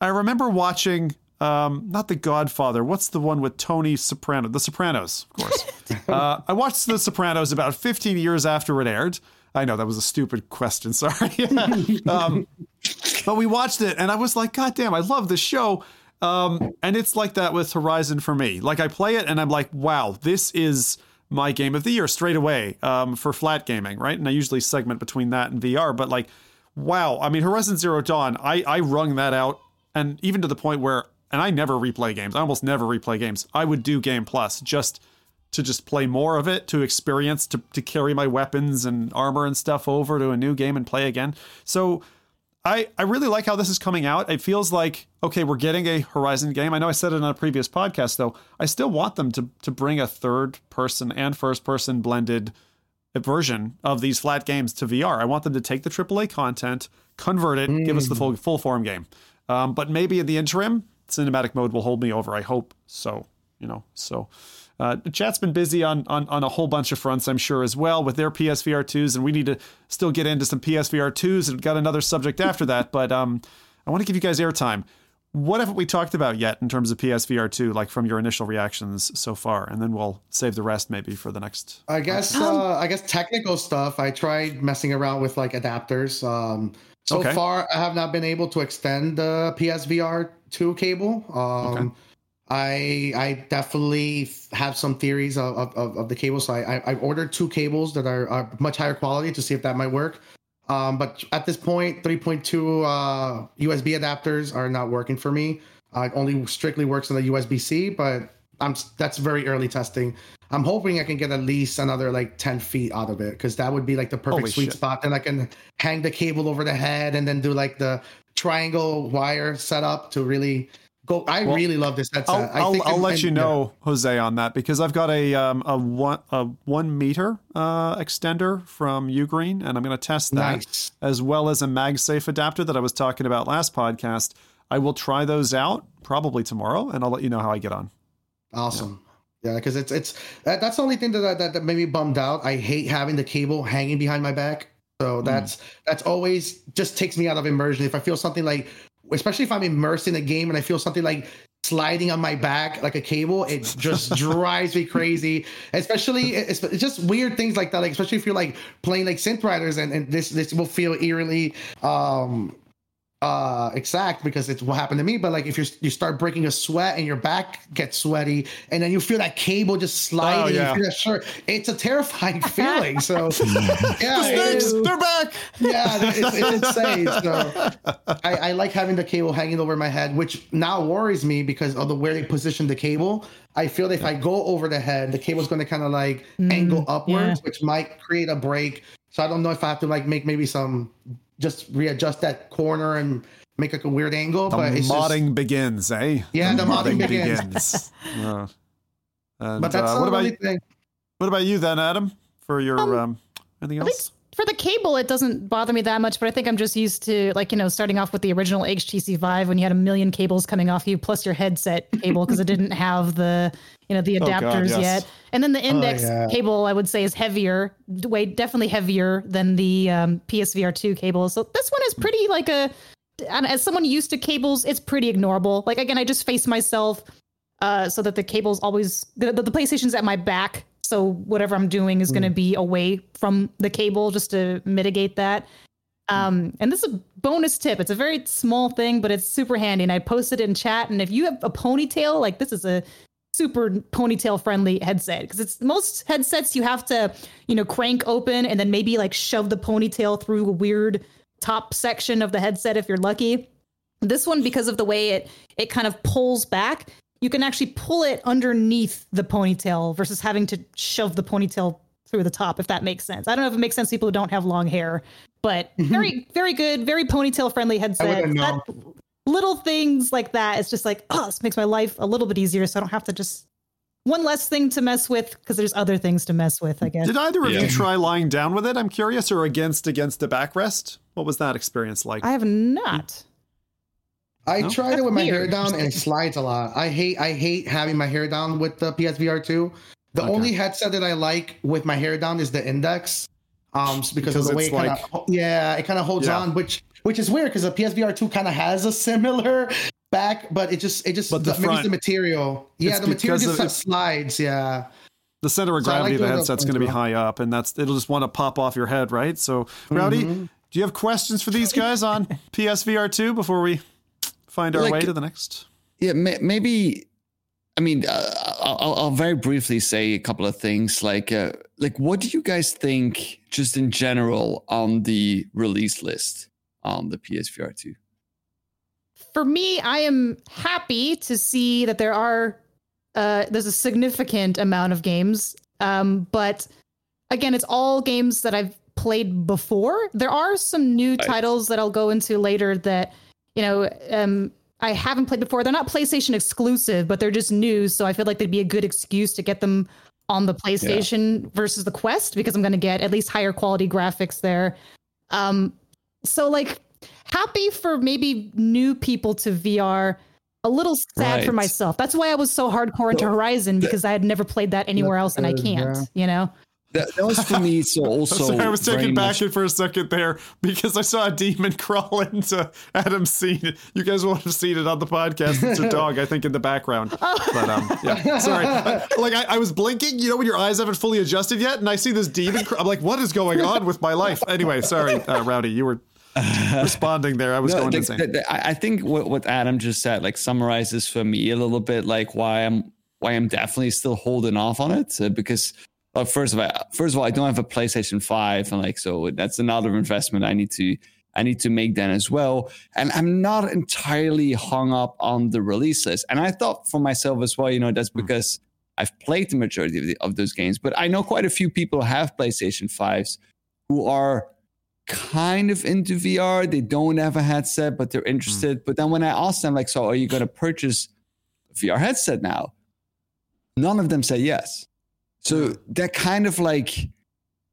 I remember watching um, not The Godfather. What's the one with Tony Soprano? The Sopranos, of course. uh, I watched The Sopranos about 15 years after it aired. I know that was a stupid question. Sorry. um, but we watched it and I was like, God damn, I love this show. Um, and it's like that with Horizon for me. Like I play it and I'm like, wow, this is my game of the year straight away um, for flat gaming, right? And I usually segment between that and VR, but like, wow. I mean, Horizon Zero Dawn, I, I wrung that out. And even to the point where, and I never replay games, I almost never replay games. I would do Game Plus just to just play more of it, to experience, to, to carry my weapons and armor and stuff over to a new game and play again. So I, I really like how this is coming out. It feels like, okay, we're getting a Horizon game. I know I said it on a previous podcast, though. I still want them to, to bring a third person and first person blended version of these flat games to VR. I want them to take the AAA content, convert it, mm. give us the full, full form game. Um, but maybe in the interim, cinematic mode will hold me over. I hope so. You know, so uh, chat's been busy on, on on a whole bunch of fronts, I'm sure, as well with their PSVR twos, and we need to still get into some PSVR twos and got another subject after that. But um, I want to give you guys airtime. What haven't we talked about yet in terms of PSVR two, like from your initial reactions so far, and then we'll save the rest maybe for the next. I guess uh, I guess technical stuff. I tried messing around with like adapters. Um, so okay. far, I have not been able to extend the PSVR two cable. Um, okay I I definitely have some theories of, of, of the cables. So I, I ordered two cables that are, are, much higher quality to see if that might work. Um, but at this point, 3.2 uh, USB adapters are not working for me. Uh, it only strictly works on the USB C, but I'm that's very early testing. I'm hoping I can get at least another like 10 feet out of it because that would be like the perfect Holy sweet shit. spot. Then I can hang the cable over the head and then do like the triangle wire setup to really Go. I well, really love this headset. I'll, I'll, I'll let you know, yeah. Jose, on that because I've got a um, a one a one meter uh, extender from Ugreen, and I'm going to test that nice. as well as a MagSafe adapter that I was talking about last podcast. I will try those out probably tomorrow, and I'll let you know how I get on. Awesome. Yeah, because yeah, it's it's that, that's the only thing that, that that made me bummed out. I hate having the cable hanging behind my back. So hmm. that's mm. that's always just takes me out of immersion. If I feel something like especially if I'm immersed in a game and I feel something like sliding on my back like a cable, it just drives me crazy. Especially it's, it's, just weird things like that. Like especially if you're like playing like synth riders and, and this this will feel eerily um uh exact because it's what happened to me but like if you you start breaking a sweat and your back gets sweaty and then you feel that cable just sliding Oh, yeah. you shirt it's a terrifying feeling so yeah it Snakes, is- they're back. yeah it's, it's insane so I, I like having the cable hanging over my head which now worries me because of the where they position the cable. I feel that if i go over the head the cable's going to kind of like angle upwards which might create a break. So i don't know if i have to like make maybe some just readjust that corner and make like a weird angle The but it's just, modding begins, eh? Yeah, the modding begins. Uh, and, but that's uh, the what about only thing what about you then, Adam? For your um, Um, anything else? For the cable, it doesn't bother me that much, but I think I'm just used to like, you know, starting off with the original HTC Vive when you had a million cables coming off you plus your headset cable because it didn't have the, you know, the Oh, God, adapters yes. yet. And then the index yeah. cable, I would say, is heavier, way definitely heavier than the um, PSVR 2 cable. So this one is pretty like a, and as someone used to cables, it's pretty ignorable. Like again, I just face myself uh, so that the cable's always the, the PlayStation's at my back. So whatever I'm doing is going to be away from the cable just to mitigate that. Um, and this is a bonus tip. It's a very small thing, but it's super handy. And I posted it in chat. And if you have a ponytail, like this is a super ponytail friendly headset because it's most headsets you have to, you know, crank open and then maybe like shove the ponytail through a weird top section of the headset if you're lucky. This one, because of the way it it kind of pulls back, you can actually pull it underneath the ponytail versus having to shove the ponytail through the top, if that makes sense. I don't know if it makes sense to people who don't have long hair, but mm-hmm. very, very good, very ponytail friendly headset. That- little things like that, it's just like, oh, this makes my life a little bit easier so I don't have to just one less thing to mess with because there's other things to mess with, I guess. Did either of Yeah. you try lying down with it? I'm curious, or against against the backrest? What was that experience like? I have not. I No? tried That's it with my hair down and it slides a lot. I hate I hate having my hair down with the PSVR 2. The Okay. only headset that I like with my hair down is the Index. Um because, Because of the way it kinda, like- of yeah, it kind of holds Yeah. on which which is weird because the PSVR 2 kind of has a similar back but it just it just But the maybe front- it's the material. Yeah, the material just of- slides, yeah. the center of So gravity like of the headset's going to be well. high up, and that's it'll just want to pop off your head, right? So, Rowdy, Mhm. do you have questions for these guys on PSVR two before we find our Like- way to the next? Yeah, may, maybe. I mean, uh, I'll, I'll very briefly say a couple of things. Like, uh, like, what do you guys think, just in general, on the release list on the PSVR two? for me, I am happy to see that there are uh, there's a significant amount of games, um, but again, it's all games that I've played before. There are some new Right. titles that I'll go into later that you know um, I haven't played before. They're not PlayStation exclusive, but they're just new, so I feel like they'd be a good excuse to get them on the PlayStation versus the Quest because I'm going to get at least higher quality graphics there. Um, so like happy for maybe new people to VR. A little sad for myself. That's why I was so hardcore into Horizon because I had never played that anywhere else and I can't. You know. That, that was for me. So also, Sorry, I was very taken back much- in for a second there because I saw a demon crawl into Adam's scene. You guys won't have seen it on the podcast. It's a dog, I think, in the background. But um, yeah, sorry. I- like I, I was blinking, you know, when your eyes haven't fully adjusted yet, and I see this demon. Cr- I'm like, what is going on with my life? Anyway, sorry, uh, Rowdy, you were responding there. I was No, going the- insane. the- the- I I think what, what Adam just said like summarizes for me a little bit like why I'm why I'm definitely still holding off on it uh, because uh, first of all first of all I don't have a PlayStation 5 and like so that's another investment I need to I need to make then as well and I'm not entirely hung up on the release list and I thought for myself as well you know that's because I've played the majority of, the, of those games but I know quite a few people who have PlayStation 5s who are kind of into VR. They don't have a headset, but they're interested. But then when I asked them, like, so are you going to purchase a VR headset now? None of them said yes. So that kind of like,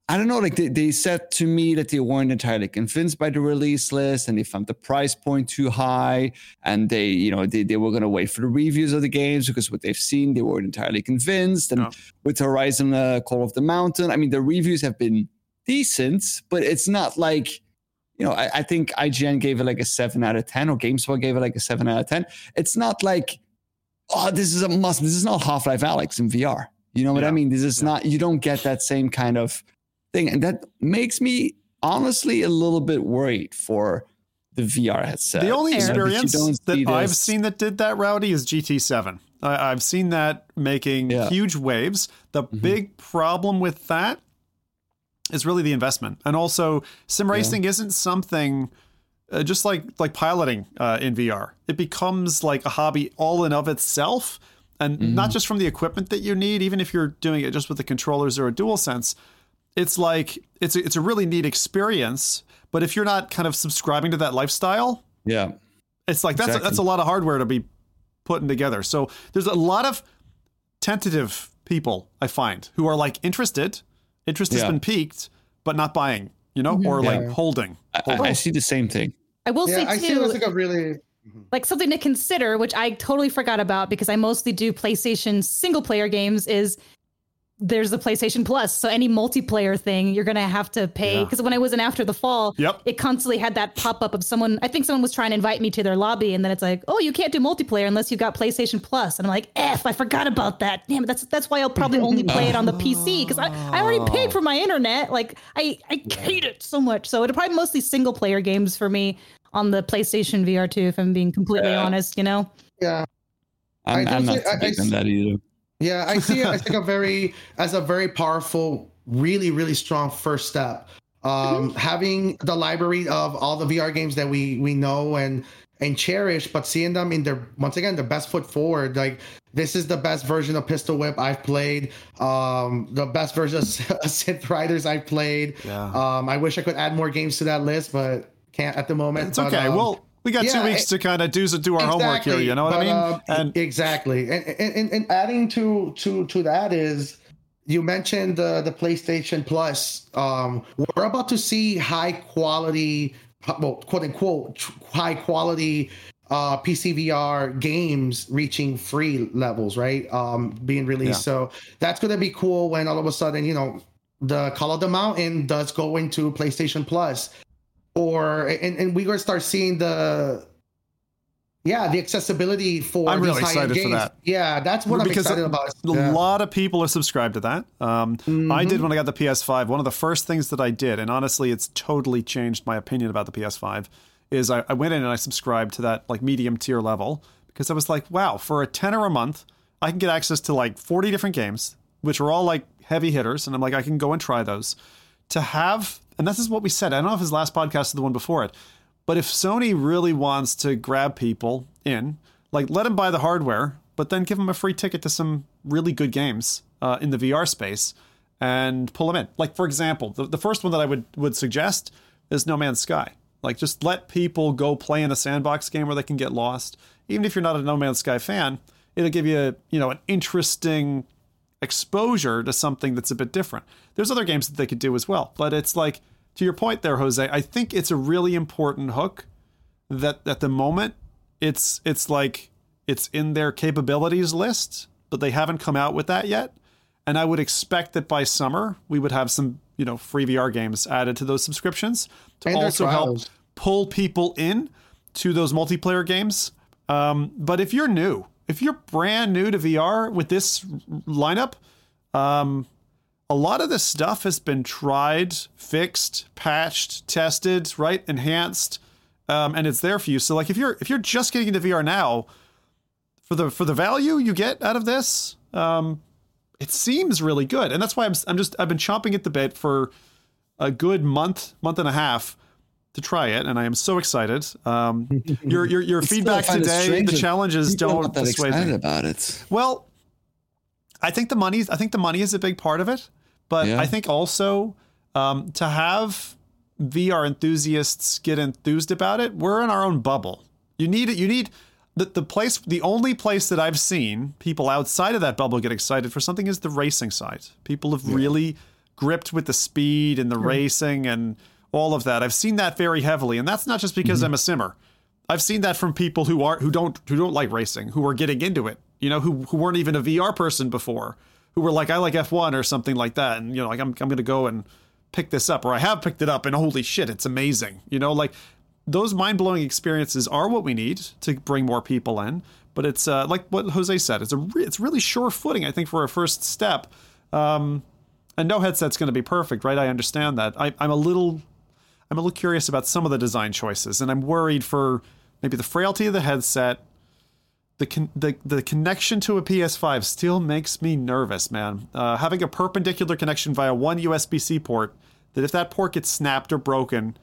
I don't know, like they, they said to me that they weren't entirely convinced by the release list and they found the price point too high. And they, you know, they, they were going to wait for the reviews of the games because what they've seen, they weren't entirely convinced. And with Horizon uh, Call of the Mountain, I mean, the reviews have been decent, but it's not like, you know, I, I think IGN gave it like a seven out of 10 or GameSpot gave it like a seven out of 10. It's not like, oh, this is a must. This is not Half Life Alyx in VR. You know what I mean? This is Yeah. not, you don't get that same kind of thing. And that makes me honestly a little bit worried for the VR headset. The only Fair. You know, experience that I've seen that did that, Rowdy, is GT7. I, I've seen that making Yeah. huge waves. The big problem with that is really the investment, and also sim racing isn't something. Uh, just like like piloting uh, in VR, it becomes like a hobby all in of itself, and mm-hmm. not just from the equipment that you need. Even if you're doing it just with the controllers or a dual sense, it's like it's a, it's a really neat experience. But if you're not kind of subscribing to that lifestyle, yeah, it's like that's a, that's a lot of hardware to be putting together. So there's a lot of tentative people I find who are like interested. Interest has been peaked, but not buying. You know, mm-hmm. or like Yeah. holding. I, I- I see the same thing. I will Yeah, say I see it too, as like a really Mm-hmm. like something to consider, which I totally forgot about because I mostly do PlayStation single player games, is there's the PlayStation Plus. So any multiplayer thing, you're gonna have to pay. Yeah. Because when I was in After the Fall, Yep. it constantly had that pop up of someone. I think someone was trying to invite me to their lobby, and then it's like, oh, you can't do multiplayer unless you've got PlayStation Plus. And I'm like, f, I forgot about that. Damn, it, that's that's why I'll probably only play it on the PC because I, I already paid oh. for my internet. Like I I hate it so much. So it'll probably mostly single player games for me on the PlayStation VR too. If I'm being completely honest, you know. yeah. I'm, I I'm do not see- I- I that either. Yeah, I see it as like a very as a very powerful, really, really strong first step. Um, having the library of all the VR games that we we know and and cherish, but seeing them in their once again their best foot forward. Like this is the best version of Pistol Whip I've played. Um, the best version of Synth Riders I've played. Yeah. Um, I wish I could add more games to that list, but can't at the moment. It's But, okay. um, well, we got two weeks it- to kind of do do our homework here. You know what I mean? uh, and exactly, and, and and- adding to to to that is you mentioned the the PlayStation Plus. Um, we're about to see high quality, well, quote unquote, high quality uh, PC VR games reaching free levels, right? Um, being released. So that's gonna be cool when all of a sudden, you know, the Call of the Mountain does go into PlayStation Plus, or and, and we're gonna start seeing the yeah the accessibility for I'm these really excited for games. that. Yeah, that's what I'm excited a, about. a Yeah. lot of people are subscribed to that. Um, I did when I got the PS5. One of the first things that I did, and honestly, it's totally changed my opinion about the PS5, is I, I went in and I subscribed to that like medium tier level because I was like, wow, for a tenner a month, I can get access to like 40 different games, which are all like heavy hitters, and I'm like, I can go and try those. To have, and this is what we said. I don't know if his last podcast or the one before it, but if Sony really wants to grab people in, like let them buy the hardware, but then give them a free ticket to some really good games uh, in the VR space and pull them in. Like for example, the, the first one that I would would suggest is No Man's Sky. Like just let people go play in a sandbox game where they can get lost. Even if you're not a No Man's Sky fan, it'll give you a, you know an interesting exposure to something that's a bit different. There's other games that they could do as well, but it's like to your point there, Jose. I think it's a really important hook that at the moment it's it's like it's in their capabilities list, but they haven't come out with that yet. And I would expect that by summer we would have some you know free VR games added to those subscriptions to And also help pull people in to those multiplayer games. Um, but if you're new, if you're brand new to VR with this lineup, um, a lot of this stuff has been tried, fixed, patched, tested, right, enhanced, um, and it's there for you. So, like, if you're if you're just getting into VR now, for the for the value you get out of this, um, it seems really good, and that's why I'm I'm just I've been chomping at the bit for a good month, month and a half to try it, and I am so excited. Um, your your your feedback today, the challenges don't that dissuade excited me. about it. Well, I think the money. I think the money is a big part of it, but Yeah. I think also um, to have VR enthusiasts get enthused about it, we're in our own bubble. You need it. You need the the place. The only place that I've seen people outside of that bubble get excited for something is the racing side. People have really gripped with the speed and the racing and all of that. I've seen that very heavily, and that's not just because I'm a simmer. I've seen that from people who are who don't who don't like racing, who are getting into it. You know, who who weren't even a VR person before, who were like, I like F1 or something like that, and you know, like I'm I'm gonna go and pick this up, or I have picked it up, and holy shit, it's amazing. You know, like those mind blowing experiences are what we need to bring more people in. But it's uh, like what Jose said, it's a re- it's really sure footing, I think, for a first step. Um, and no headset's going to be perfect, right? I understand that. I, I'm a little I'm a little curious about some of the design choices, and I'm worried for maybe the frailty of the headset. The, con- the the connection to a PS5 still makes me nervous, man. Uh, having a perpendicular connection via one USB-C port, that if that port gets snapped or broken,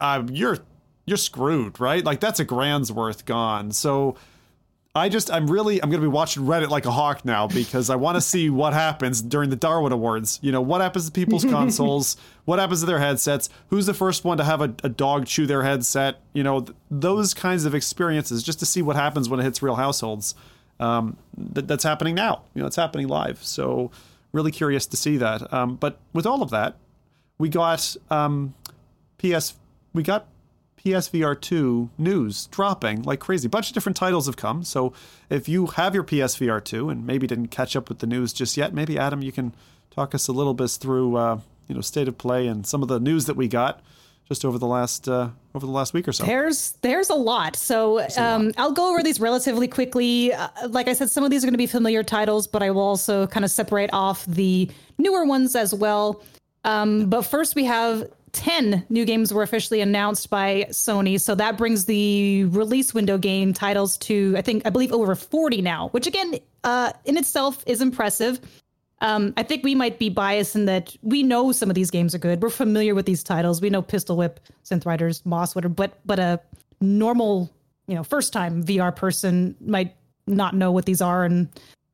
uh, you're you're screwed, right? Like that's a grand's worth gone. So I just I'm really I'm going to be watching Reddit like a hawk now because I want to see what happens during the Darwin Awards. You know, what happens to people's consoles? What happens to their headsets? Who's the first one to have a, a dog chew their headset? You know, th- those kinds of experiences just to see what happens when it hits real households. Um, th- that's happening now. You know, it's happening live. So really curious to see that. Um, but with all of that, we got um, PS we got PSVR 2 news dropping like crazy. A bunch of different titles have come. So if you have your PSVR 2 and maybe didn't catch up with the news just yet, maybe Adam, you can talk us a little bit through uh, you know state of play and some of the news that we got just over the last uh, over the last week or so. There's there's a lot. So um, I'll go over these relatively quickly. Uh, like I said, some of these are going to be familiar titles, but I will also kind of separate off the newer ones as well. Um, but first, we have 10 new games were officially announced by Sony. So that brings the release window game titles to, I think, I believe over 40 now, which again, uh, in itself is impressive. Um, I think we might be biased in that we know some of these games are good. We're familiar with these titles. We know Pistol Whip, Synth Riders, Moss, whatever, but, but a normal, you know, first time VR person might not know what these are and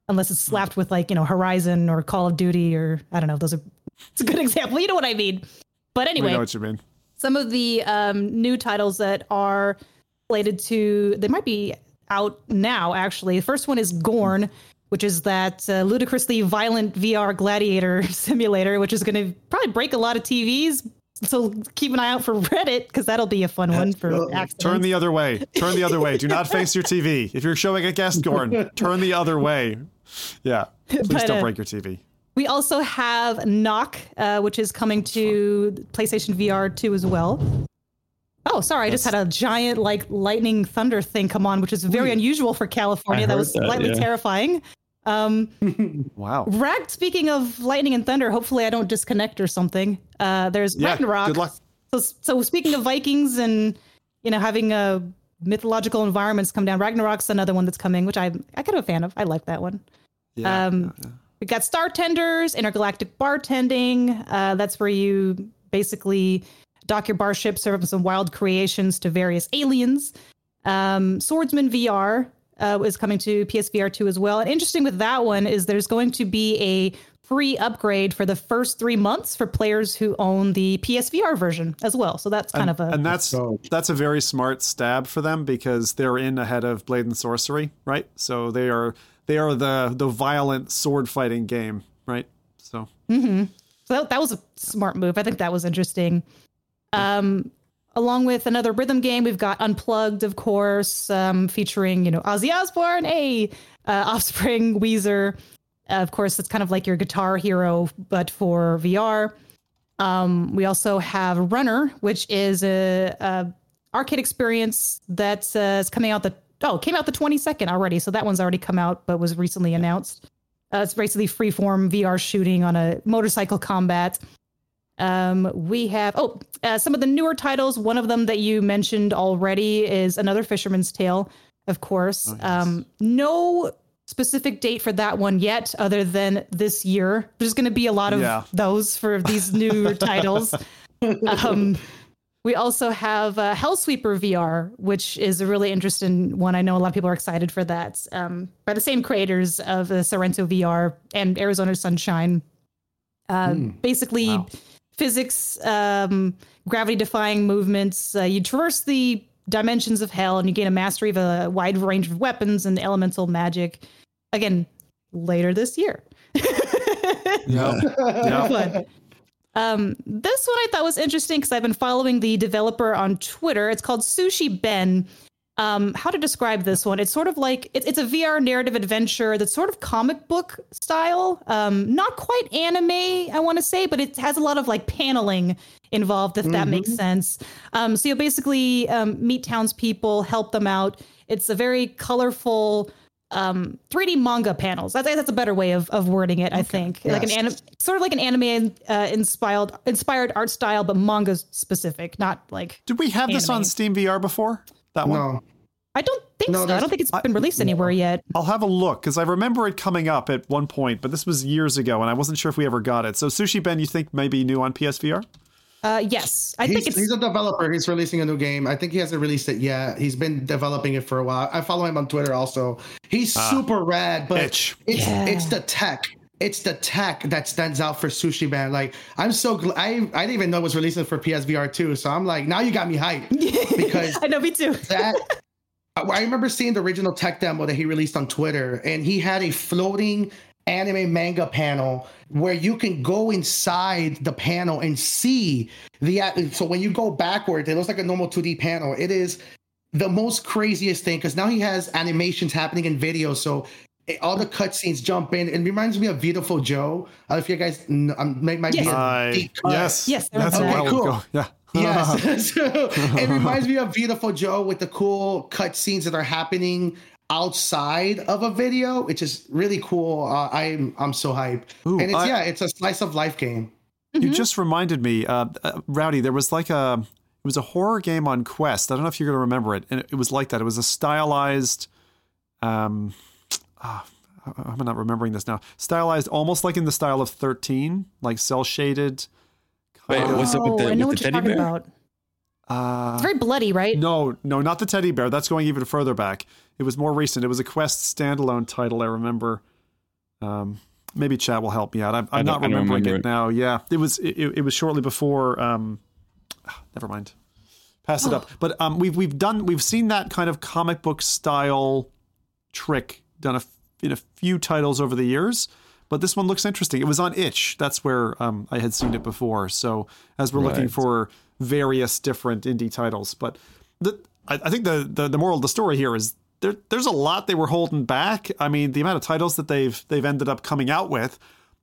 unless it's slapped with like, you know, Horizon or Call of Duty or I don't know, those are, it's a good example. You know what I mean? But anyway, we know what you mean. Some of the um, new titles that are related to they might be out now. Actually, the first one is Gorn, which is that uh, ludicrously violent VR gladiator simulator, which is going to probably break a lot of TVs. So keep an eye out for Reddit because that'll be a fun one for accidents. Turn the other way. Turn the other way. Do not face your TV. If you're showing a guest Gorn, turn the other way. Yeah. Please But, don't uh, break your TV. We also have Knock, uh, which is coming to PlayStation VR 2 as well. Oh, sorry, I just had a giant like lightning thunder thing come on, which is very unusual for California. I That was that, slightly yeah. terrifying. Um, Wow. Rag, speaking of lightning and thunder, hopefully I don't disconnect or something. Uh, there's Yeah. Ragnarock. Good luck. So, so speaking of Vikings and you know having a mythological environments come down, Ragnarock's another one that's coming, which I'm I kind of a fan of. I like that one. Yeah. Um, yeah, yeah. We got Startenders, Intergalactic Bartending. Uh, that's where you basically dock your bar ship, serve up some wild creations to various aliens. Um, Swordsman VR uh, is coming to PSVR 2 as well. And interesting with that one is there's going to be a free upgrade for the first three months for players who own the PSVR version as well. So that's kind of a and that's So- that's a very smart stab for them because they're in ahead of Blade and Sorcery, right? So they are they are the the violent sword fighting game, right? So So that, that was a smart move. I think that was interesting. Um, along with another rhythm game, we've got Unplugged, of course, um, featuring you know Ozzy Osbourne, a uh, Offspring, Weezer. Uh, of course, it's kind of like your Guitar Hero, but for VR. Um, we also have Runner, which is a, a arcade experience that uh, is coming out the oh it came out the 22nd already, so that one's already come out, but was recently announced. Uh, it's basically freeform VR shooting on a motorcycle combat. Um, we have oh uh, some of the newer titles. One of them that you mentioned already is another Fisherman's Tale, of course. Oh, yes. um, no specific date for that one yet, other than this year. There's going to be a lot of Yeah. those for these newer titles. Um, we also have uh, Hellsweeper VR, which is a really interesting one. I know a lot of people are excited for that. Um, by the same creators of uh, Sairento VR and Arizona Sunshine. Uh, Basically, Wow. physics, um, gravity defying movements. Uh, you traverse the dimensions of hell and you gain a mastery of a wide range of weapons and elemental magic. Again, later this year. yeah, yeah. Um, this one I thought was interesting because I've been following the developer on Twitter. It's called Sushi Ben. Um, how to describe this one? It's sort of like it's it's a VR narrative adventure that's sort of comic book style. Um, not quite anime, I want to say, but it has a lot of like paneling involved, if that makes sense. Um, so you'll basically um, meet townspeople, help them out. It's a very colorful um 3D manga panels. I think that's a better way of, of wording it. I think like an Yes. anim- sort of like an anime uh, inspired inspired art style, but manga specific, not like Did we have this on Steam VR before? That one? No. I don't think No, so. I don't think it's been released anywhere yet. I'll have a look because I remember it coming up at one point, but this was years ago, and I wasn't sure if we ever got it. So, Sushi Ben, you think maybe new on PSVR? Uh, yes, I think He's, it's he's a developer. He's releasing a new game. I think he hasn't released it yet. He's been developing it for a while. I follow him on Twitter also. He's super rad, but Itch. it's Yeah. it's the tech. It's the tech that stands out for Sushi Ben. Like I'm so gl- I I didn't even know it was releasing for PSVR too. So I'm like, now you got me hyped because I know me too. that I I remember seeing the original tech demo that he released on Twitter, and he had a floating anime manga panel where you can go inside the panel and see the. So when you go backwards, it looks like a normal 2D panel. It is the most craziest thing because now he has animations happening in video. So it- all the cutscenes jump in. It reminds me of Beautiful Joe. Uh, if you guys kn- um, might, might Yes. be a I, deep yes. Yes, I That's a that. while Okay, ago. Yeah. Yes. so it reminds me of Beautiful Joe with the cool cut scenes that are happening outside of a video, which is really cool. Uh, I'm I'm so hyped. Ooh, and it's I- yeah, it's a slice of life game. You just reminded me, uh, uh, Rowdy. There was like a, it was a horror game on Quest. I don't know if you're going to remember it, and it, it was like that. It was a stylized, um, ah, I'm not remembering this now. Stylized, almost like in the style of Thirteen, like cell shaded. Wait, what's up with Oh, the, I know with what the you're teddy talking bear? about. Uh, It's very bloody, right? no, no, not the teddy bear. That's going even further back. It was more recent. It was a Quest standalone title. I remember. Um, maybe chat will help me out. I'm, I I'm don't- not I don't remembering remember it it. now. Yeah, it was. It, it was shortly before. Um, ah, never mind. Pass it up. But um, we've we've done we've seen that kind of comic book style trick done a f in a few titles over the years. But this one looks interesting. It was on Itch. That's where um, I had seen it before. So as we're looking for various different indie titles, but the, I, I think the, the the moral of the story here is there there's a lot they were holding back. I mean, the amount of titles that they've they've ended up coming out with,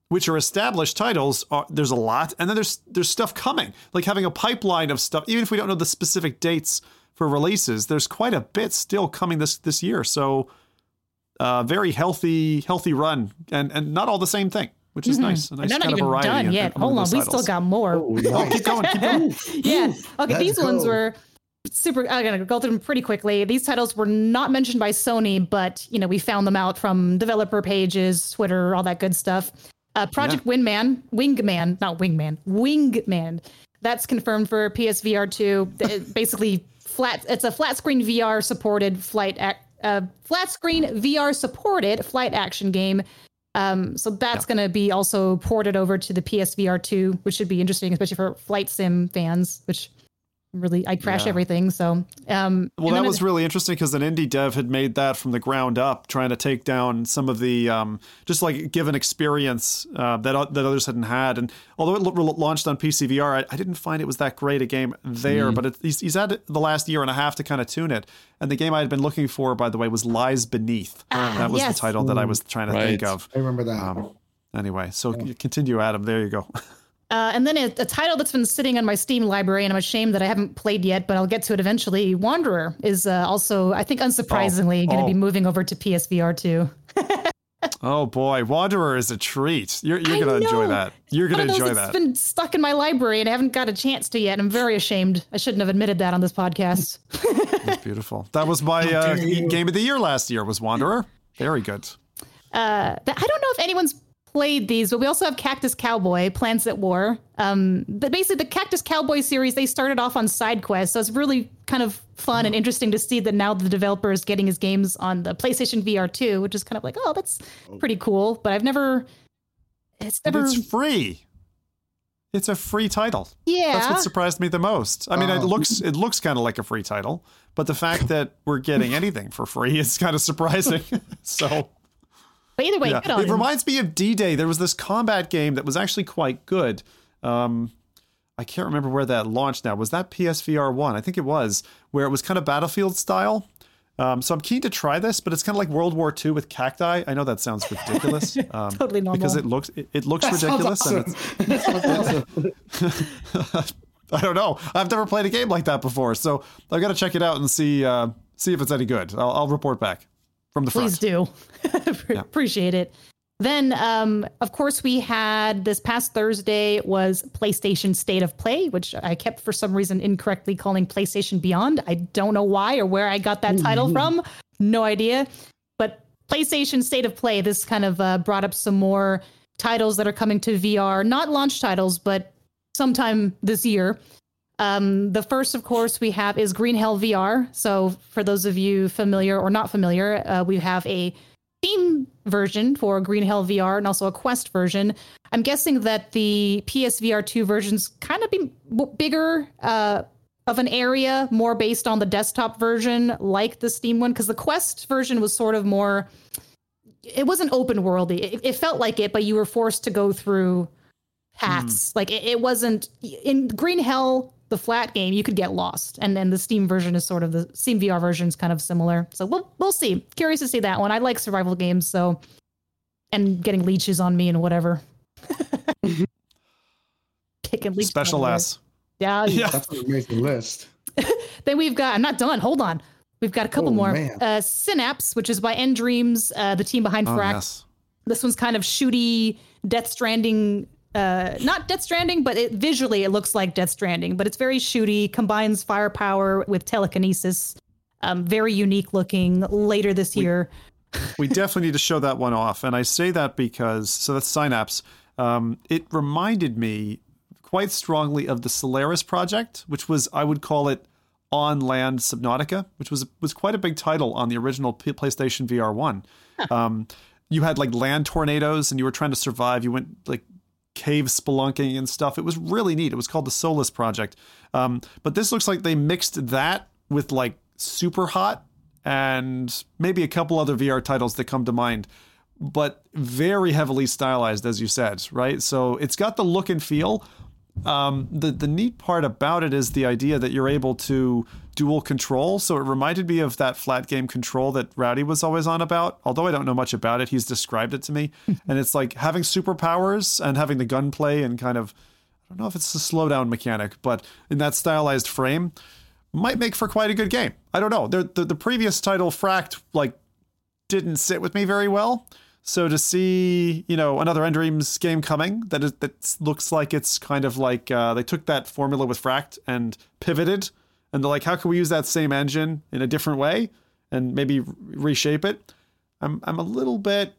which are established titles, are, there's a lot, and then there's there's stuff coming. Like having a pipeline of stuff, even if we don't know the specific dates for releases, there's quite a bit still coming this this year. So, uh, very healthy healthy run, and and not all the same thing, which is nice. A nice And they're not kind of even variety done yet. among Hold on, we titles. still got more. Oh, keep going, keep going. yeah. Okay, Let's these ones were super. I'm gonna go through them pretty quickly. These titles were not mentioned by Sony, but you know we found them out from developer pages, Twitter, all that good stuff. Uh, Project Wingman, Wingman, not Wingman, Wingman. That's confirmed for PSVR two. Basically, flat. It's a flat screen VR supported flight. Ac- uh, flat screen VR supported flight action game. Um, so that's going to be also ported over to the PSVR 2, which should be interesting, especially for flight sim fans, which really, I crash Yeah. everything. So, um, Well, that was it- really interesting because an indie dev had made that from the ground up, trying to take down some of the um, just like give an experience uh, that that others hadn't had. And although it l- launched on PCVR, I, I didn't find it was that great a game there. But it, he's, he's had the last year and a half to kind of tune it. And the game I had been looking for, by the way, was Lies Beneath. that was yes. the title that I was trying to think of. I remember that. Um, anyway, so continue, Adam. There you go. Uh, and then a, a title that's been sitting on my Steam library, and I'm ashamed that I haven't played yet, but I'll get to it eventually. Wanderer is uh, also, I think, unsurprisingly, going to oh. be moving over to PSVR 2. oh boy, Wanderer is a treat. You're, you're gonna enjoy that. You're gonna enjoy that. those enjoy that's that. been stuck in my library, and I haven't got a chance to yet. And I'm very ashamed. I shouldn't have admitted that on this podcast. That's beautiful. That was my uh, game of the year last year. Was Wanderer. Very good. uh, that- I don't know if anyone's played these, but we also have Cactus Cowboy, Plants at War. Um, but basically, the Cactus Cowboy series they started off on SideQuest, so it's really kind of fun and interesting to see that now the developer is getting his games on the PlayStation VR 2, which is kind of like, oh, that's pretty cool. But I've never, it's And never, it's free. It's a free title. yeah. That's what surprised me the most. I mean, it Oh. looks it looks kind of like a free title, but the fact that we're getting anything for free is kind of surprising. so but either way, yeah, good on it reminds me of D-Day. There was this combat game that was actually quite good. Um, I can't remember where that launched now. Was that PSVR one? I think it was, where it was kind of battlefield style. Um, so I'm keen to try this, but it's kind of like World War II with cacti. I know that sounds ridiculous. Um, Totally normal. because it looks it, it looks Sounds ridiculous. and it's, sounds awesome. I don't know. I've never played a game like that before, so I've got to check it out and see uh, see if it's any good. I'll, I'll report back from the Please front. do. Appreciate it. Then, um, of course, we had this past Thursday was PlayStation State of Play, which I kept for some reason incorrectly calling PlayStation Beyond. I don't know why or where I got that title from. No idea. But PlayStation State of Play, this kind of uh, brought up some more titles that are coming to VR, not launch titles, but sometime this year. Um, the first, of course, we have is Green Hell VR. So, for those of you familiar or not familiar, uh, we have a Steam version for Green Hell VR and also a Quest version. I'm guessing that the PSVR 2 versions kind of be bigger uh, of an area, more based on the desktop version, like the Steam one, because the Quest version was sort of more. It wasn't open worldy. It, it felt like it, but you were forced to go through paths. Like it, it wasn't in Green Hell, the flat game. You could get lost, and then the Steam version is sort of the Steam VR version is kind of similar. So we'll we'll see. Curious to see that one. I like survival games, so and getting leeches on me and whatever. Kicking leeches. Special everywhere. S. Yeah, Yeah. That's what makes the list. Then we've got, I'm not done. Hold on. We've got a couple Oh, more. man. Uh, Synapse, which is by nDreams, uh, the team behind Oh, Fract. yes. This one's kind of shooty, Death Stranding. Uh, not Death Stranding, but it, visually it looks like Death Stranding. But it's very shooty, combines firepower with telekinesis. Um, very unique looking. Later this year, we definitely need to show that one off. And I say that because, so that's Synapse. Um, it reminded me quite strongly of the Solaris project, which was, I would call it On Land Subnautica, which was was quite a big title on the original P- PlayStation VR 1. Um, you had like land tornadoes and you were trying to survive. You went like cave spelunking and stuff. It was really neat. It was called the Solus Project. Um, but this looks like they mixed that with like Super Hot and maybe a couple other VR titles that come to mind, but very heavily stylized, as you said, right? So it's got the look and feel. Um, the the neat part about it is the idea that you're able to dual control. So it reminded me of that flat game control that Rowdy was always on about. Although I don't know much about it, he's described it to me, and it's like having superpowers and having the gunplay and kind of I don't know if it's a slowdown mechanic, but in that stylized frame, might make for quite a good game. I don't know. The the, the previous title, Fract, like didn't sit with me very well. So to see, you know, another nDreams game coming that is, that looks like it's kind of like uh, they took that formula with Fract and pivoted, and they're like, how can we use that same engine in a different way and maybe reshape it? I'm I'm a little bit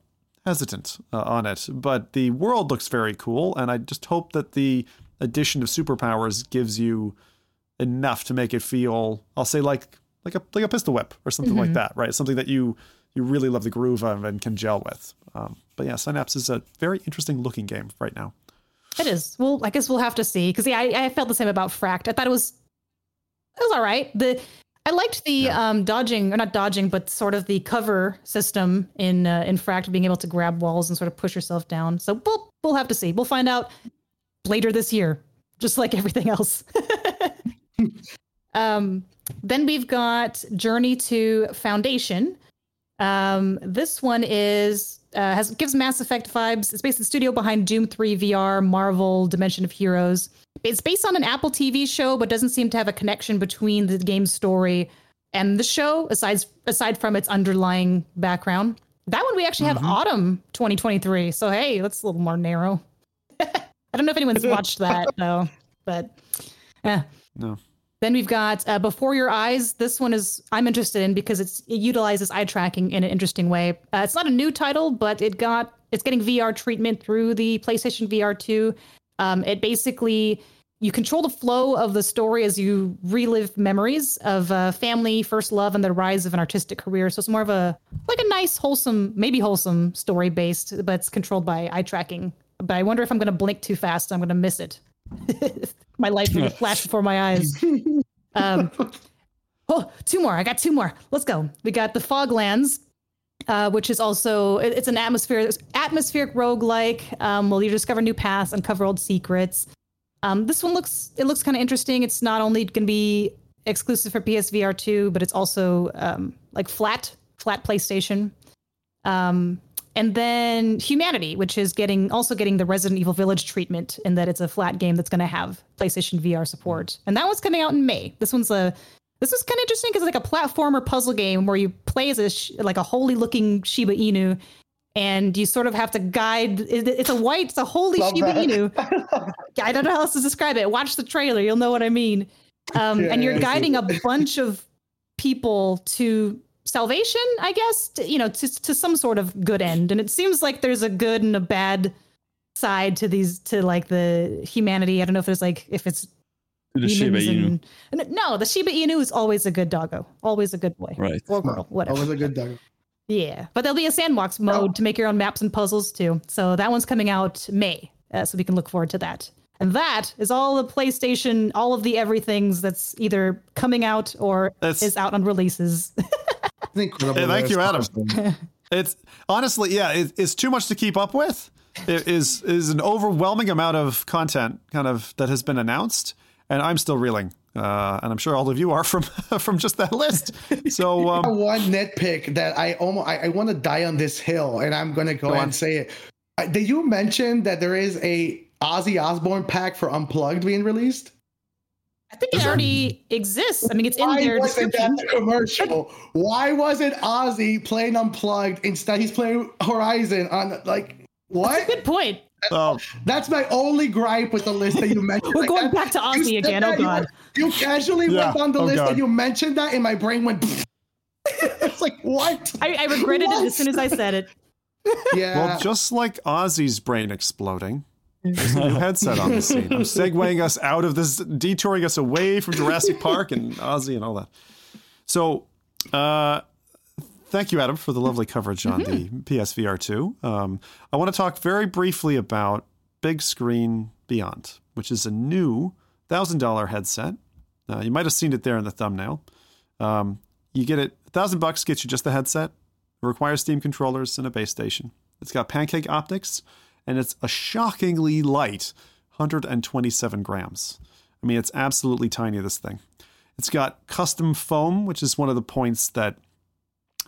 hesitant uh, on it, but the world looks very cool, and I just hope that the addition of superpowers gives you enough to make it feel, I'll say, like like a like a pistol whip or something like that, right? Something that you you really love the groove of and can gel with. Um, but yeah, Synapse is a very interesting looking game right now. it is. Well, I guess we'll have to see. Because yeah, I, I felt the same about Fract. I thought it was it was all right. The I liked the um, dodging or not dodging, but sort of the cover system in uh, in Fract, being able to grab walls and sort of push yourself down. So we'll we'll have to see. We'll find out later this year, just like everything else. um, then we've got Journey to Foundation. Um, this one is uh, has gives Mass Effect vibes. It's based in the studio behind Doom 3 VR, Marvel, Dimension of Heroes. It's based on an Apple TV show, but doesn't seem to have a connection between the game's story and the show, aside aside from its underlying background. That one we actually have autumn 2023. So hey, that's a little more narrow. I don't know if anyone's watched that though, but yeah. No. Then we've got uh, Before Your Eyes. This one is I'm interested in because it's it utilizes eye tracking in an interesting way. Uh, it's not a new title, but it got it's getting VR treatment through the PlayStation VR 2. Um, it basically you control the flow of the story as you relive memories of uh, family, first love, and the rise of an artistic career. So it's more of a like a nice, wholesome, maybe wholesome story based, but it's controlled by eye tracking. But I wonder if I'm going to blink too fast, I'm going to miss it. my life will flash before my eyes. Um, oh, two more. I got two more. Let's go. We got the Foglands, uh, which is also it- it's an atmosphere atmospheric roguelike. Um, well, you discover new paths, uncover old secrets. Um, this one looks it looks kind of interesting. It's not only going to be exclusive for PSVR two, but it's also um, like flat flat PlayStation. Um, and then Humanity, which is getting also getting the Resident Evil Village treatment in that it's a flat game that's going to have PlayStation VR support. And that one's coming out in May. This one's a This is kind of interesting because it's like a platformer puzzle game where you play as a sh- like a holy looking Shiba Inu, and you sort of have to guide. It's a white, it's a holy Love Shiba that. Inu. I don't know how else to describe it. Watch the trailer, you'll know what I mean. Um, Yeah, and you're guiding a bunch of people to salvation, I guess. To, you know, to to some sort of good end. And it seems like there's a good and a bad side to these to like the humanity. I don't know if there's like if it's To the Shiba demons Inu. and- and- no, the Shiba Inu is always a good doggo, always a good boy, Right. Or girl, whatever. Always a good dog. Yeah, but there'll be a sandbox mode to make your own maps and puzzles too. So that one's coming out May, uh, so we can look forward to that. And that is all the PlayStation, all of the everything's that's either coming out or That's- is out on releases. It's incredible. Hey, thank you, Adam. It's honestly, yeah, it, it's too much to keep up with. It is is an overwhelming amount of content, kind of that has been announced, and I'm still reeling, uh, and I'm sure all of you are from from just that list. So um, one nitpick that I almost I, I want to die on this hill, and I'm gonna go, Go ahead and say it. Uh, Did you mention that there is a Ozzy Osbourne pack for Unplugged being released? I think it already exists. I mean, it's in Why their wasn't description. that the commercial? Why wasn't Ozzy playing Unplugged instead? He's playing Horizon on like what? Good point. oh, That's my only gripe with the list that you mentioned. We're Like going that- back to Ozzy again. Oh that, you- God. You, casually Yeah. went on the Oh, list God. and you mentioned that, and my brain went. it's like what? I, I regretted it as soon as I said it. Yeah. well, just like Ozzy's brain exploding. There's a new headset on the scene. I'm segueing us out of this, detouring us away from Jurassic Park and Ozzy and all that. So, uh, thank you, Adam, for the lovely coverage on the PSVR 2. Um, I want to talk very briefly about Bigscreen Beyond, which is a new $1,000 headset. Uh, you might have seen it there in the thumbnail. Um, you get it, 1000 bucks gets you just the headset. It requires Steam controllers and a base station. It's got pancake optics, and it's a shockingly light 127 grams. I mean, it's absolutely tiny, this thing. It's got custom foam, which is one of the points that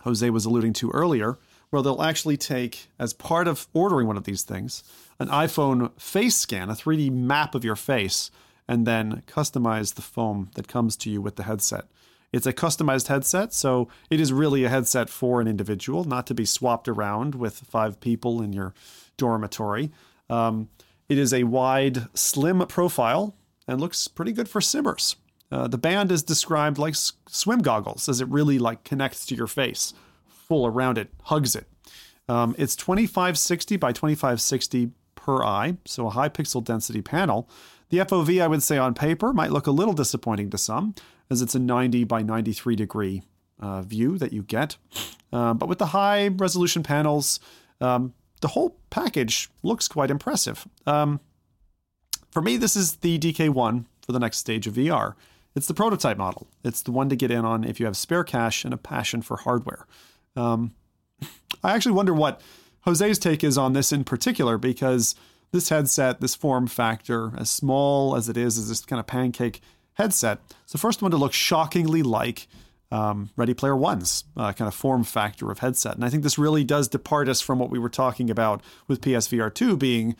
Jose was alluding to earlier, where they'll actually take, as part of ordering one of these things, an iPhone face scan, a 3D map of your face, and then customize the foam that comes to you with the headset. It's a customized headset, so it is really a headset for an individual, not to be swapped around with five people in your dormitory. Um, it is a wide, slim profile and looks pretty good for simmers. Uh, the band is described like s- swim goggles, as it really like connects to your face, full around it, hugs it. Um, it's 2560 by 2560 per eye, so a high pixel density panel. The FOV, I would say, on paper might look a little disappointing to some, as it's a 90 by 93 degree uh, view that you get. Um, but with the high resolution panels, um, the whole package looks quite impressive. Um, for me, this is the DK1 for the next stage of VR. It's the prototype model. It's the one to get in on if you have spare cash and a passion for hardware. Um, I actually wonder what Jose's take is on this in particular because this headset, this form factor, as small as it is, is this kind of pancake headset. It's the first one to look shockingly like um, Ready Player One's uh, kind of form factor of headset. And I think this really does depart us from what we were talking about with PSVR 2 being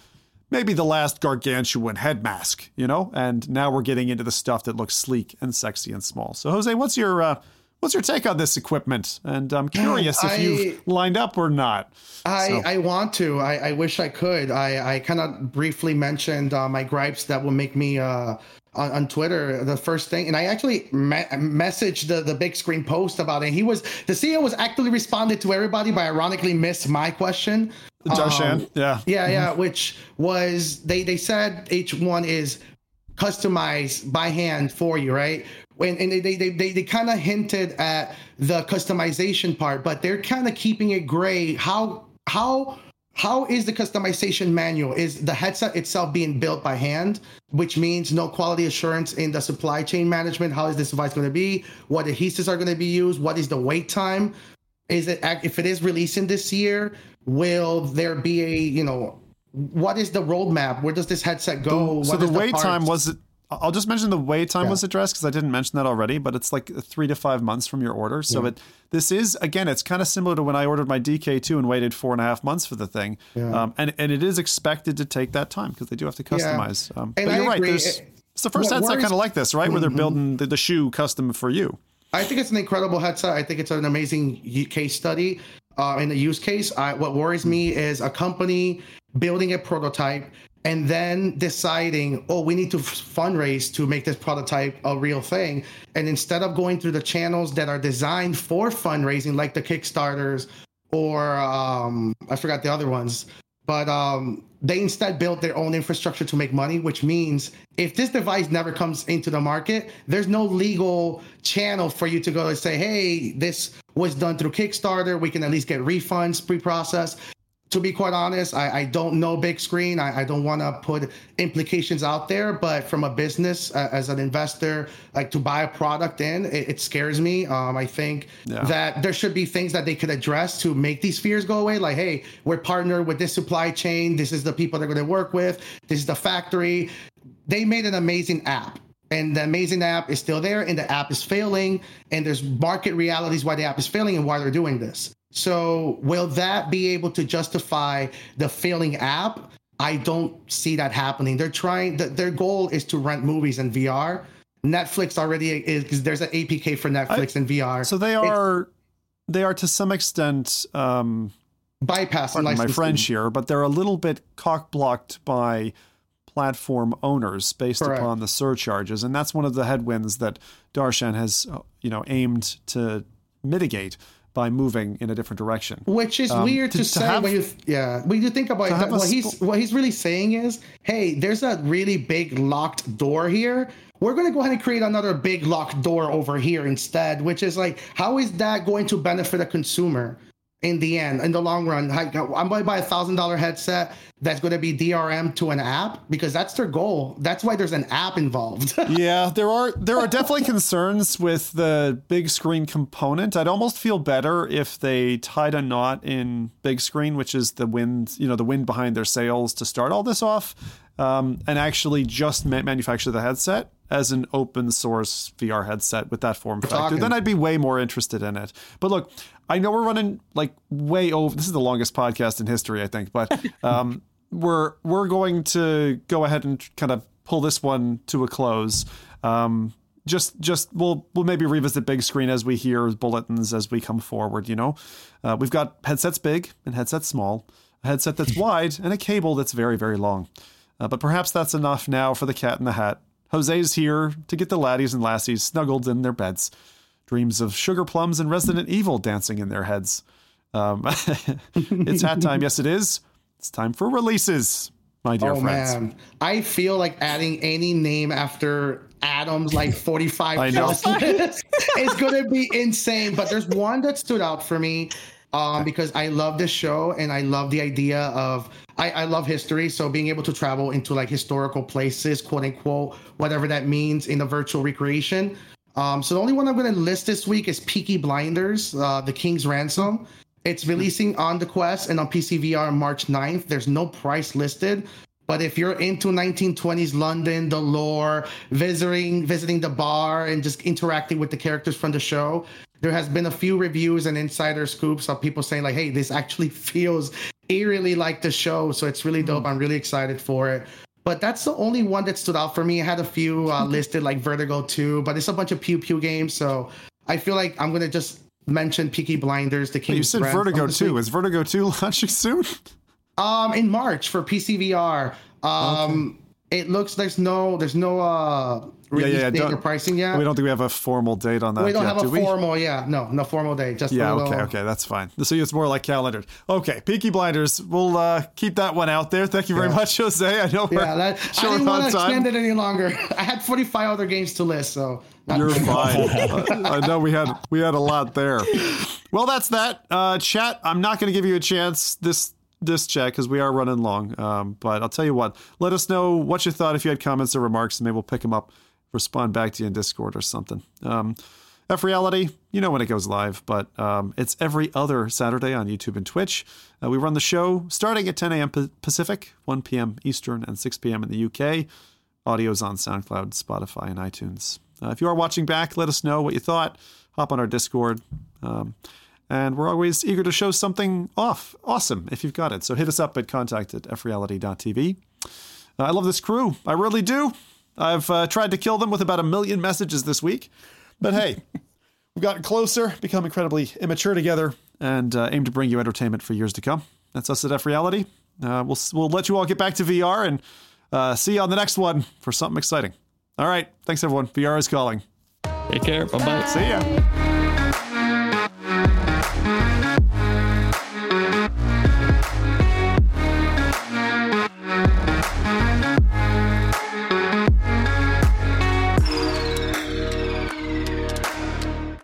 maybe the last gargantuan head mask, you know? And now we're getting into the stuff that looks sleek and sexy and small. So Jose, what's your uh, what's your take on this equipment? And I'm curious if I- you've lined up or not. I, So- I want to. I, I wish I could. I, I kind of briefly mentioned uh, my gripes that will make me uh, on, on Twitter. The first thing, and I actually me- messaged the, the Bigscreen post about it. He was the CEO was actually responded to everybody, but ironically missed my question. Darshan, Um, yeah. Yeah, yeah, which was they they said each one is customized by hand for you, right? When and they they they, they, they kind of hinted at the customization part, but they're kind of keeping it gray. How how how is the customization manual? Is the headset itself being built by hand, which means no quality assurance in the supply chain management? How is this device going to be? What adhesives are going to be used? What is the wait time? Is it if it is releasing this year? Will there be a you know what is the roadmap? Where does this headset go? so What the wait time was it I'll just mention the wait time Yeah. was addressed because I didn't mention that already, but it's like three to five months from your order. So it this is again, it's kind of similar to when I ordered my DK2 and waited four and a half months for the thing. Yeah. Um, and and it is expected to take that time because they do have to customize. Um, but I you're right. agree. There's It- It's the first headset kind of like this, right? Where they're building the, the shoe custom for you. I think it's an incredible headset. I think it's an amazing case study uh, in the use case. I, what worries me is a company building a prototype and then deciding, oh, we need to fundraise to make this prototype a real thing. And instead of going through the channels that are designed for fundraising, like the Kickstarters or um, I forgot the other ones, but um, they instead built their own infrastructure to make money, which means if this device never comes into the market, there's no legal channel for you to go and say, hey, this was done through Kickstarter. We can at least get refunds pre processed. To be quite honest, I, I don't know Bigscreen. I, I don't want to put implications out there, but from a business, uh, as an investor, like to buy a product in, it, it scares me. Um, I think Yeah. that there should be things that they could address to make these fears go away. Like, hey, we're partnered with this supply chain. This is the people they're going to work with. This is the factory. They made an amazing app. And the amazing app is still there, and the app is failing. And there's market realities why the app is failing and why they're doing this. So, will that be able to justify the failing app? I don't see that happening. They're trying. th- Their goal is to rent movies in VR. Netflix already is. There's an APK for Netflix in VR. So they are they are to some extent um bypassing my. French here, but they're a little bit cock blocked by platform owners based Correct. upon the surcharges, and that's one of the headwinds that Darshan has uh, you know aimed to mitigate by moving in a different direction. Which is Um, weird to- to, to say have- when you yeah when you think about it. What he's what he's really saying is, hey, there's a really big locked door here. We're going to go ahead and create another big locked door over here instead. Which is like, how is that going to benefit a consumer in the end, in the long run? Like, I'm going to buy a thousand dollar headset that's going to be DRM to an app because that's their goal. That's why there's an app involved. yeah, there are there are definitely concerns with the Bigscreen component. I'd almost feel better if they tied a knot in Bigscreen, which is the wind, you know, the wind behind their sails to start all this off, um, and actually just ma- manufacture the headset as an open source VR headset with that form factor. Then I'd be way more interested in it. But look, I know we're running like way over. This is the longest podcast in history, I think, but. Um, we're we're going to go ahead and kind of pull this one to a close. Um, just just we'll we'll maybe revisit Bigscreen as we hear bulletins as we come forward. You know, uh, we've got headsets big and headsets small, a headset that's wide and a cable that's very very long. Uh, but perhaps that's enough now for the cat in the hat. Jose's here to get the laddies and lassies snuggled in their beds. Dreams of sugar plums and Resident Evil dancing in their heads. Um, it's hat time. Yes, it is. It's time for releases, my dear oh friends. man, I feel like adding any name after Adam's like 45 I know. plus is gonna be insane. But there's one that stood out for me um, because I love this show and I love the idea of I, I love history. So being able to travel into like historical places, quote unquote, whatever that means in a virtual recreation. Um, so the only one I'm going to list this week is Peaky Blinders, uh, The King's Ransom. It's releasing on the Quest and on PC VR on March 9th. There's no price listed, but if you're into 1920s London, the lore, visiting visiting the bar and just interacting with the characters from the show, there has been a few reviews and insider scoops of people saying like, "Hey, this actually feels eerily like the show." So it's really dope. I'm really excited for it. But that's the only one that stood out for me. I had a few uh, listed like Vertigo 2, but it's a bunch of pew pew games. So I feel like I'm gonna just mention Peaky Blinders, the King's You said Vertigo this 2. Is Vertigo 2 launching soon? Um, in March for PC VR. Um, it looks there's no there's no uh release yeah, date don't- or pricing yet. We don't think we have a formal date on that We don't yet, have a do we? formal, yeah, no, no formal date. Just Yeah, little, okay, okay, that's fine. So it's more like calendared. Okay, Peaky Blinders. We'll uh, keep that one out there. Thank you very Yeah. much, Jose. I know we're Yeah, that, I didn't want to extend it any longer. I had 45 other games to list, so You're fine. I I know we had we had a lot there. Well, that's that. Uh, chat. I'm not going to give you a chance this this chat because we are running long. Um, but I'll tell you what. Let us know what you thought. If you had comments or remarks, and maybe we'll pick them up, respond back to you in Discord or something. Um, F Reality, you know when it goes live, but um, it's every other Saturday on YouTube and Twitch. Uh, we run the show starting at 10 a.m. Pacific, 1 p.m. Eastern, and 6 p.m. in the UK. Audio's on SoundCloud, Spotify, and iTunes. Uh, if you are watching back, let us know what you thought. Hop on our Discord. Um, and we're always eager to show something off. Awesome if you've got it. So hit us up at contact at freality.tv. Uh, I love this crew. I really do. I've uh, tried to kill them with about a million messages this week. But hey, we've gotten closer, become incredibly immature together, and uh, aim to bring you entertainment for years to come. That's us at F Reality. Uh, we'll, we'll let you all get back to VR and uh, see you on the next one for something exciting. All right. Thanks, everyone. VR is calling. Take care. Bye bye. See ya.